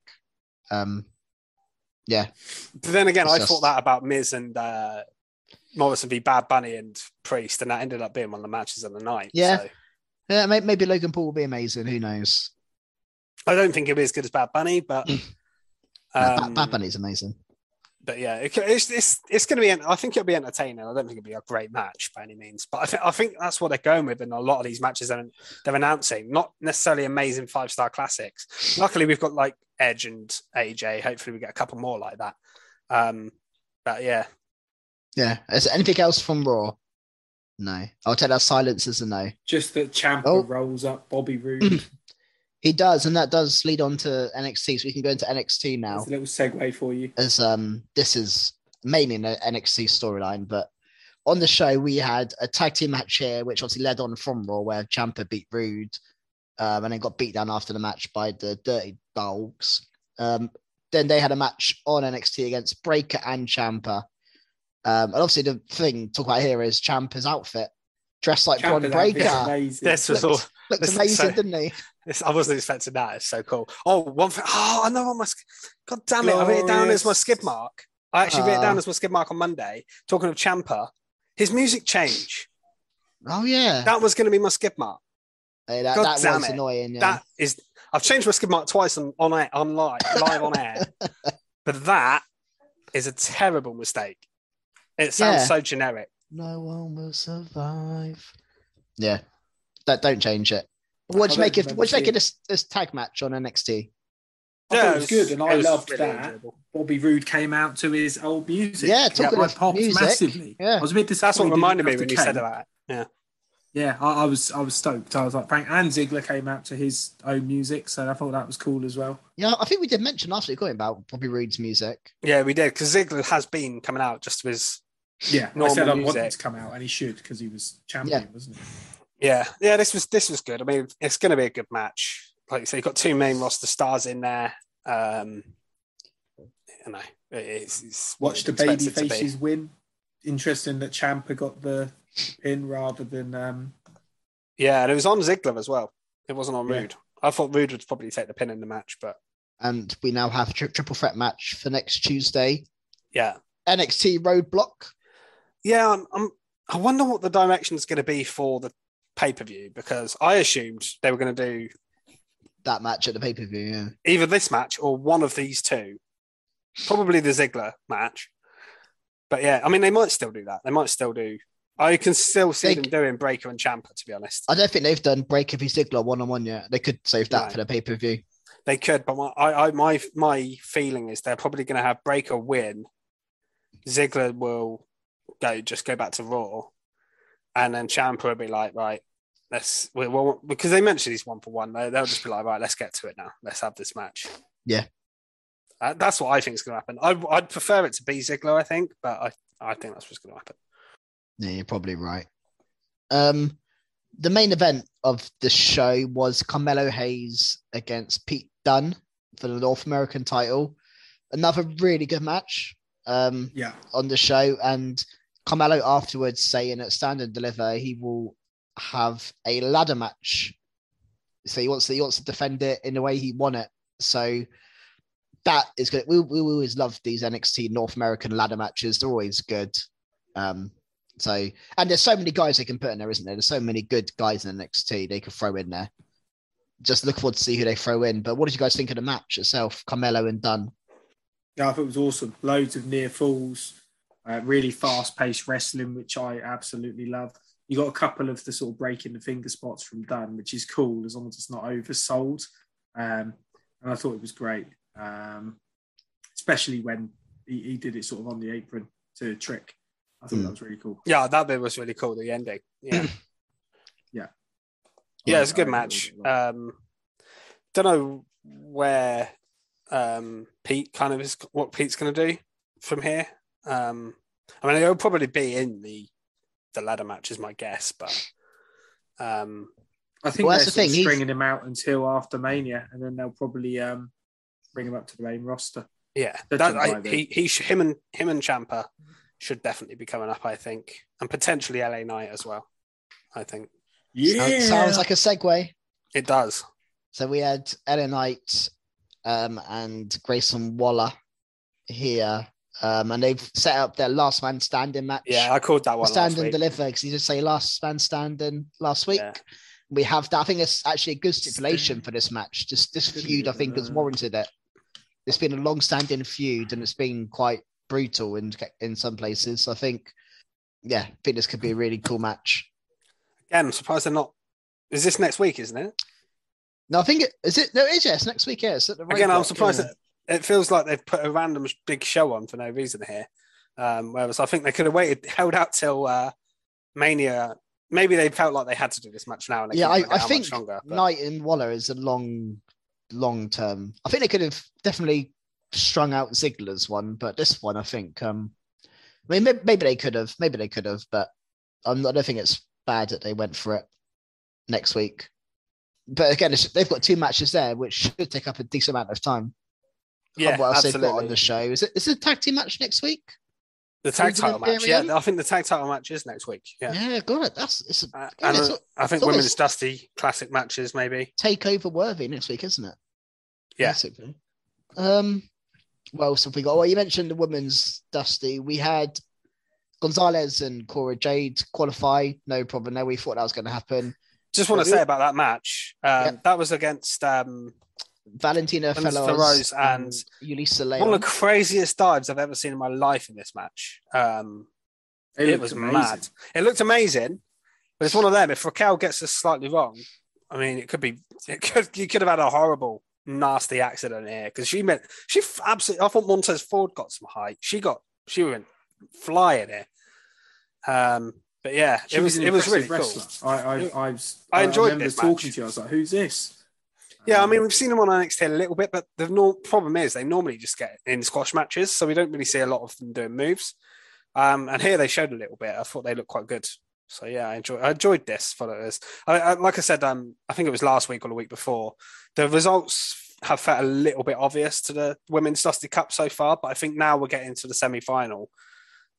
D: Um, yeah,
C: But then again,
D: It's
C: I
D: just-
C: thought that about Miz and uh, Morrison v Bad Bunny and Priest, and that ended up being one of the matches of the night.
D: Yeah.
C: So
D: yeah. Maybe, Logan Paul will be amazing. Who knows?
C: I don't think it'll be as good as Bad Bunny, but
D: Bad-
C: um,
D: Bad Bunny's amazing.
C: but yeah, it, it's it's, it's going to be. I think it'll be entertaining. I don't think it'll be a great match by any means, but I think I think that's what they're going with in a lot of these matches they're, they're announcing. Not necessarily amazing five star classics. Luckily, we've got like Edge and AJ. Hopefully, we get a couple more like that. Um, but yeah,
D: Yeah. Is there anything else from Raw? No. I'll take that silence as a no.
E: Just that Ciampa
D: Oh.
E: rolls up Bobby *clears throat* Roode.
D: He does, and that does lead on to NXT. So we can go into NXT now.
E: That's a little segue for you.
D: as um this is mainly an NXT storyline, but on the show we had a tag team match here, which obviously led on from Raw, where Ciampa beat Roode, um, and then got beat down after the match by the Dirty Dogs. Um, then they had a match on NXT against Breakker and Ciampa. Um, and obviously the thing to talk about here is Ciampa's outfit, dressed like Bron
E: Ciampa's Breakker.
C: This was all.
D: Looked, looked
C: This
D: amazing,
C: so-
D: didn't he?
C: This, I wasn't expecting that. It's so cool. Oh, one thing. Oh, I know what my. God damn it! I wrote it down as my
E: Glorious.
C: skid mark. I actually wrote it down
D: Ah.
C: as my skid mark on Monday. Talking of Ciampa, his music change.
D: Oh yeah,
C: That was going to be my skid mark.
D: Hey, that,
C: God
D: that
C: damn
D: was
C: it.
D: annoying. Yeah.
C: That is. I've changed my skid mark twice on on air, on live, live on air, *laughs* but that is a terrible mistake. It sounds
D: Yeah.
C: so generic.
D: No one will survive. Yeah, that don't change it. What do
E: I
D: you make it? What do you make
E: remember
D: of this, this tag match on NXT?
E: I thought it was good, and I loved
C: really
E: that.
C: enjoyable.
E: Bobby Roode came out to his old music.
D: Yeah, talking
E: I
D: of music,
E: massively.
D: yeah.
E: I was a bit
C: That's
E: disappointed.
C: what reminded me
E: after
C: when you
E: Kane.
C: said that. Yeah.
E: Yeah, I, I was I was stoked. I was like Frank and Ziggler came out to his own music, so I thought that was cool as well.
D: Yeah, I think we did mention last week going about Bobby Roode's music.
C: Yeah, we did because Ziggler has been coming out just with his
E: Yeah,
C: Normal
E: I said I want
C: music.
E: to come out, and he should because he was champion,
D: Yeah.
E: wasn't he?
C: Yeah, yeah. This was this was good. I mean, it's going to be a good match. Like you say, you've got two main roster stars in there. Um, you know, it's, it's
E: Watch the
C: expect
E: baby
C: it to be.
E: faces win. Interesting that Ciampa got the pin rather than um,
C: Yeah, and it was on Ziggler as well. It wasn't on
E: Yeah.
C: Roode. I thought Roode would probably take the pin in the match, but
D: And we now have a tri- triple threat match for next Tuesday.
C: yeah,
D: NXT Roadblock.
C: yeah. I'm, I'm I wonder what the direction is going to be for the pay per view because I assumed they were going to do
D: That match at the pay per view. Yeah.
C: either this match or one of these two. Probably the Ziggler match. But yeah, I mean, they might still do that. They might still do. I can still see
D: They-
C: them doing Breakker and Ciampa, to be honest.
D: I don't think they've done Breakker v Ziggler one on one yet. They could save that
C: No.
D: for the pay per view.
C: They could, but my, I, I, my, my feeling is they're probably going to have Breakker win. Ziggler will go just go back to Raw, and then Ciampa will be like, right, let's we, well because they mentioned he's one for one. They, they'll just be like, right, let's get to it now. Let's have this match.
D: Yeah.
C: Uh, that's what I think is going to happen. I, I'd prefer it to be Ziggler, I think, but I, I think that's what's going to happen.
D: Yeah, you're probably right. Um, the main event of the show was Carmelo Hayes against Pete Dunne for the North American title. Another really good match um,
E: yeah.
D: on the show, and Carmelo afterwards saying at Stand and Deliver he will have a ladder match. So he wants to he wants to defend it in the way he won it. So that is good. We, we always love these NXT North American ladder matches. They're always good. Um, so and there's so many guys they can put in there, isn't there? There's so many good guys in NXT they could throw in there. Just look forward to see who they throw in. But what did you guys think of the match itself, Carmelo and Dunne?
E: Yeah, I thought it was awesome. Loads of near falls, uh, really fast paced wrestling, which I absolutely love. You got a couple of the sort of breaking the finger spots from Dunne, which is cool as long as it's not oversold. Um, and I thought it was great, um, especially when he, he did it sort of on the apron to trick. I thought
D: Mm.
E: that was really cool.
C: Yeah, that bit was really cool. The ending. Yeah. *clears throat*
E: Yeah.
C: Yeah, it's a good
E: really
C: match. Um, don't know where um, Pete kind of is what Pete's going to do from here. Um, I mean, he'll probably be in the the ladder match, is my guess. But um,
E: I think
D: Well,
E: they're
D: that's the
E: sort of
D: thing, he's-
E: stringing him out until after Mania, and then they'll probably um, bring him up to the main roster.
C: yeah, that,
E: by
C: I, he he him and him and Ciampa should definitely be coming up. I think, and potentially LA Knight as well. I think
D: Sounds, sounds like a segue.
C: it does.
D: So we had LA Knight um, and Grayson Waller here, um, and they've set up their last man standing match.
C: Yeah, I called that one.
D: stand
C: last
D: and deliver because you just say last man standing last week.
C: Yeah.
D: We have that. I think it's actually a good stipulation for this match. Just this feud, I think, has warranted it. It's been a long-standing feud, and it's been quite brutal in in some places. So I think, yeah, I think this could be a really cool match.
C: Again, I'm surprised they're not. Is this next week? Isn't it?
D: No, I think it is it. No, it is yes. Next week, yes. The
C: Again, I'm surprised
D: yeah.
C: that it feels like they've put a random big show on for no reason here. Um, whereas I think they could have waited, *laughs* held out till uh, Mania. Maybe they felt like they had to do this match now. And
D: yeah, I, I think
C: much longer, but-
D: Knight and Waller is a long, long term. I think they could have definitely strung out Ziggler's one, but this one, I think, um, I mean, maybe, maybe they could have, maybe they could have, but I'm not, I don't think it's bad that they went for it next week. But again, it's, they've got two matches there, which should take up a decent amount of time.
C: Yeah,
D: what else they've got on the show. Is it? Is it a tag team match next week?
C: The tag
D: Susan
C: title match. Yeah, I think the tag title match is next week. Yeah.
D: Yeah, got it. That's it's a
C: Uh,
D: Yeah, it's
C: uh,
D: al-
C: I think
D: it's
C: women's dusty classic matches maybe.
D: takeover worthy next week, isn't it?
C: Yeah.
D: Basically. Um. Well, so we got. Well, you mentioned the women's dusty. We had Gonzalez and Cora Jade qualify. No problem. there. we thought that was going to happen.
C: Just want to say about that match. Um,
D: Yeah.
C: That was against um,
D: Valentina
C: Valentina
D: Fellows
C: Fellows
D: and
C: and
D: Yulisa
C: one of the craziest dives I've ever seen in my life in this match. Um,
E: They
C: it was
E: amazing.
C: mad. It looked amazing, but it's one of them. If Raquel gets this slightly wrong, I mean, it could be. *laughs* It could. You could have had a horrible, nasty accident here because she meant she absolutely. I thought Montez Ford got some height. She got. She went flying here. Um, but yeah,
E: She
C: it was.
E: an
C: It was really
E: impressive
C: cool.
E: I, I, I, was,
C: I enjoyed
E: remember
C: this
E: talking
C: match.
E: to you. I was like, "Who's this?"
C: Yeah, I
E: Um,
C: mean, we've seen them on NXT a little bit, but the nor- problem is they normally just get in squash matches, so we don't really see a lot of them doing moves. Um, and here they showed a little bit. I thought they looked quite good. So yeah, I enjoyed. I enjoyed this for it is. I, I, like I said, um, I think it was last week or the week before. The results have felt a little bit obvious to the women's Dusty Cup so far, but I think now we're getting to the semi final.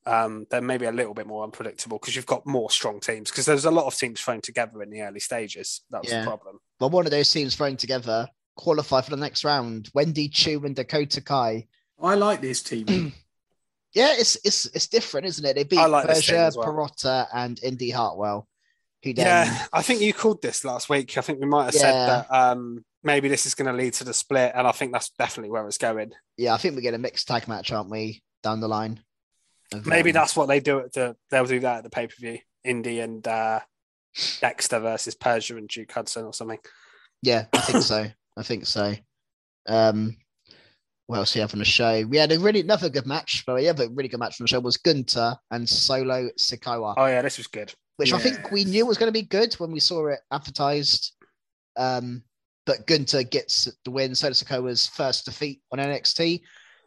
C: Um, they're maybe a little bit more unpredictable because you've got more strong teams. Because there's a lot of teams thrown together in the early stages. That was
D: Yeah.
C: the problem.
D: Well, one of those teams thrown together qualify for the next round. Wendy Choo and Dakota Kai.
E: I like this team. *clears throat*
D: Yeah, it's it's it's different, isn't it? They beat
C: I like this
D: Berger,
C: well.
D: Pirotta, and Indy Hartwell. Who then?
C: Yeah, I think you called this last week. I think we might have
D: Yeah.
C: said that um, maybe this is going to lead to the split, and I think that's definitely where it's going.
D: Yeah, I think we get a mixed tag match, aren't we? Down the line. Of,
C: Maybe
D: um,
C: that's what they do at the. They'll do that at the pay per view. Indy and uh, Dexter versus Persia and Duke Hudson or something.
D: Yeah, I think so. I think so. Um, what else we have on the show? We had a really another good match, but the other really good match on the show was Gunther and Solo Sikoa,
C: Oh yeah, this was good.
D: Which I think we knew was going to be good when we saw it advertised. Um, but Gunther gets the win. Solo Sikoa's first defeat on NXT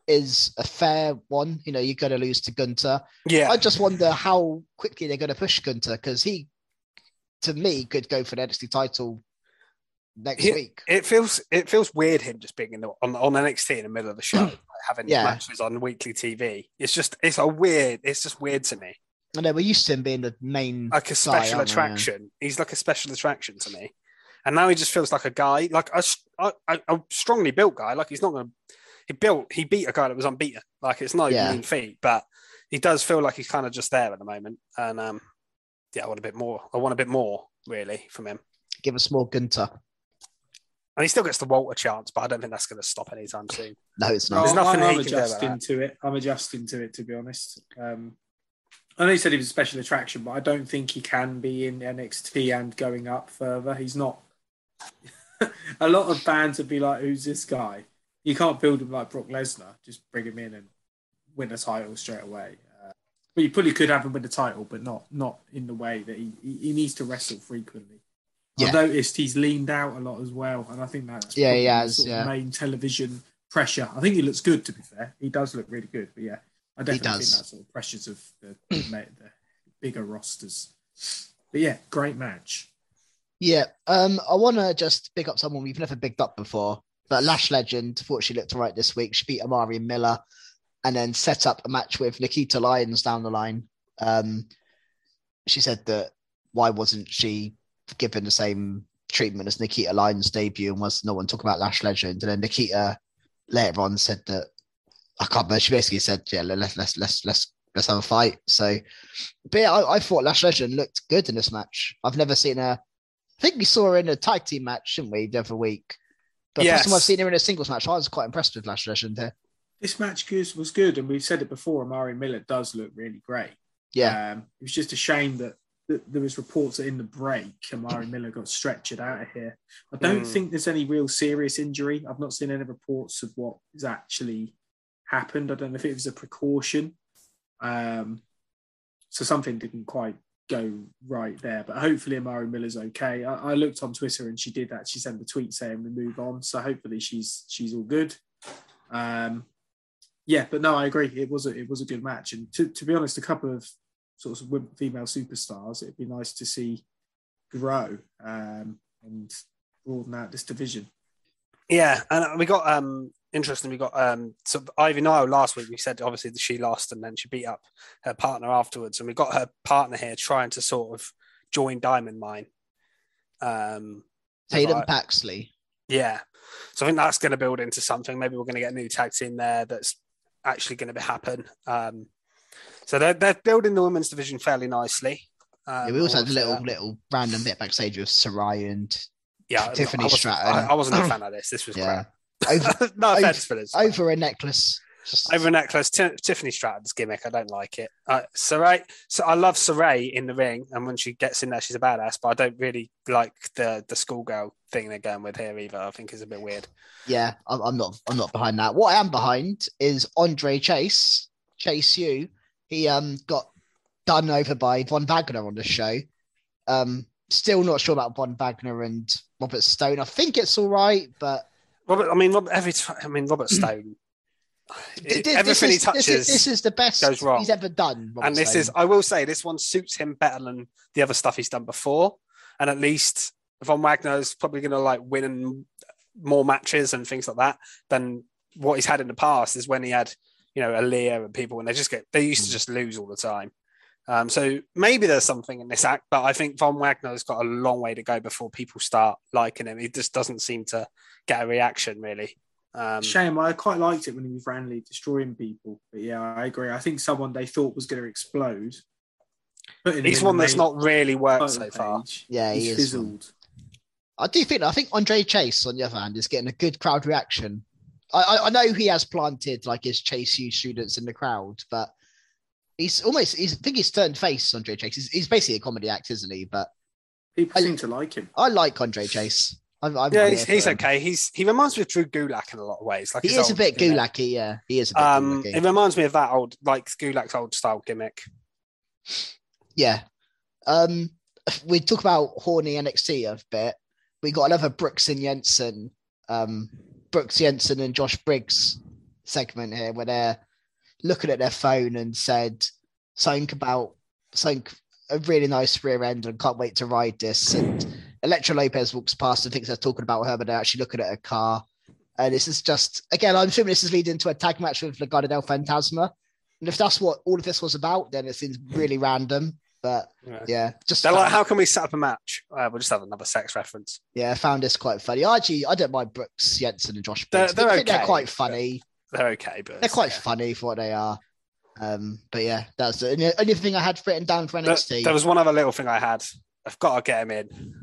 D: is a fair one. You know, you're going to lose to Gunther.
C: Yeah,
D: I just wonder how quickly they're going to push Gunther because he, to me, could go for the NXT title next
C: Yeah.
D: week.
C: it feels it feels weird him just being in the, on on NXT in the middle of the show, like *clears throat* having
D: Yeah.
C: matches on weekly TV. It's just it's a weird. It's just weird to me.
D: I know we're used to him being the main
C: like a special
D: aren't we?
C: attraction. He's like a special attraction to me. And now he just feels like a guy, like a, a, a strongly built guy. Like he's not going to. He built. He beat a guy that was unbeaten. Like it's no
D: Yeah.
C: mean feat, but he does feel like he's kind of just there at the moment. And um, yeah, I want a bit more. I want a bit more really from him.
D: Give us more Gunther.
C: And he still gets the Walter chance, but I don't think that's going to stop anytime soon.
D: No, it's not.
C: There's nothing
E: I'm, I'm
C: can do about
E: adjusting
C: that.
E: to it. I'm adjusting to it, to be honest. Um, I know he said he was a special attraction, but I don't think he can be in NXT and going up further. He's not. *laughs* a lot of fans would be like, "Who's this guy?" You can't build him like Brock Lesnar. Just bring him in and win a title straight away. Uh, but you probably could have him win the title, but not not in the way that he he, he needs to wrestle frequently.
D: Yeah.
E: I've noticed he's leaned out a lot as well, and I think that's
D: Yeah, he has, yeah.
E: main television pressure. I think he looks good. To be fair, he does look really good. But yeah, I definitely think
D: does.
E: that sort of pressures of the, the, the bigger rosters. But yeah, great match.
D: Yeah. Um, I want to just pick up someone we've never picked up before, but Lash Legend thought she looked all right this week. She beat Amari Miller and then set up a match with Nikita Lyons down the line. Um, she said that why wasn't she given the same treatment as Nikita Lyons' debut and was no one talking about Lash Legend? And then Nikita later on said that I can't remember. She basically said, "Yeah, let's let's let's let's let's have a fight." So, but yeah, I, I thought Lash Legend looked good in this match. I've never seen her. I think we saw her in a tag team match, didn't we, the other week? But first time I've seen her in a singles match, I was quite impressed with Lash Legend here.
E: This match was good, and we've said it before. Amari Miller does look really great.
D: Yeah,
E: Um, it was just a shame that, that there was reports that in the break, Amari Miller got stretchered out of here. I don't
C: Mm.
E: think there's any real serious injury. I've not seen any reports of what is actually happened. I don't know if it was a precaution. Um, so something didn't quite go right there. But hopefully Amari Miller's okay. I, I looked on Twitter and she did that. She sent a tweet saying we move on. So hopefully she's she's all good. Um, yeah, but no, I agree. It was a it was a good match, and to, to be honest, a couple of sort of female superstars. It'd be nice to see grow um, and broaden out this division.
C: Yeah, and we got um interesting. We got um, so Ivy Nile last week. We said obviously that she lost and then she beat up her partner afterwards, and we got her partner here trying to sort of join Diamond Mine. Um,
D: Tatum. Paxley.
C: yeah, so I think that's going to build into something. Maybe we're going to get a new tag team there that's actually going to happen. Um, so they're they're building the women's division fairly nicely. Um,
D: Yeah, we also had a little
C: that.
D: little random bit backstage with Sarray and
C: yeah,
D: Tiffany
C: I
D: Stratton.
C: I, I wasn't a fan of this. This was *laughs*
D: yeah
C: crap. *laughs*
D: over,
C: no
D: over-
C: offense for this.
D: over a necklace. Just
C: Over a necklace, Ti- Tiffany Stratton's gimmick. I don't like it. Uh, Sarray, so I love Sarray in the ring, and when she gets in there, she's a badass. But I don't really like the the schoolgirl thing they're going with here either. I think it's a bit weird.
D: yeah, I'm, I'm not I'm not behind that. What I am behind is Andre Chase, Chase you. He um got done over by Von Wagner on the show. Um, still not sure about Von Wagner and Robert Stone. I think it's all right, but
C: Robert, I mean, Robert, every time, I mean, Robert Stone.
D: th- th-
C: everything
D: this
C: he
D: is,
C: touches,
D: this is, this is the best
C: goes wrong.
D: he's ever done. Robert
C: and this
D: Stone.
C: is, I will say, this one suits him better than the other stuff he's done before. And at least Von Wagner's probably going to like win more matches and things like that than what he's had in the past. Is when he had, you know, Aaliyah and people when they just get they used to
D: Mm.
C: just lose all the time. Um, so maybe there's something in this act, but I think Von Wagner's got a long way to go before people start liking him. He just doesn't seem to get a reaction really. Um,
E: Shame. I quite liked it when he was randomly destroying people. But yeah, I agree. I think someone they thought was going to explode. putting
C: he's one that's not really worked so
E: title
C: far.
D: Yeah, he
E: he's
D: is
E: fizzled.
D: I do think I think Andre Chase, on the other hand, is getting a good crowd reaction. I, I, I know he has planted like his Chase U students in the crowd, but he's almost he's I think he's turned face, on Andre Chase. He's, he's basically a comedy act, isn't he? But
E: People
D: I-
E: seem to like him.
D: I like Andre Chase. I'm, I'm
C: Yeah, he's, he's okay. He's he reminds me of Drew Gulak in a lot of ways. Like
D: He
C: his
D: is a bit
C: gimmick.
D: gulacky, yeah. He is a bit
C: Um, it reminds me of that old like Gulak's old style gimmick.
D: Yeah. Um, we talk about horny NXT a bit. We got another Brooks and Jensen, um, Brooks Jensen and Josh Briggs segment here where they're looking at their phone and said something about something a really nice rear end and can't wait to ride this. And Elektra Lopez walks past and thinks they're talking about her, but they're actually looking at a car. And this is just again, I'm assuming this is leading to a tag match with Legado del Fantasma. And if that's what all of this was about, then it seems really random. But
C: Yeah.
D: yeah, just
C: They're like, how can we set up a match? Uh, we'll just have another sex reference.
D: yeah, I found this quite funny. I Actually, I don't mind Brooks Jensen and Josh
C: They're-
D: Briggs.
C: they're
D: I think they're quite funny.
C: They're okay, but
D: They're quite
C: yeah.
D: funny for what they are. Um, but yeah, that's the only, only thing I had written down for
C: There,
D: NXT.
C: there was one other little thing I had. I've got to get him in.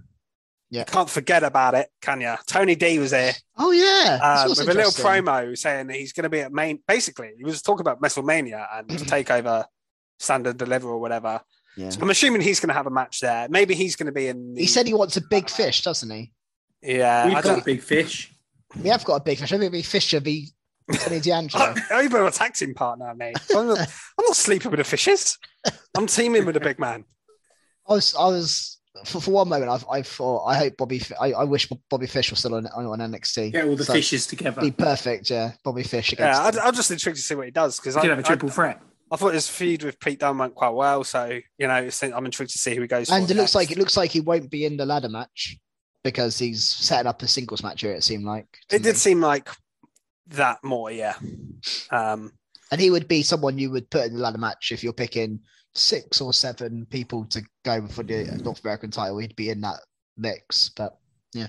D: Yeah.
C: You can't forget about it, can you? Tony D was there
D: oh yeah,
C: uh,
D: This was
C: with a little promo saying that he's going to be at main. Basically, he was talking about WrestleMania and *clears throat* take over Stand and Deliver or whatever.
D: Yeah.
C: I'm assuming he's going to have a match there. Maybe he's going to be in. The,
D: He said he wants a big fish, doesn't he?
C: "Yeah,
E: We've
C: I
E: got
C: don't,
E: big fish.
D: We have got a big fish. I think it'd be Fisher v Tony D'Angelo. *laughs*
C: I, I'm a tag team partner, mate. *laughs* I'm not, I'm not sleeping with the fishes. I'm teaming with a big man.
D: I was, I was for, for one moment, I, I thought, I hope Bobby, Fi- I, I wish Bobby Fish was still on on, on NXT.
E: Get all the
D: So,
E: fishes together.
D: Be perfect, yeah. Bobby Fish against.
C: Yeah, I'd, I'm just intrigued to see what he does because I,
E: could have a triple threat.
C: I thought his feud with Pete Dunne went quite well. So you know, I'm intrigued to see who he goes.
D: and
C: for
D: it looks
C: next.
D: like it looks like he won't be in the ladder match because he's setting up a singles match here. It seemed like to
C: it did
D: me.
C: seem like that more. Yeah. Um,
D: and he would be someone you would put in the ladder match if you're picking six or seven people to go for the North American title. He'd be in that mix, but yeah,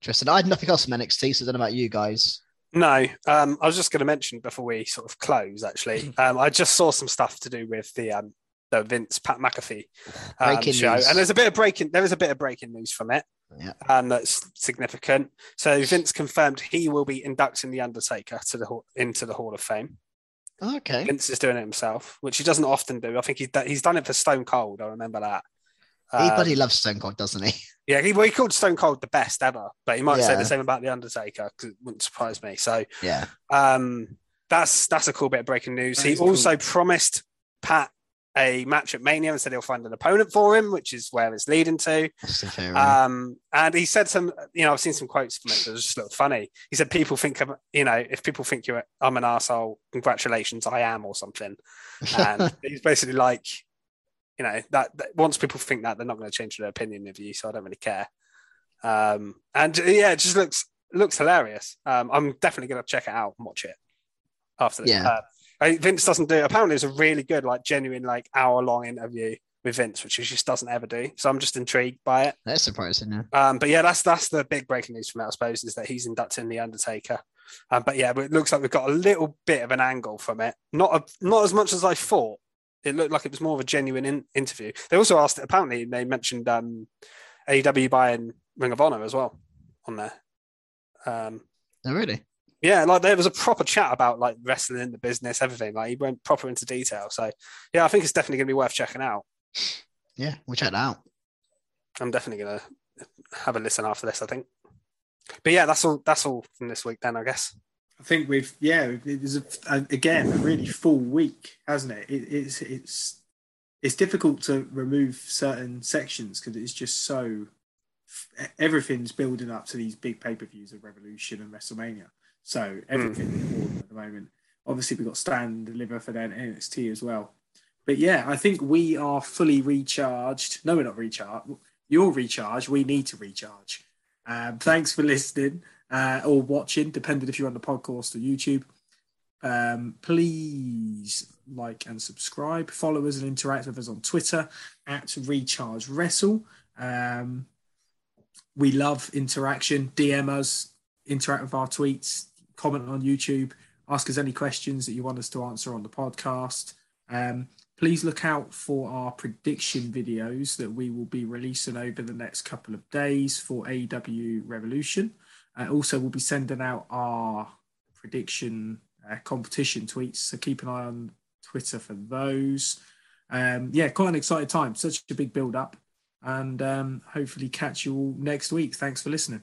D: interesting. I had nothing else from NXT, so I don't know about you guys.
C: No, um, I was just going to mention before we sort of close. Actually, *laughs* um, I just saw some stuff to do with the um, the Vince Pat McAfee um, show,
D: news.
C: and there's a bit of breaking. There is a bit of breaking news from it,
D: Yeah.
C: um, that's significant. So Vince confirmed he will be inducting the Undertaker to the into the Hall of Fame.
D: Okay,
C: Vince is doing it himself, which he doesn't often do. I think he's he's done it for Stone Cold. I remember that.
D: he
C: Um,
D: bloody loves Stone Cold, doesn't he? *laughs*
C: yeah, he, well, he called Stone Cold the best ever, but he might say the same about the Undertaker because it wouldn't surprise me. So
D: Yeah,
C: um, that's that's a cool bit of breaking news.
E: That
C: he
E: is cool.
C: also promised Pat a match at Mania and said he'll find an opponent for him, which is where it's leading to. Um, and he said some, you know, I've seen some quotes from it that was just looked funny. He said, "People think, I'm, you know, if people think you're, I'm an asshole, congratulations, I am, or something." And *laughs* he's basically like, you know, that, that once people think that, they're not going to change their opinion of you. So I don't really care. Um, and yeah, it just looks looks hilarious. Um, I'm definitely going to check it out and watch it after this.
D: Yeah.
C: Uh, I- Vince doesn't do. Apparently, it's a really good, like, genuine, like, hour long interview with Vince, which he just doesn't ever do. So I'm just intrigued by it.
D: That's surprising. Yeah.
C: Um, but yeah, that's that's the big breaking news from it, I suppose, is that he's inducting the Undertaker. Um, but yeah, it looks like we've got a little bit of an angle from it. Not a, not as much as I thought. It looked like it was more of a genuine in, interview. They also asked. Apparently, they mentioned um, AEW buying Ring of Honor as well on there. Um,
D: Oh, really?
C: Yeah, like there was a proper chat about like wrestling in the business, everything. Like he went proper into detail. So yeah, I think it's definitely going to be worth checking out.
D: Yeah, we'll check that out.
C: I'm definitely going to have a listen after this. I think. But yeah, that's all. That's all from this week. Then I guess.
E: I think we've yeah, it was a, a- again a really full week, hasn't it? it it's it's it's difficult to remove certain sections because it's just so everything's building up to these big pay per views of Revolution and WrestleMania. So everything important at the moment. Obviously, we've got Stand and Deliver for then NXT as well. But yeah, I think we are fully recharged. No, we're not recharged. You're recharged. We need to recharge. Um, thanks for listening uh, or watching, depending if you're on the podcast or YouTube. Um, please like and subscribe. Follow us and interact with us on Twitter at Recharge Wrestle. Um, we love interaction. DM us, interact with our tweets, comment on YouTube, ask us any questions that you want us to answer on the podcast. Um, please look out for our prediction videos that we will be releasing over the next couple of days for AEW Revolution. Uh, also, we'll be sending out our prediction uh, competition tweets, so keep an eye on Twitter for those. Um, yeah, quite an exciting time. Such a big build up, and um, hopefully catch you all next week. Thanks for listening.